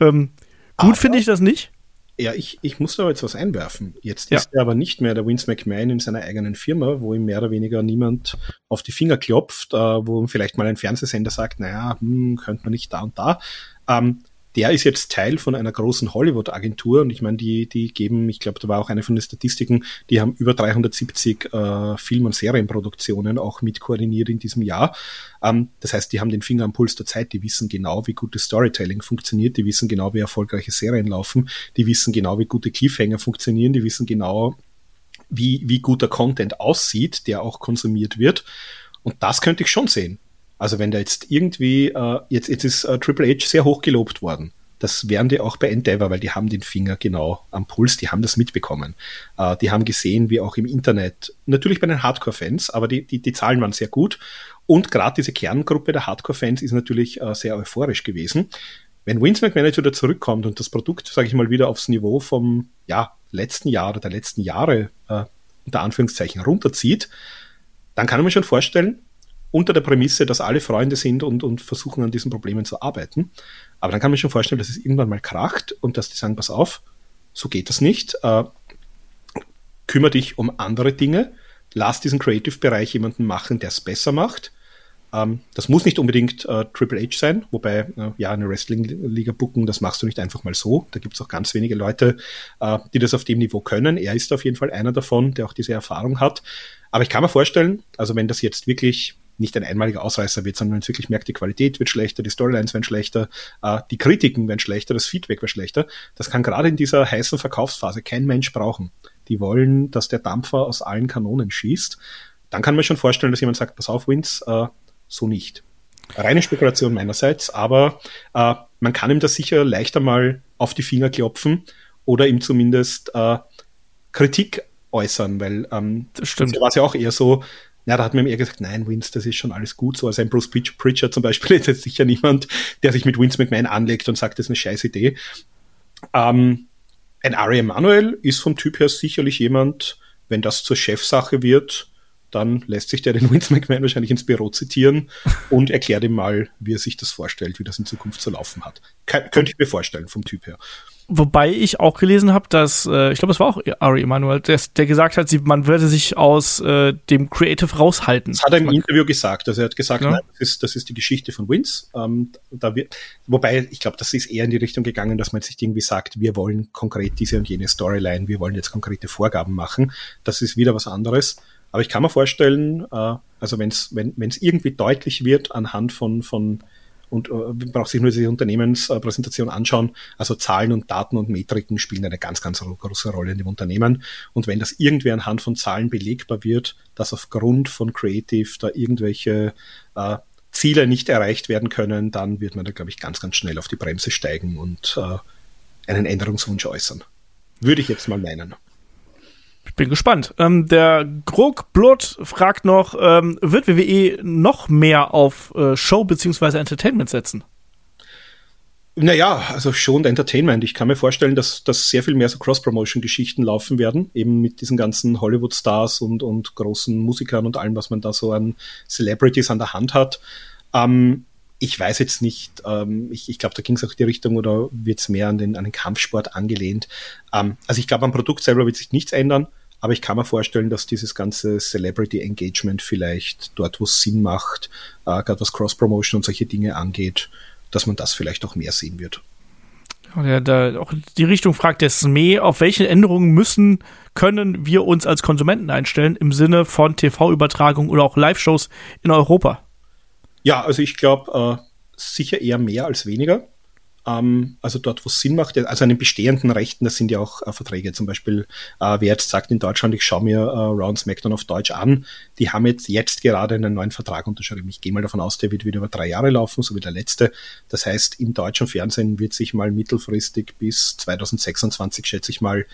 Ähm, gut finde ich das nicht. Ja, ich, ich muss da jetzt was einwerfen. Jetzt ja. ist er aber nicht mehr der Vince McMahon in seiner eigenen Firma, wo ihm mehr oder weniger niemand auf die Finger klopft, äh, wo ihm vielleicht mal ein Fernsehsender sagt, naja, hm, könnte man nicht da und da. Ähm, der ist jetzt Teil von einer großen Hollywood-Agentur und ich meine, die, die geben, ich glaube, da war auch eine von den Statistiken, die haben über 370 äh, Film- und Serienproduktionen auch mit koordiniert in diesem Jahr. Ähm, das heißt, die haben den Finger am Puls der Zeit, die wissen genau, wie gutes Storytelling funktioniert, die wissen genau, wie erfolgreiche Serien laufen, die wissen genau, wie gute Cliffhanger funktionieren, die wissen genau, wie, wie guter Content aussieht, der auch konsumiert wird. Und das könnte ich schon sehen. Also wenn da jetzt irgendwie, äh, jetzt, jetzt ist äh, Triple H sehr hoch gelobt worden. Das wären die auch bei Endeavor, weil die haben den Finger genau am Puls, die haben das mitbekommen. Äh, die haben gesehen, wie auch im Internet, natürlich bei den Hardcore-Fans, aber die, die, die Zahlen waren sehr gut. Und gerade diese Kerngruppe der Hardcore-Fans ist natürlich äh, sehr euphorisch gewesen. Wenn Vince McMahon jetzt wieder zurückkommt und das Produkt, sage ich mal, wieder aufs Niveau vom ja, letzten Jahr oder der letzten Jahre äh, unter Anführungszeichen runterzieht, dann kann man schon vorstellen, unter der Prämisse, dass alle Freunde sind und, und versuchen an diesen Problemen zu arbeiten. Aber dann kann man schon vorstellen, dass es irgendwann mal kracht und dass die sagen, pass auf, so geht das nicht. Äh, kümmere dich um andere Dinge. Lass diesen Creative-Bereich jemanden machen, der es besser macht. Ähm, das muss nicht unbedingt äh, Triple H sein, wobei, äh, ja, eine Wrestling-Liga bucken, das machst du nicht einfach mal so. Da gibt es auch ganz wenige Leute, äh, die das auf dem Niveau können. Er ist auf jeden Fall einer davon, der auch diese Erfahrung hat. Aber ich kann mir vorstellen, also wenn das jetzt wirklich nicht ein einmaliger Ausreißer wird, sondern wenn es wirklich merkt, die Qualität wird schlechter, die Storylines werden schlechter, äh, die Kritiken werden schlechter, das Feedback wird schlechter. Das kann gerade in dieser heißen Verkaufsphase kein Mensch brauchen. Die wollen, dass der Dampfer aus allen Kanonen schießt. Dann kann man schon vorstellen, dass jemand sagt, pass auf, Wins, äh, so nicht. Reine Spekulation meinerseits, aber äh, man kann ihm das sicher leichter mal auf die Finger klopfen oder ihm zumindest äh, Kritik äußern, weil ähm, das stimmt. war es ja auch eher so, ja, da hat mir eher gesagt, nein, Vince, das ist schon alles gut so. Also ein Bruce Pritchard zum Beispiel *laughs* ist jetzt sicher niemand, der sich mit Vince McMahon anlegt und sagt, das ist eine scheiß Idee. Ähm, ein Ari Emanuel ist vom Typ her sicherlich jemand, wenn das zur Chefsache wird, dann lässt sich der den *laughs* Vince McMahon wahrscheinlich ins Büro zitieren und erklärt ihm mal, wie er sich das vorstellt, wie das in Zukunft zu laufen hat. Kann, könnte ich mir vorstellen vom Typ her. Wobei ich auch gelesen habe, dass, äh, ich glaube, es war auch Ari Emanuel, der, der gesagt hat, sie, man würde sich aus äh, dem Creative raushalten. Das hat er im Interview gesagt. Also er hat gesagt, ja. nein, das ist, das ist die Geschichte von Wins. Ähm, da wird, wobei, ich glaube, das ist eher in die Richtung gegangen, dass man sich irgendwie sagt, wir wollen konkret diese und jene Storyline, wir wollen jetzt konkrete Vorgaben machen. Das ist wieder was anderes. Aber ich kann mir vorstellen, äh, also wenn's, wenn es irgendwie deutlich wird anhand von, von und äh, braucht sich nur diese Unternehmenspräsentation anschauen. Also Zahlen und Daten und Metriken spielen eine ganz, ganz große Rolle in dem Unternehmen. Und wenn das irgendwie anhand von Zahlen belegbar wird, dass aufgrund von Creative da irgendwelche äh, Ziele nicht erreicht werden können, dann wird man da, glaube ich, ganz, ganz schnell auf die Bremse steigen und äh, einen Änderungswunsch äußern. Würde ich jetzt mal meinen. Ich bin gespannt. Ähm, der Grog Blood fragt noch, ähm, wird WWE noch mehr auf äh, Show bzw. Entertainment setzen? Naja, also schon Entertainment. Ich kann mir vorstellen, dass, dass sehr viel mehr so Cross-Promotion-Geschichten laufen werden, eben mit diesen ganzen Hollywood-Stars und, und großen Musikern und allem, was man da so an Celebrities an der Hand hat. Ähm, ich weiß jetzt nicht, ähm, ich, ich glaube, da ging es auch die Richtung oder wird es mehr an den, an den Kampfsport angelehnt. Ähm, also ich glaube, am Produkt selber wird sich nichts ändern. Aber ich kann mir vorstellen, dass dieses ganze Celebrity Engagement vielleicht dort, wo es Sinn macht, äh, gerade was Cross-Promotion und solche Dinge angeht, dass man das vielleicht auch mehr sehen wird. Ja, da auch die Richtung fragt der SME, auf welche Änderungen müssen, können wir uns als Konsumenten einstellen im Sinne von TV-Übertragung oder auch Live-Shows in Europa? Ja, also ich glaube äh, sicher eher mehr als weniger. Ähm, also dort, wo es Sinn macht, also an den bestehenden Rechten, das sind ja auch äh, Verträge. Zum Beispiel, äh, wer jetzt sagt in Deutschland, ich schaue mir äh, Round SmackDown auf Deutsch an, die haben jetzt, jetzt gerade einen neuen Vertrag unterschrieben. Ich gehe mal davon aus, der wird wieder über drei Jahre laufen, so wie der letzte. Das heißt, im deutschen Fernsehen wird sich mal mittelfristig bis 2026, schätze ich mal,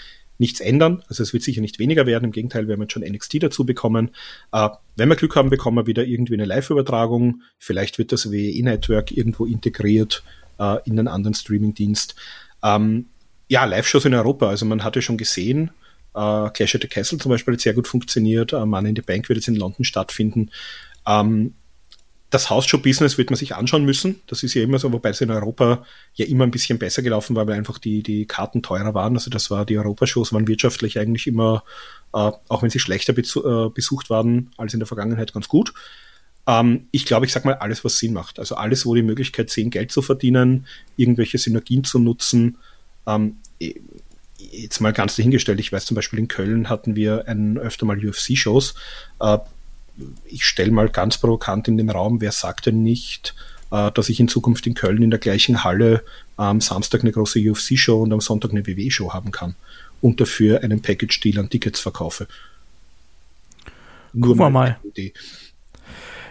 nichts ändern. Also es wird sicher nicht weniger werden. Im Gegenteil, wir haben jetzt schon NXT dazu bekommen. Äh, wenn wir Glück haben, bekommen wir wieder irgendwie eine Live-Übertragung. Vielleicht wird das WWE-Network irgendwo integriert äh, in einen anderen Streaming-Dienst. Ähm, ja, Live-Shows in Europa, also man hatte schon gesehen, äh, Clash at the Castle zum Beispiel hat sehr gut funktioniert, äh, Money in the Bank wird jetzt in London stattfinden. Ähm, das Hausshow-Business wird man sich anschauen müssen. Das ist ja immer so, wobei es in Europa ja immer ein bisschen besser gelaufen war, weil einfach die, die Karten teurer waren. Also das war, die Europashows waren wirtschaftlich eigentlich immer, äh, auch wenn sie schlechter äh, besucht waren als in der Vergangenheit, ganz gut. Ähm, ich glaube, ich sage mal alles, was Sinn macht. Also alles, wo die Möglichkeit sehen, Geld zu verdienen, irgendwelche Synergien zu nutzen. Ähm, jetzt mal ganz dahingestellt, ich weiß zum Beispiel in Köln hatten wir ein, öfter mal UFC-Shows. Äh, ich stelle mal ganz provokant in den Raum, wer sagt denn nicht, äh, dass ich in Zukunft in Köln in der gleichen Halle am Samstag eine große UFC-Show und am Sonntag eine WWE-Show haben kann und dafür einen Package-Deal an Tickets verkaufe. Gucken wir mal. Idee.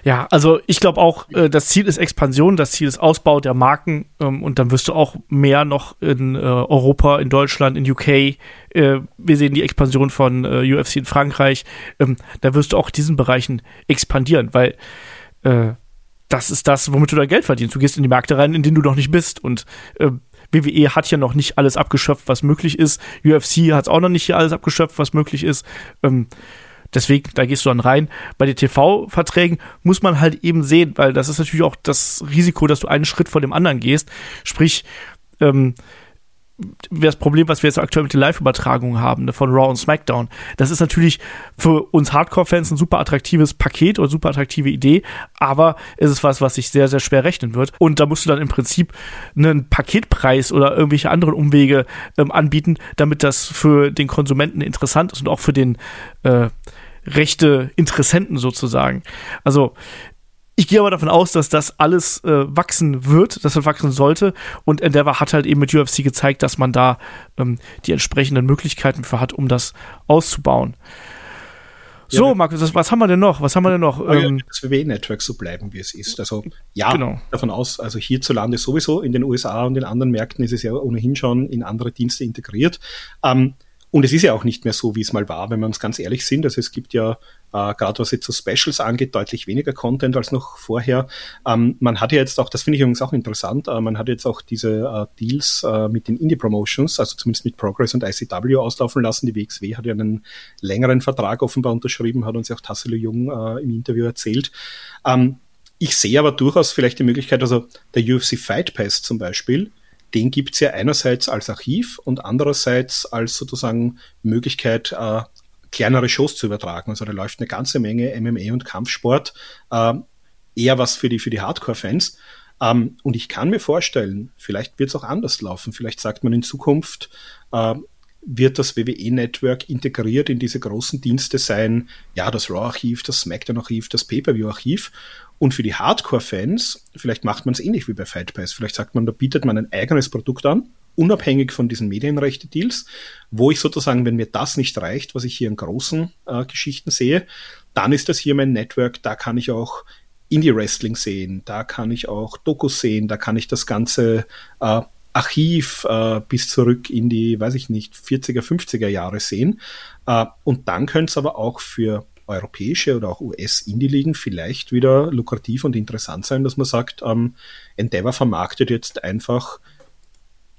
Ja, also ich glaube auch, äh, das Ziel ist Expansion, das Ziel ist Ausbau der Marken ähm, und dann wirst du auch mehr noch in äh, Europa, in Deutschland, in UK. Äh, wir sehen die Expansion von äh, UFC in Frankreich. Ähm, da wirst du auch diesen Bereichen expandieren, weil äh, das ist das, womit du dein Geld verdienst. Du gehst in die Märkte rein, in denen du noch nicht bist und äh, WWE hat ja noch nicht alles abgeschöpft, was möglich ist. UFC hat auch noch nicht alles abgeschöpft, was möglich ist. Ähm, Deswegen, da gehst du dann rein. Bei den TV-Verträgen muss man halt eben sehen, weil das ist natürlich auch das Risiko, dass du einen Schritt vor dem anderen gehst. Sprich, ähm, das Problem, was wir jetzt aktuell mit den Live-Übertragungen haben, ne, von Raw und SmackDown, das ist natürlich für uns Hardcore-Fans ein super attraktives Paket oder super attraktive Idee, aber es ist was, was sich sehr, sehr schwer rechnen wird. Und da musst du dann im Prinzip einen Paketpreis oder irgendwelche anderen Umwege ähm, anbieten, damit das für den Konsumenten interessant ist und auch für den äh, rechte Interessenten sozusagen. Also ich gehe aber davon aus, dass das alles äh, wachsen wird, dass es wachsen sollte. Und Endeavor hat halt eben mit UFC gezeigt, dass man da ähm, die entsprechenden Möglichkeiten für hat, um das auszubauen. So, ja, Markus, was haben wir denn noch? Was haben wir denn noch? Ähm, das WWE-Network so bleiben, wie es ist. Also ja, genau. davon aus, also hierzulande sowieso, in den USA und in anderen Märkten ist es ja ohnehin schon in andere Dienste integriert. Ähm, und es ist ja auch nicht mehr so, wie es mal war, wenn wir uns ganz ehrlich sind. Also es gibt ja, äh, gerade was jetzt so Specials angeht, deutlich weniger Content als noch vorher. Ähm, man hat ja jetzt auch, das finde ich übrigens auch interessant, äh, man hat jetzt auch diese äh, Deals äh, mit den Indie-Promotions, also zumindest mit Progress und ICW auslaufen lassen. Die WXW hat ja einen längeren Vertrag offenbar unterschrieben, hat uns ja auch Tassilo Jung äh, im Interview erzählt. Ähm, ich sehe aber durchaus vielleicht die Möglichkeit, also der UFC Fight Pass zum Beispiel, den gibt's ja einerseits als Archiv und andererseits als sozusagen Möglichkeit, äh, kleinere Shows zu übertragen. Also da läuft eine ganze Menge MMA und Kampfsport, äh, eher was für die, für die Hardcore-Fans. Ähm, und ich kann mir vorstellen, vielleicht wird es auch anders laufen. Vielleicht sagt man in Zukunft, äh, wird das WWE-Network integriert in diese großen Dienste sein, ja, das Raw-Archiv, das SmackDown-Archiv, das Pay-Per-View-Archiv. Und für die Hardcore-Fans, vielleicht macht man es ähnlich wie bei Fight Pass. Vielleicht sagt man, da bietet man ein eigenes Produkt an, unabhängig von diesen Medienrechte-Deals, wo ich sozusagen, wenn mir das nicht reicht, was ich hier in großen äh, Geschichten sehe, dann ist das hier mein Network, da kann ich auch Indie-Wrestling sehen, da kann ich auch Dokus sehen, da kann ich das ganze äh, Archiv äh, bis zurück in die, weiß ich nicht, 40er, 50er Jahre sehen. Äh, und dann könnte es aber auch für europäische oder auch US-Indie-Ligen vielleicht wieder lukrativ und interessant sein, dass man sagt, ähm, Endeavor vermarktet jetzt einfach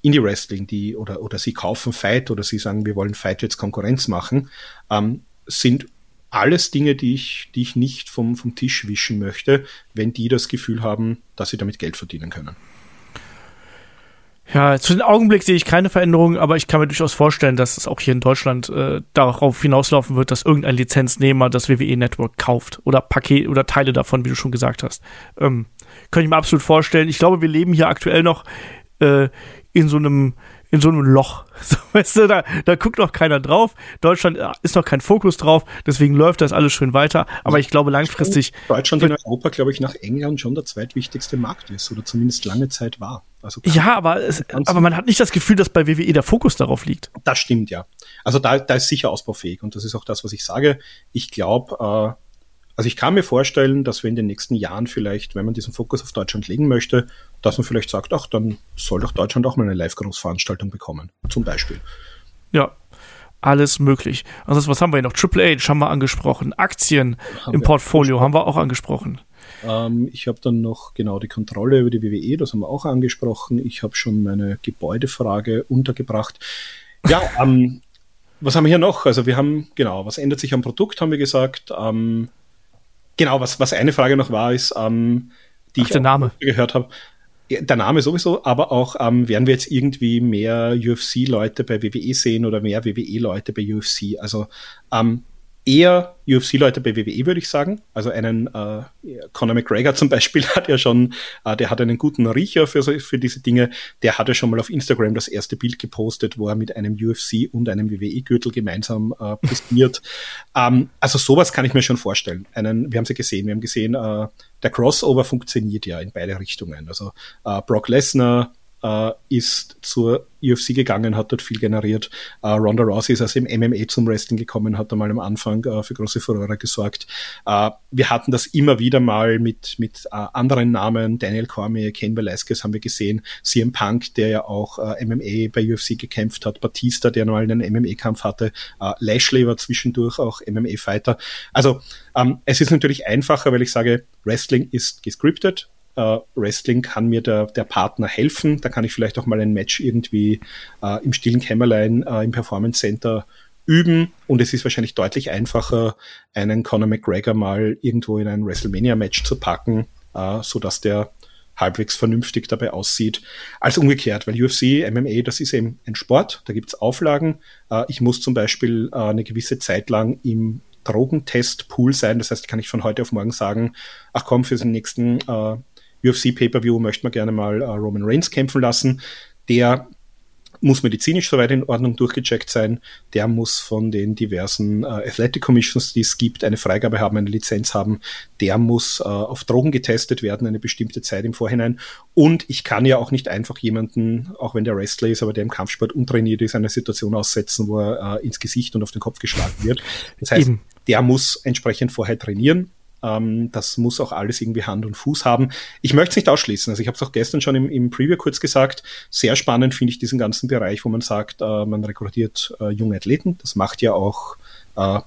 Indie-Wrestling, die oder, oder sie kaufen Fight oder sie sagen, wir wollen Fight jetzt Konkurrenz machen, ähm, sind alles Dinge, die ich, die ich nicht vom, vom Tisch wischen möchte, wenn die das Gefühl haben, dass sie damit Geld verdienen können. Ja, zu dem Augenblick sehe ich keine Veränderungen, aber ich kann mir durchaus vorstellen, dass es auch hier in Deutschland äh, darauf hinauslaufen wird, dass irgendein Lizenznehmer das WWE-Network kauft oder Paket oder Teile davon, wie du schon gesagt hast. Ähm, kann ich mir absolut vorstellen. Ich glaube, wir leben hier aktuell noch äh, in so einem in so einem Loch. *laughs* So, weißt du, da, da guckt noch keiner drauf. Deutschland äh, ist noch kein Fokus drauf, deswegen läuft das alles schön weiter. Aber ich glaube langfristig. Deutschland in Europa, glaube ich, nach England schon der zweitwichtigste Markt ist oder zumindest lange Zeit war. Also ja, aber, es, aber man hat nicht das Gefühl, dass bei WWE der Fokus darauf liegt. Das stimmt, ja. Also da, da ist sicher ausbaufähig und das ist auch das, was ich sage. Ich glaube, äh, also ich kann mir vorstellen, dass wir in den nächsten Jahren vielleicht, wenn man diesen Fokus auf Deutschland legen möchte, dass man vielleicht sagt, ach, dann soll doch Deutschland auch mal eine Live-Großveranstaltung bekommen, zum Beispiel. Ja, alles möglich. Also was haben wir hier noch? Triple H haben wir angesprochen, Aktien haben im Portfolio haben wir auch angesprochen. Ähm, ich habe dann noch genau die Kontrolle über die WWE, das haben wir auch angesprochen. Ich habe schon meine Gebäudefrage untergebracht. Ja, *laughs* ähm, was haben wir hier noch? Also wir haben, genau, was ändert sich am Produkt, haben wir gesagt. Ähm, Genau, was, was eine Frage noch war, ist, ähm, die Ach, ich der Name. gehört habe. Der Name sowieso, aber auch ähm, werden wir jetzt irgendwie mehr UFC-Leute bei WWE sehen oder mehr WWE-Leute bei UFC? Also ähm, eher UFC-Leute bei WWE, würde ich sagen. Also einen äh, Conor McGregor zum Beispiel *laughs* hat ja schon, äh, der hat einen guten Riecher für, für diese Dinge. Der hat ja schon mal auf Instagram das erste Bild gepostet, wo er mit einem UFC und einem WWE-Gürtel gemeinsam äh, *laughs* postiert. ähm, also sowas kann ich mir schon vorstellen. Einen, wir haben sie gesehen, wir haben gesehen, äh, der Crossover funktioniert ja in beide Richtungen. Also äh, Brock Lesnar äh, ist zur UFC gegangen, hat dort viel generiert. Äh, Ronda Rousey ist aus dem MMA zum Wrestling gekommen, hat einmal am Anfang äh, für große Furore gesorgt. Äh, wir hatten das immer wieder mal mit, mit äh, anderen Namen. Daniel Cormier, Ken Velasquez haben wir gesehen. CM Punk, der ja auch äh, MMA bei UFC gekämpft hat. Batista, der mal einen MMA-Kampf hatte. Lashley war zwischendurch auch MMA-Fighter. Also ähm, es ist natürlich einfacher, weil ich sage, Wrestling ist gescriptet äh, Wrestling kann mir der, der Partner helfen. Da kann ich vielleicht auch mal ein Match irgendwie äh, im stillen Kämmerlein äh, im Performance Center üben und es ist wahrscheinlich deutlich einfacher, einen Conor McGregor mal irgendwo in ein WrestleMania-Match zu packen, äh, so dass der halbwegs vernünftig dabei aussieht, als umgekehrt, weil UFC, MMA, das ist eben ein Sport, da gibt's Auflagen. Äh, ich muss zum Beispiel äh, eine gewisse Zeit lang im Drogentest-Pool sein, das heißt, kann ich von heute auf morgen sagen, ach komm, für den nächsten äh, UFC Pay-Per-View möchte man gerne mal äh, Roman Reigns kämpfen lassen. Der muss medizinisch soweit in Ordnung durchgecheckt sein. Der muss von den diversen äh, Athletic Commissions, die es gibt, eine Freigabe haben, eine Lizenz haben. Der muss äh, auf Drogen getestet werden, eine bestimmte Zeit im Vorhinein. Und ich kann ja auch nicht einfach jemanden, auch wenn der Wrestler ist, aber der im Kampfsport untrainiert ist, eine Situation aussetzen, wo er äh, ins Gesicht und auf den Kopf geschlagen wird. Das heißt, Eben. der muss entsprechend vorher trainieren ähm, das muss auch alles irgendwie Hand und Fuß haben. Ich möchte es nicht ausschließen. Also ich habe es auch gestern schon im, im Preview kurz gesagt. Sehr spannend finde ich diesen ganzen Bereich, wo man sagt, äh, man rekrutiert äh, junge Athleten. Das macht ja auch äh,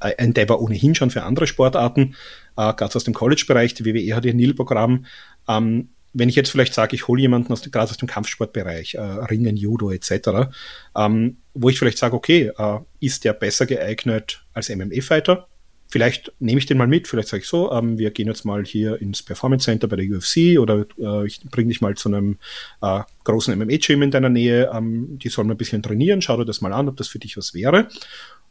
Endeavor ohnehin schon für andere Sportarten, äh, gerade aus dem College-Bereich. Die WWE hat ihr NIL-Programm. Ähm, wenn ich jetzt vielleicht sage, ich hole jemanden aus, gerade aus dem Kampfsportbereich, äh, Ringen, Judo etc., ähm, wo ich vielleicht sage, okay, äh, ist der besser geeignet als MMA-Fighter? Vielleicht nehme ich den mal mit, vielleicht sage ich so, ähm, wir gehen jetzt mal hier ins Performance Center bei der UFC oder äh, ich bringe dich mal zu einem äh, großen MMA-Gym in deiner Nähe, ähm, die sollen ein bisschen trainieren, schau dir das mal an, ob das für dich was wäre.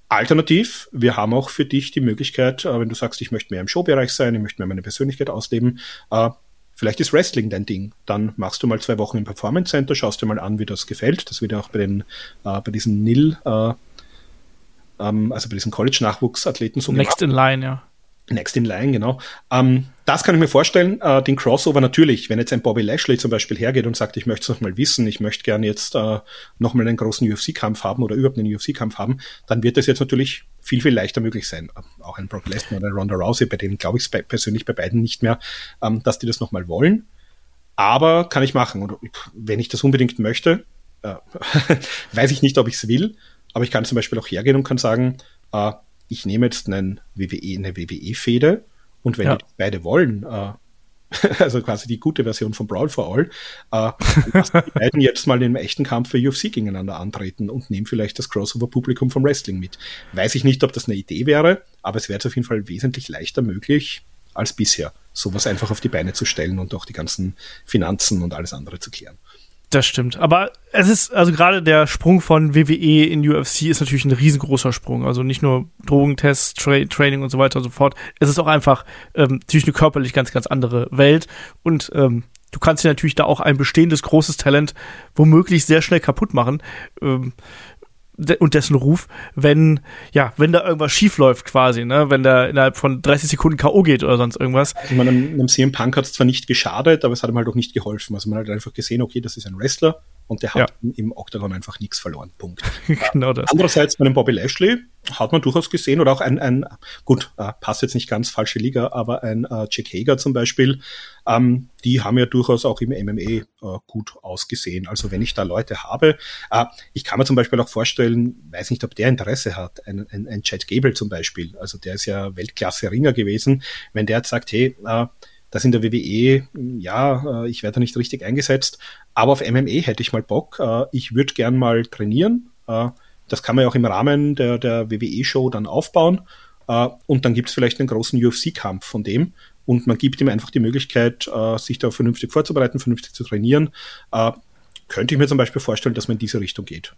Alternativ, wir haben auch für dich die Möglichkeit, äh, wenn du sagst, ich möchte mehr im Showbereich sein, ich möchte mehr meine Persönlichkeit ausleben, äh, vielleicht ist Wrestling dein Ding. Dann machst du mal zwei Wochen im Performance Center, schaust dir mal an, wie das gefällt. Das wird ja auch bei den, äh, bei diesen NIL, äh, ähm, also bei diesen College-Nachwuchsathleten so Next gemacht. in line, ja. Next in Line, genau. Ähm, das kann ich mir vorstellen. Äh, den Crossover natürlich, wenn jetzt ein Bobby Lashley zum Beispiel hergeht und sagt, ich möchte es nochmal wissen, ich möchte gerne jetzt äh, nochmal einen großen UFC-Kampf haben oder überhaupt einen UFC-Kampf haben, dann wird das jetzt natürlich viel, viel leichter möglich sein. Auch ein Brock Lesnar oder ein Ronda Rousey, bei denen glaube ich persönlich bei beiden nicht mehr, ähm, dass die das nochmal wollen. Aber kann ich machen. Und wenn ich das unbedingt möchte, äh, *laughs* weiß ich nicht, ob ich es will, aber ich kann zum Beispiel auch hergehen und kann sagen, äh, ich nehme jetzt einen WWE, eine WWE-Fehde und wenn ja. die beide wollen, äh, *laughs* also quasi die gute Version von Brawl for All, äh, lassen die beiden jetzt mal in einem echten Kampf für UFC gegeneinander antreten und nehmen vielleicht das Crossover-Publikum vom Wrestling mit. Weiß ich nicht, ob das eine Idee wäre, aber es wäre auf jeden Fall wesentlich leichter möglich als bisher, sowas einfach auf die Beine zu stellen und auch die ganzen Finanzen und alles andere zu klären. Das stimmt. Aber es ist, also gerade der Sprung von WWE in UFC ist natürlich ein riesengroßer Sprung. Also nicht nur Drogentests, Tra Training und so weiter und so fort. Es ist auch einfach ähm, natürlich eine körperlich ganz, ganz andere Welt. Und ähm, du kannst dir natürlich da auch ein bestehendes großes Talent womöglich sehr schnell kaputt machen. Ähm, und dessen Ruf, wenn, ja, wenn da irgendwas schief läuft quasi, ne, wenn der innerhalb von 30 Sekunden K.O. geht oder sonst irgendwas. Ich meine, einem CM Punk hat es zwar nicht geschadet, aber es hat ihm halt auch nicht geholfen. Also man hat einfach gesehen, okay, das ist ein Wrestler und der hat ja. im Octagon einfach nichts verloren. Punkt. *laughs* genau das. Andererseits bei einem Bobby Lashley hat man durchaus gesehen oder auch ein, ein gut, äh, passt jetzt nicht ganz falsche Liga, aber ein äh, Jack Hager zum Beispiel, ähm, die haben ja durchaus auch im MMA äh, gut ausgesehen. Also wenn ich da Leute habe, äh, ich kann mir zum Beispiel auch vorstellen, weiß nicht, ob der Interesse hat, ein, ein, ein Chad Gable zum Beispiel, also der ist ja Weltklasse-Ringer gewesen, wenn der jetzt sagt, hey, äh, das in der WWE, ja, äh, ich werde da nicht richtig eingesetzt, aber auf MMA hätte ich mal Bock. Äh, ich würde gern mal trainieren. Äh, das kann man ja auch im Rahmen der, der WWE-Show dann aufbauen. Und dann gibt es vielleicht einen großen UFC-Kampf von dem. Und man gibt ihm einfach die Möglichkeit, sich da vernünftig vorzubereiten, vernünftig zu trainieren. Könnte ich mir zum Beispiel vorstellen, dass man in diese Richtung geht.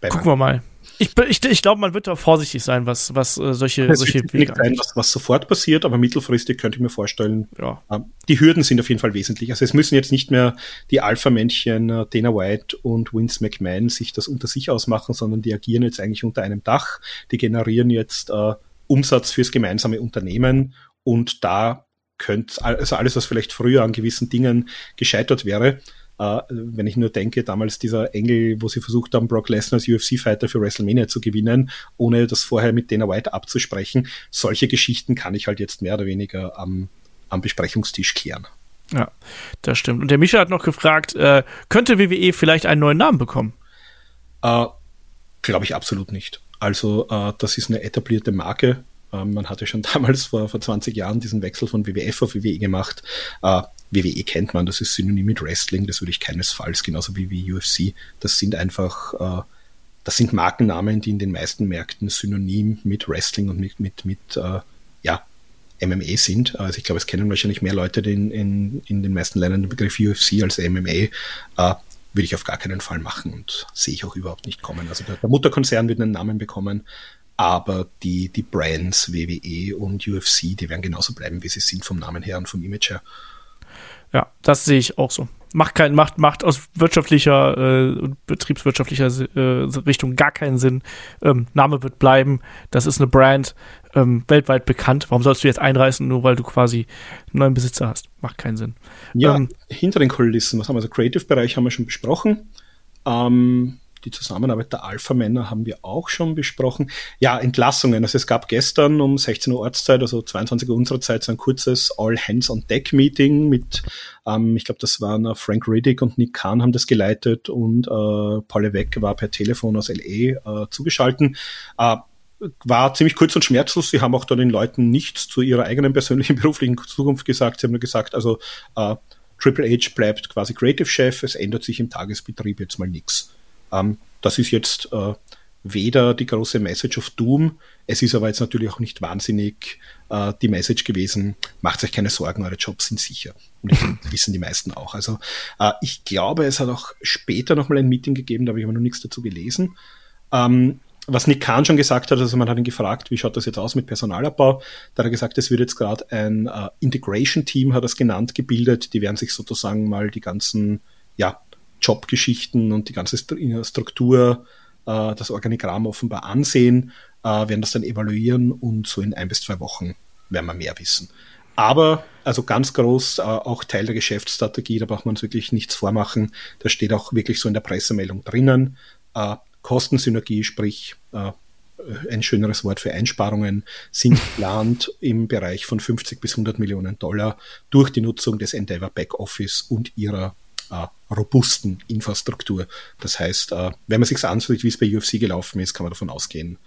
Gucken wir mal. Ich, ich, ich glaube, man wird da vorsichtig sein, was, was äh, solche, es solche wird Wege nicht sein, was, was sofort passiert, aber mittelfristig könnte ich mir vorstellen, ja. äh, die Hürden sind auf jeden Fall wesentlich. Also es müssen jetzt nicht mehr die Alpha-Männchen äh, Dana White und Vince McMahon sich das unter sich ausmachen, sondern die agieren jetzt eigentlich unter einem Dach. Die generieren jetzt äh, Umsatz fürs gemeinsame Unternehmen und da könnte, also alles, was vielleicht früher an gewissen Dingen gescheitert wäre, Uh, wenn ich nur denke, damals dieser Engel, wo sie versucht haben, Brock Lesnar als UFC-Fighter für WrestleMania zu gewinnen, ohne das vorher mit Dana White abzusprechen. Solche Geschichten kann ich halt jetzt mehr oder weniger am, am Besprechungstisch klären. Ja, das stimmt. Und der Micha hat noch gefragt, äh, könnte WWE vielleicht einen neuen Namen bekommen? Uh, Glaube ich absolut nicht. Also, uh, das ist eine etablierte Marke. Ähm, man hatte schon *laughs* damals vor, vor 20 Jahren diesen Wechsel von WWF auf WWE gemacht. WWE kennt man, das ist synonym mit Wrestling, das würde ich keinesfalls, genauso wie, wie UFC. Das sind einfach, äh, das sind Markennamen, die in den meisten Märkten synonym mit Wrestling und mit, mit, mit äh, ja, MMA sind. Also ich glaube, es kennen wahrscheinlich mehr Leute den, in, in den meisten Ländern den Begriff UFC als MMA. Äh, würde ich auf gar keinen Fall machen und sehe ich auch überhaupt nicht kommen. Also der, der Mutterkonzern wird einen Namen bekommen, aber die, die Brands WWE und UFC, die werden genauso bleiben, wie sie sind vom Namen her und vom Image her. Ja, das sehe ich auch so. Macht kein, macht, macht aus wirtschaftlicher und äh, betriebswirtschaftlicher äh, Richtung gar keinen Sinn. Ähm, Name wird bleiben. Das ist eine Brand, ähm, weltweit bekannt. Warum sollst du jetzt einreißen, nur weil du quasi einen neuen Besitzer hast? Macht keinen Sinn. Ja, ähm, hinter den Kulissen, was haben wir? Also Creative-Bereich haben wir schon besprochen. Ähm, die Zusammenarbeit der Alpha-Männer haben wir auch schon besprochen. Ja, Entlassungen. Also es gab gestern um 16 Uhr Ortszeit, also 22 Uhr unserer Zeit, so ein kurzes All-Hands-on-Deck-Meeting mit, ähm, ich glaube, das waren uh, Frank Riddick und Nick Kahn haben das geleitet und äh, Paul Levesque war per Telefon aus LE äh, zugeschalten. Äh, war ziemlich kurz und schmerzlos. Sie haben auch da den Leuten nichts zu ihrer eigenen persönlichen *laughs* beruflichen Zukunft gesagt. Sie haben nur gesagt, also äh, Triple H bleibt quasi Creative Chef, es ändert sich im Tagesbetrieb jetzt mal nichts. Ähm, das ist jetzt, äh, weder die große Message of Doom, es ist aber jetzt natürlich auch nicht wahnsinnig äh, die Message gewesen, macht euch keine Sorgen, eure Jobs sind sicher. Und das *laughs* wissen die meisten auch. Also äh, ich glaube, es hat auch später nochmal ein Meeting gegeben, da habe ich aber noch nichts dazu gelesen. Ähm, was Nick Kahn schon gesagt hat, also man hat ihn gefragt, wie schaut das jetzt aus mit Personalabbau? Da hat er gesagt, es wird jetzt gerade ein äh, Integration-Team, hat er es genannt, gebildet. Die werden sich sozusagen mal die ganzen ja, Jobgeschichten und die ganze Struktur, äh, das Organigramm offenbar ansehen, äh, werden das dann evaluieren und so in ein bis zwei Wochen werden wir mehr wissen. Aber, also ganz groß, äh, auch Teil der Geschäftsstrategie, da braucht man uns wirklich nichts vormachen. Da steht auch wirklich so in der Pressemeldung drinnen. Äh, Kostensynergie, sprich äh, ein schöneres Wort für Einsparungen, sind *laughs* geplant im Bereich von 50 bis 100 Millionen Dollar durch die Nutzung des Endeavor Backoffice und ihrer äh, robusten Infrastruktur. Das heißt, äh, wenn man sich ansieht, wie es bei UFC gelaufen ist, kann man davon ausgehen,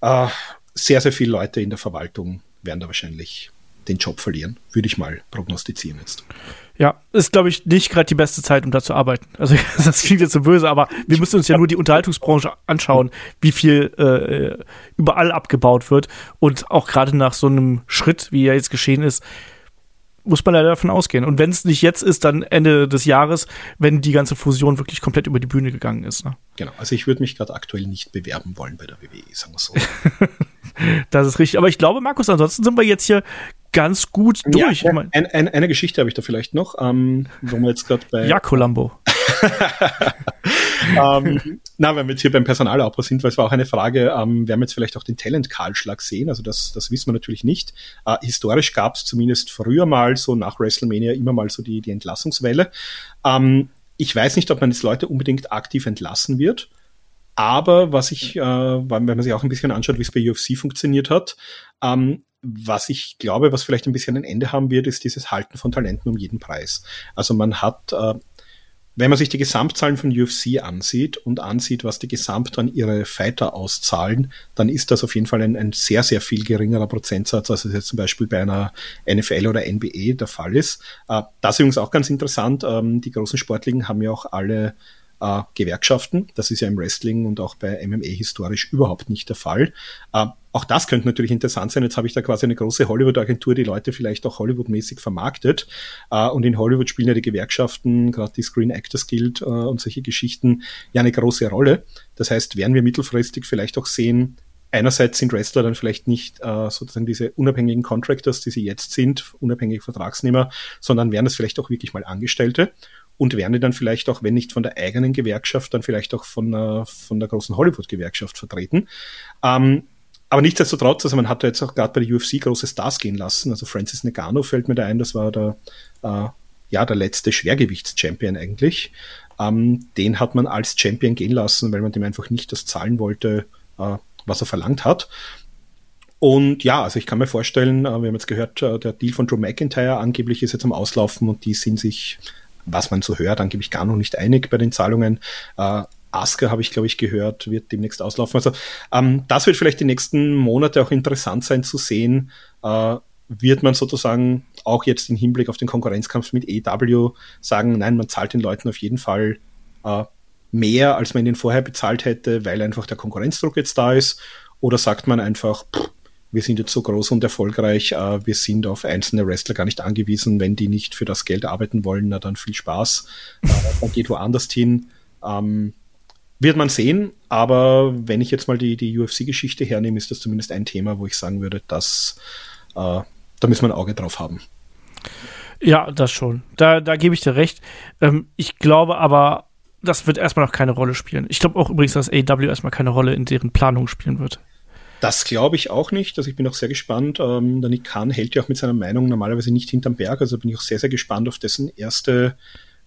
äh, sehr, sehr viele Leute in der Verwaltung werden da wahrscheinlich den Job verlieren, würde ich mal prognostizieren jetzt. Ja, ist, glaube ich, nicht gerade die beste Zeit, um da zu arbeiten. Also *laughs* das klingt jetzt so böse, aber wir müssen uns ja nur die Unterhaltungsbranche anschauen, wie viel äh, überall abgebaut wird. Und auch gerade nach so einem Schritt, wie er jetzt geschehen ist, muss man leider davon ausgehen. Und wenn es nicht jetzt ist, dann Ende des Jahres, wenn die ganze Fusion wirklich komplett über die Bühne gegangen ist. Ne? Genau, also ich würde mich gerade aktuell nicht bewerben wollen bei der WWE, sagen wir so. *laughs* das ist richtig. Aber ich glaube, Markus, ansonsten sind wir jetzt hier ganz gut durch. Ja, ein, ein, eine Geschichte habe ich da vielleicht noch, ähm, wo wir jetzt gerade bei. Ja, Columbo. *laughs* ähm, na, wenn wir jetzt hier beim Personalabbau sind, weil es war auch eine Frage, ähm, wir jetzt vielleicht auch den Talent-Kahlschlag sehen? Also das, das wissen wir natürlich nicht. Äh, historisch gab es zumindest früher mal so nach WrestleMania immer mal so die, die Entlassungswelle. Ähm, ich weiß nicht, ob man jetzt Leute unbedingt aktiv entlassen wird. Aber was ich, äh, wenn man sich auch ein bisschen anschaut, wie es bei UFC funktioniert hat, ähm, was ich glaube, was vielleicht ein bisschen ein Ende haben wird, ist dieses Halten von Talenten um jeden Preis. Also man hat, äh, wenn man sich die Gesamtzahlen von UFC ansieht und ansieht, was die gesamt an ihre Fighter auszahlen, dann ist das auf jeden Fall ein, ein sehr, sehr viel geringerer Prozentsatz, als es jetzt zum Beispiel bei einer NFL oder NBA der Fall ist. Äh, das ist übrigens auch ganz interessant. Ähm, die großen Sportligen haben ja auch alle äh, Gewerkschaften. Das ist ja im Wrestling und auch bei MMA historisch überhaupt nicht der Fall. Äh, auch das könnte natürlich interessant sein. Jetzt habe ich da quasi eine große Hollywood-Agentur, die Leute vielleicht auch Hollywood-mäßig vermarktet. Äh, und in Hollywood spielen ja die Gewerkschaften, gerade die Screen Actors Guild äh, und solche Geschichten, ja eine große Rolle. Das heißt, werden wir mittelfristig vielleicht auch sehen, einerseits sind Wrestler dann vielleicht nicht äh, sozusagen diese unabhängigen Contractors, die sie jetzt sind, unabhängige Vertragsnehmer, sondern werden es vielleicht auch wirklich mal Angestellte und werden dann vielleicht auch, wenn nicht von der eigenen Gewerkschaft, dann vielleicht auch von, von der großen Hollywood-Gewerkschaft vertreten. Ähm, aber nichtsdestotrotz, also man hat da jetzt auch gerade bei der UFC große Stars gehen lassen. Also Francis Nagano fällt mir da ein, das war der, äh, ja, der letzte Schwergewichts-Champion eigentlich. Ähm, den hat man als Champion gehen lassen, weil man dem einfach nicht das zahlen wollte, äh, was er verlangt hat. Und ja, also ich kann mir vorstellen, äh, wir haben jetzt gehört, äh, der Deal von Drew McIntyre angeblich ist jetzt am Auslaufen und die sind sich was man so hört, angeblich gar noch nicht einig bei den Zahlungen. Asker habe ich, glaube ich, gehört, wird demnächst auslaufen. Also ähm, das wird vielleicht die nächsten Monate auch interessant sein zu sehen. Äh, wird man sozusagen auch jetzt im Hinblick auf den Konkurrenzkampf mit EW sagen, nein, man zahlt den Leuten auf jeden Fall äh, mehr, als man ihnen vorher bezahlt hätte, weil einfach der Konkurrenzdruck jetzt da ist? Oder sagt man einfach, pff, wir sind jetzt so groß und erfolgreich, äh, wir sind auf einzelne Wrestler gar nicht angewiesen. Wenn die nicht für das Geld arbeiten wollen, na dann viel Spaß. Äh, dann geht woanders hin. Ähm, wird man sehen, aber wenn ich jetzt mal die, die UFC-Geschichte hernehme, ist das zumindest ein Thema, wo ich sagen würde, dass äh, da müssen wir ein Auge drauf haben. Ja, das schon. Da, da gebe ich dir recht. Ähm, ich glaube aber, das wird erstmal noch keine Rolle spielen. Ich glaube auch übrigens, dass AW erstmal keine Rolle in deren Planung spielen wird. Das glaube ich auch nicht. Also ich bin auch sehr gespannt. Ähm, der Nick Khan hält ja auch mit seiner Meinung normalerweise nicht hinterm Berg. Also bin ich auch sehr, sehr gespannt auf dessen erste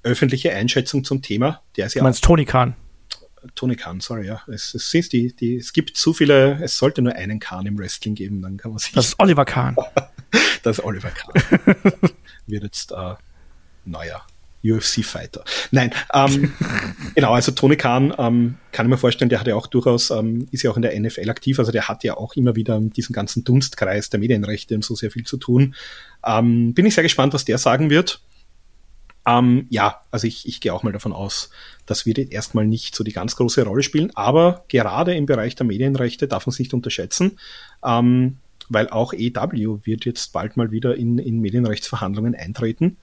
öffentliche Einschätzung zum Thema. Der ist ja du meinst Tony Khan? Tony Khan, sorry, ja. Es, es, ist die, die, es gibt zu viele, es sollte nur einen Khan im Wrestling geben, dann kann man sich. Das ist Oliver Khan. *laughs* das ist Oliver Khan. *laughs* Wird jetzt äh, neuer UFC-Fighter. Nein, ähm, *laughs* genau, also Tony Khan ähm, kann ich mir vorstellen, der hat ja auch durchaus, ähm, ist ja auch in der NFL aktiv, also der hat ja auch immer wieder mit diesem ganzen Dunstkreis der Medienrechte und so sehr viel zu tun. Ähm, bin ich sehr gespannt, was der sagen wird. Ähm, ja, also ich, ich gehe auch mal davon aus, das wird jetzt erstmal nicht so die ganz große Rolle spielen, aber gerade im Bereich der Medienrechte darf man es nicht unterschätzen, ähm, weil auch EW wird jetzt bald mal wieder in, in Medienrechtsverhandlungen eintreten.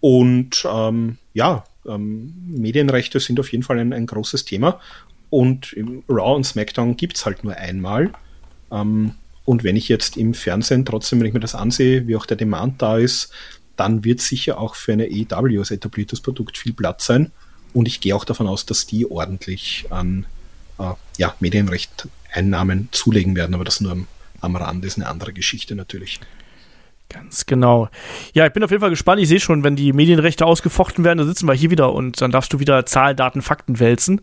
Und ähm, ja, ähm, Medienrechte sind auf jeden Fall ein, ein großes Thema. Und Raw und SmackDown gibt es halt nur einmal. Ähm, und wenn ich jetzt im Fernsehen trotzdem, wenn ich mir das ansehe, wie auch der Demand da ist, dann wird sicher auch für eine EW als etabliertes Produkt viel Platz sein. Und ich gehe auch davon aus, dass die ordentlich an äh, ja, Medienrecht-Einnahmen zulegen werden. Aber das nur am, am Rand ist eine andere Geschichte natürlich. Ganz genau. Ja, ich bin auf jeden Fall gespannt. Ich sehe schon, wenn die Medienrechte ausgefochten werden, da sitzen wir hier wieder und dann darfst du wieder Zahlen, Daten, Fakten wälzen,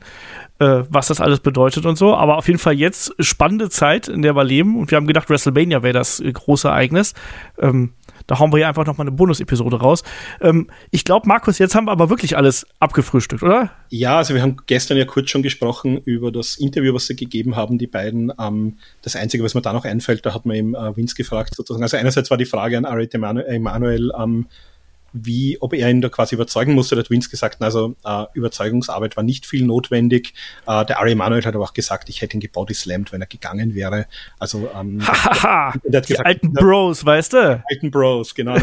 äh, was das alles bedeutet und so. Aber auf jeden Fall jetzt spannende Zeit, in der wir leben und wir haben gedacht, WrestleMania wäre das äh, große Ereignis. Ähm, da hauen wir hier einfach nochmal eine Bonus-Episode raus. Ähm, ich glaube, Markus, jetzt haben wir aber wirklich alles abgefrühstückt, oder? Ja, also wir haben gestern ja kurz schon gesprochen über das Interview, was sie gegeben haben, die beiden. Ähm, das Einzige, was mir da noch einfällt, da hat man eben äh, Vince gefragt, sozusagen. Also einerseits war die Frage an Aret Emanuel, ähm, wie, ob er ihn da quasi überzeugen musste. Hat Vince gesagt, also äh, Überzeugungsarbeit war nicht viel notwendig. Äh, der Ari Emanuel hat aber auch gesagt, ich hätte ihn gebodyslammt, wenn er gegangen wäre. Also ähm, Hahaha, die gesagt, alten Bros, weißt du? Alten Bros, genau.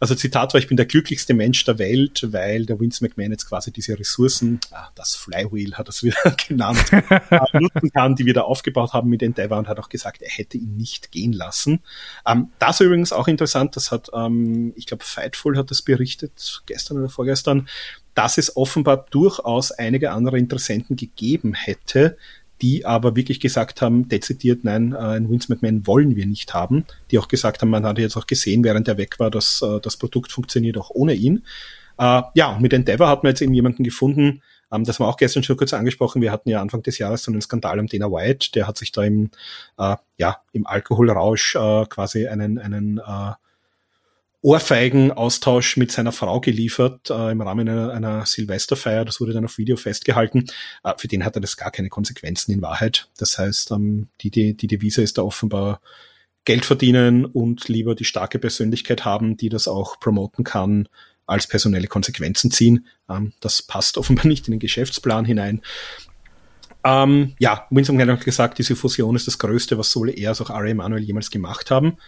Also Zitat war, ich bin der glücklichste Mensch der Welt, weil der Vince McMahon jetzt quasi diese Ressourcen, ah, das Flywheel hat er es wieder *laughs* genannt, äh, nutzen kann, die wir da aufgebaut haben mit Endeavor und hat auch gesagt, er hätte ihn nicht gehen lassen. Ähm, das übrigens auch interessant, das hat, ähm, ich glaube, Fightful hat das berichtet, gestern oder vorgestern, dass es offenbar durchaus einige andere Interessenten gegeben hätte, die aber wirklich gesagt haben, dezidiert, nein, äh, ein Vince McMahon wollen wir nicht haben. Die auch gesagt haben, man hat jetzt auch gesehen, während er weg war, dass äh, das Produkt funktioniert auch ohne ihn. Äh, ja, und mit Endeavor hat man jetzt eben jemanden gefunden, ähm, das haben wir auch gestern schon kurz angesprochen. Wir hatten ja Anfang des Jahres so einen Skandal um Dana White, der hat sich da im, äh, ja, im Alkoholrausch äh, quasi einen, einen äh, Ohrfeigenaustausch mit seiner Frau geliefert äh, im Rahmen einer, einer Silvesterfeier. Das wurde dann auf Video festgehalten. Äh, für den hatte das gar keine Konsequenzen in Wahrheit. Das heißt, ähm, die, die, die Devise ist da offenbar Geld verdienen und lieber die starke Persönlichkeit haben, die das auch promoten kann, als personelle Konsequenzen ziehen. Ähm, das passt offenbar nicht in den Geschäftsplan hinein. Ähm, ja, Winston hat gesagt, diese Fusion ist das Größte, was sowohl er als auch Ari Emanuel jemals gemacht haben.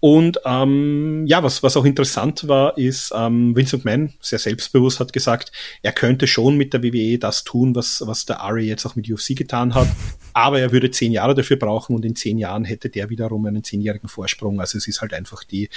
Und ähm, ja, was, was auch interessant war, ist, ähm, Vincent Mann, sehr selbstbewusst, hat gesagt, er könnte schon mit der WWE das tun, was, was der Ari jetzt auch mit UFC getan hat, aber er würde zehn Jahre dafür brauchen und in zehn Jahren hätte der wiederum einen zehnjährigen Vorsprung. Also es ist halt einfach die,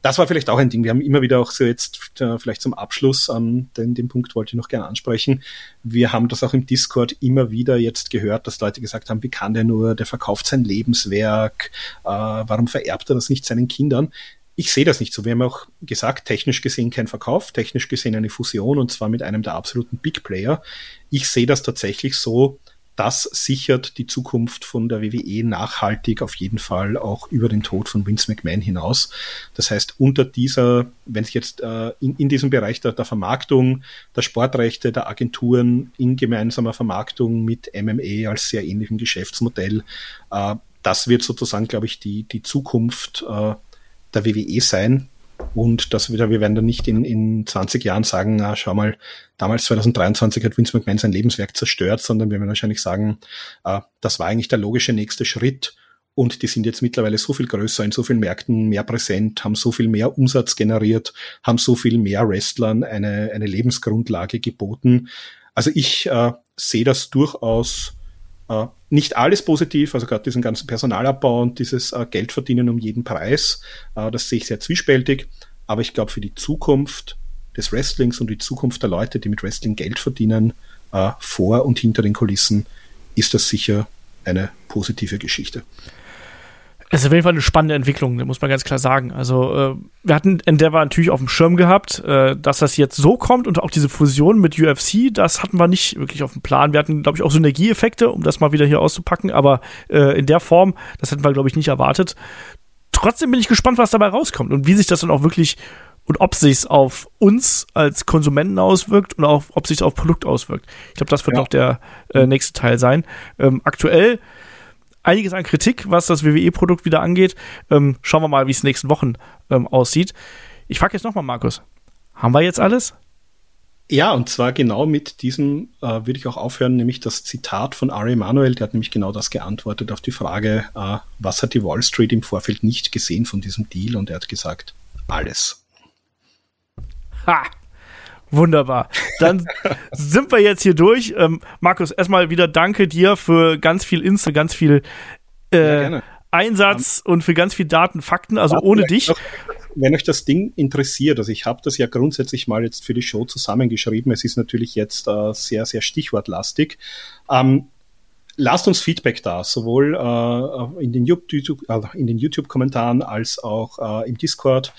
das war vielleicht auch ein Ding. Wir haben immer wieder auch so jetzt äh, vielleicht zum Abschluss, ähm, den, den Punkt wollte ich noch gerne ansprechen. Wir haben das auch im Discord immer wieder jetzt gehört, dass Leute gesagt haben, wie kann der nur, der verkauft sein Lebenswerk, äh, warum vererbt er das nicht seinen Kindern. Ich sehe das nicht so. Wir haben auch gesagt, technisch gesehen kein Verkauf, technisch gesehen eine Fusion und zwar mit einem der absoluten Big Player. Ich sehe das tatsächlich so, das sichert die Zukunft von der WWE nachhaltig auf jeden Fall auch über den Tod von Vince McMahon hinaus. Das heißt, unter dieser, wenn sich jetzt äh, in, in diesem Bereich der, der Vermarktung, der Sportrechte, der Agenturen in gemeinsamer Vermarktung mit MMA als sehr ähnlichem Geschäftsmodell, äh, das wird sozusagen, glaube ich, die, die Zukunft äh, der WWE sein. Und das wieder, wir werden dann nicht in, in 20 Jahren sagen, na, schau mal, damals 2023 hat Vince McMahon sein Lebenswerk zerstört, sondern wir werden wahrscheinlich sagen, äh, das war eigentlich der logische nächste Schritt. Und die sind jetzt mittlerweile so viel größer, in so vielen Märkten mehr präsent, haben so viel mehr Umsatz generiert, haben so viel mehr Wrestlern eine, eine Lebensgrundlage geboten. Also ich äh, sehe das durchaus äh, nicht alles positiv, also gerade diesen ganzen Personalabbau und dieses äh, Geldverdienen um jeden Preis, äh, das sehe ich sehr zwiespältig. Aber ich glaube, für die Zukunft des Wrestlings und die Zukunft der Leute, die mit Wrestling Geld verdienen, äh, vor und hinter den Kulissen, ist das sicher eine positive Geschichte. Es ist auf jeden Fall eine spannende Entwicklung, muss man ganz klar sagen. Also, äh, wir hatten Endeavor natürlich auf dem Schirm gehabt, äh, dass das jetzt so kommt und auch diese Fusion mit UFC, das hatten wir nicht wirklich auf dem Plan. Wir hatten, glaube ich, auch Synergieeffekte, um das mal wieder hier auszupacken, aber äh, in der Form, das hätten wir, glaube ich, nicht erwartet. Trotzdem bin ich gespannt, was dabei rauskommt und wie sich das dann auch wirklich und ob sich auf uns als Konsumenten auswirkt und auch ob sich auf Produkt auswirkt. Ich glaube, das wird ja. auch der äh, nächste Teil sein. Ähm, aktuell einiges an Kritik, was das WWE-Produkt wieder angeht. Ähm, schauen wir mal, wie es nächsten Wochen ähm, aussieht. Ich frage jetzt nochmal, Markus. Haben wir jetzt alles? Ja, und zwar genau mit diesem äh, würde ich auch aufhören, nämlich das Zitat von Ari Emanuel, der hat nämlich genau das geantwortet auf die Frage, äh, was hat die Wall Street im Vorfeld nicht gesehen von diesem Deal und er hat gesagt, alles. Ha! Wunderbar. Dann sind wir jetzt hier durch. Ähm, Markus, erstmal wieder danke dir für ganz viel Insta, ganz viel äh, ja, Einsatz um, und für ganz viel Daten, Fakten. Also ohne dich. Noch, wenn euch das Ding interessiert, also ich habe das ja grundsätzlich mal jetzt für die Show zusammengeschrieben. Es ist natürlich jetzt äh, sehr, sehr stichwortlastig. Ähm, lasst uns Feedback da, sowohl äh, in den YouTube-Kommentaren YouTube als auch äh, im Discord.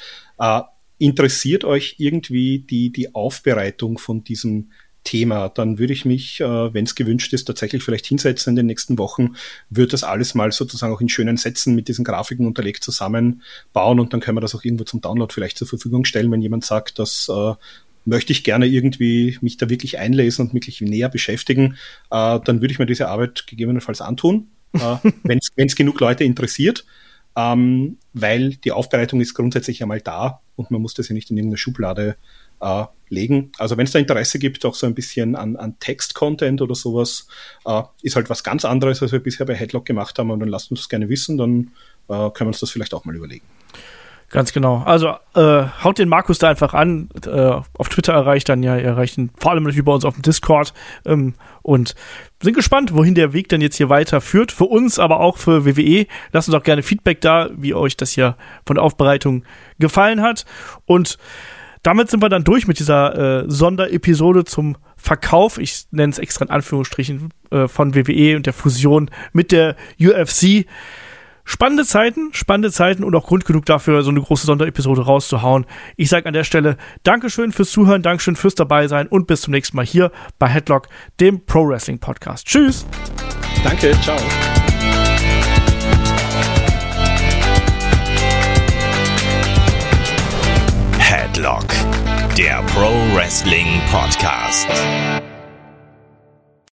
Interessiert euch irgendwie die, die Aufbereitung von diesem Thema, dann würde ich mich, äh, wenn es gewünscht ist, tatsächlich vielleicht hinsetzen in den nächsten Wochen, würde das alles mal sozusagen auch in schönen Sätzen mit diesen Grafiken unterlegt zusammenbauen und dann können wir das auch irgendwo zum Download vielleicht zur Verfügung stellen, wenn jemand sagt, das äh, möchte ich gerne irgendwie mich da wirklich einlesen und wirklich näher beschäftigen, äh, dann würde ich mir diese Arbeit gegebenenfalls antun, äh, *laughs* wenn es genug Leute interessiert ähm, weil die Aufbereitung ist grundsätzlich einmal da und man muss das ja nicht in irgendeine Schublade äh, legen. Also wenn es da Interesse gibt, auch so ein bisschen an, an Text-Content oder sowas, äh, ist halt was ganz anderes, als wir bisher bei Headlock gemacht haben und dann lasst uns das gerne wissen, dann äh, können wir uns das vielleicht auch mal überlegen. Ganz genau. Also äh, haut den Markus da einfach an. Äh, auf Twitter erreicht dann ja, erreicht ihn vor allem natürlich bei uns auf dem Discord. Ähm, und sind gespannt, wohin der Weg dann jetzt hier weiter führt. Für uns, aber auch für WWE. Lasst uns auch gerne Feedback da, wie euch das hier von der Aufbereitung gefallen hat. Und damit sind wir dann durch mit dieser äh, Sonderepisode zum Verkauf, ich nenne es extra in Anführungsstrichen, äh, von WWE und der Fusion mit der UFC. Spannende Zeiten, spannende Zeiten und auch Grund genug dafür, so eine große Sonderepisode rauszuhauen. Ich sage an der Stelle Dankeschön fürs Zuhören, Dankeschön fürs dabei sein und bis zum nächsten Mal hier bei Headlock, dem Pro Wrestling Podcast. Tschüss. Danke, ciao. Headlock, der Pro Wrestling Podcast.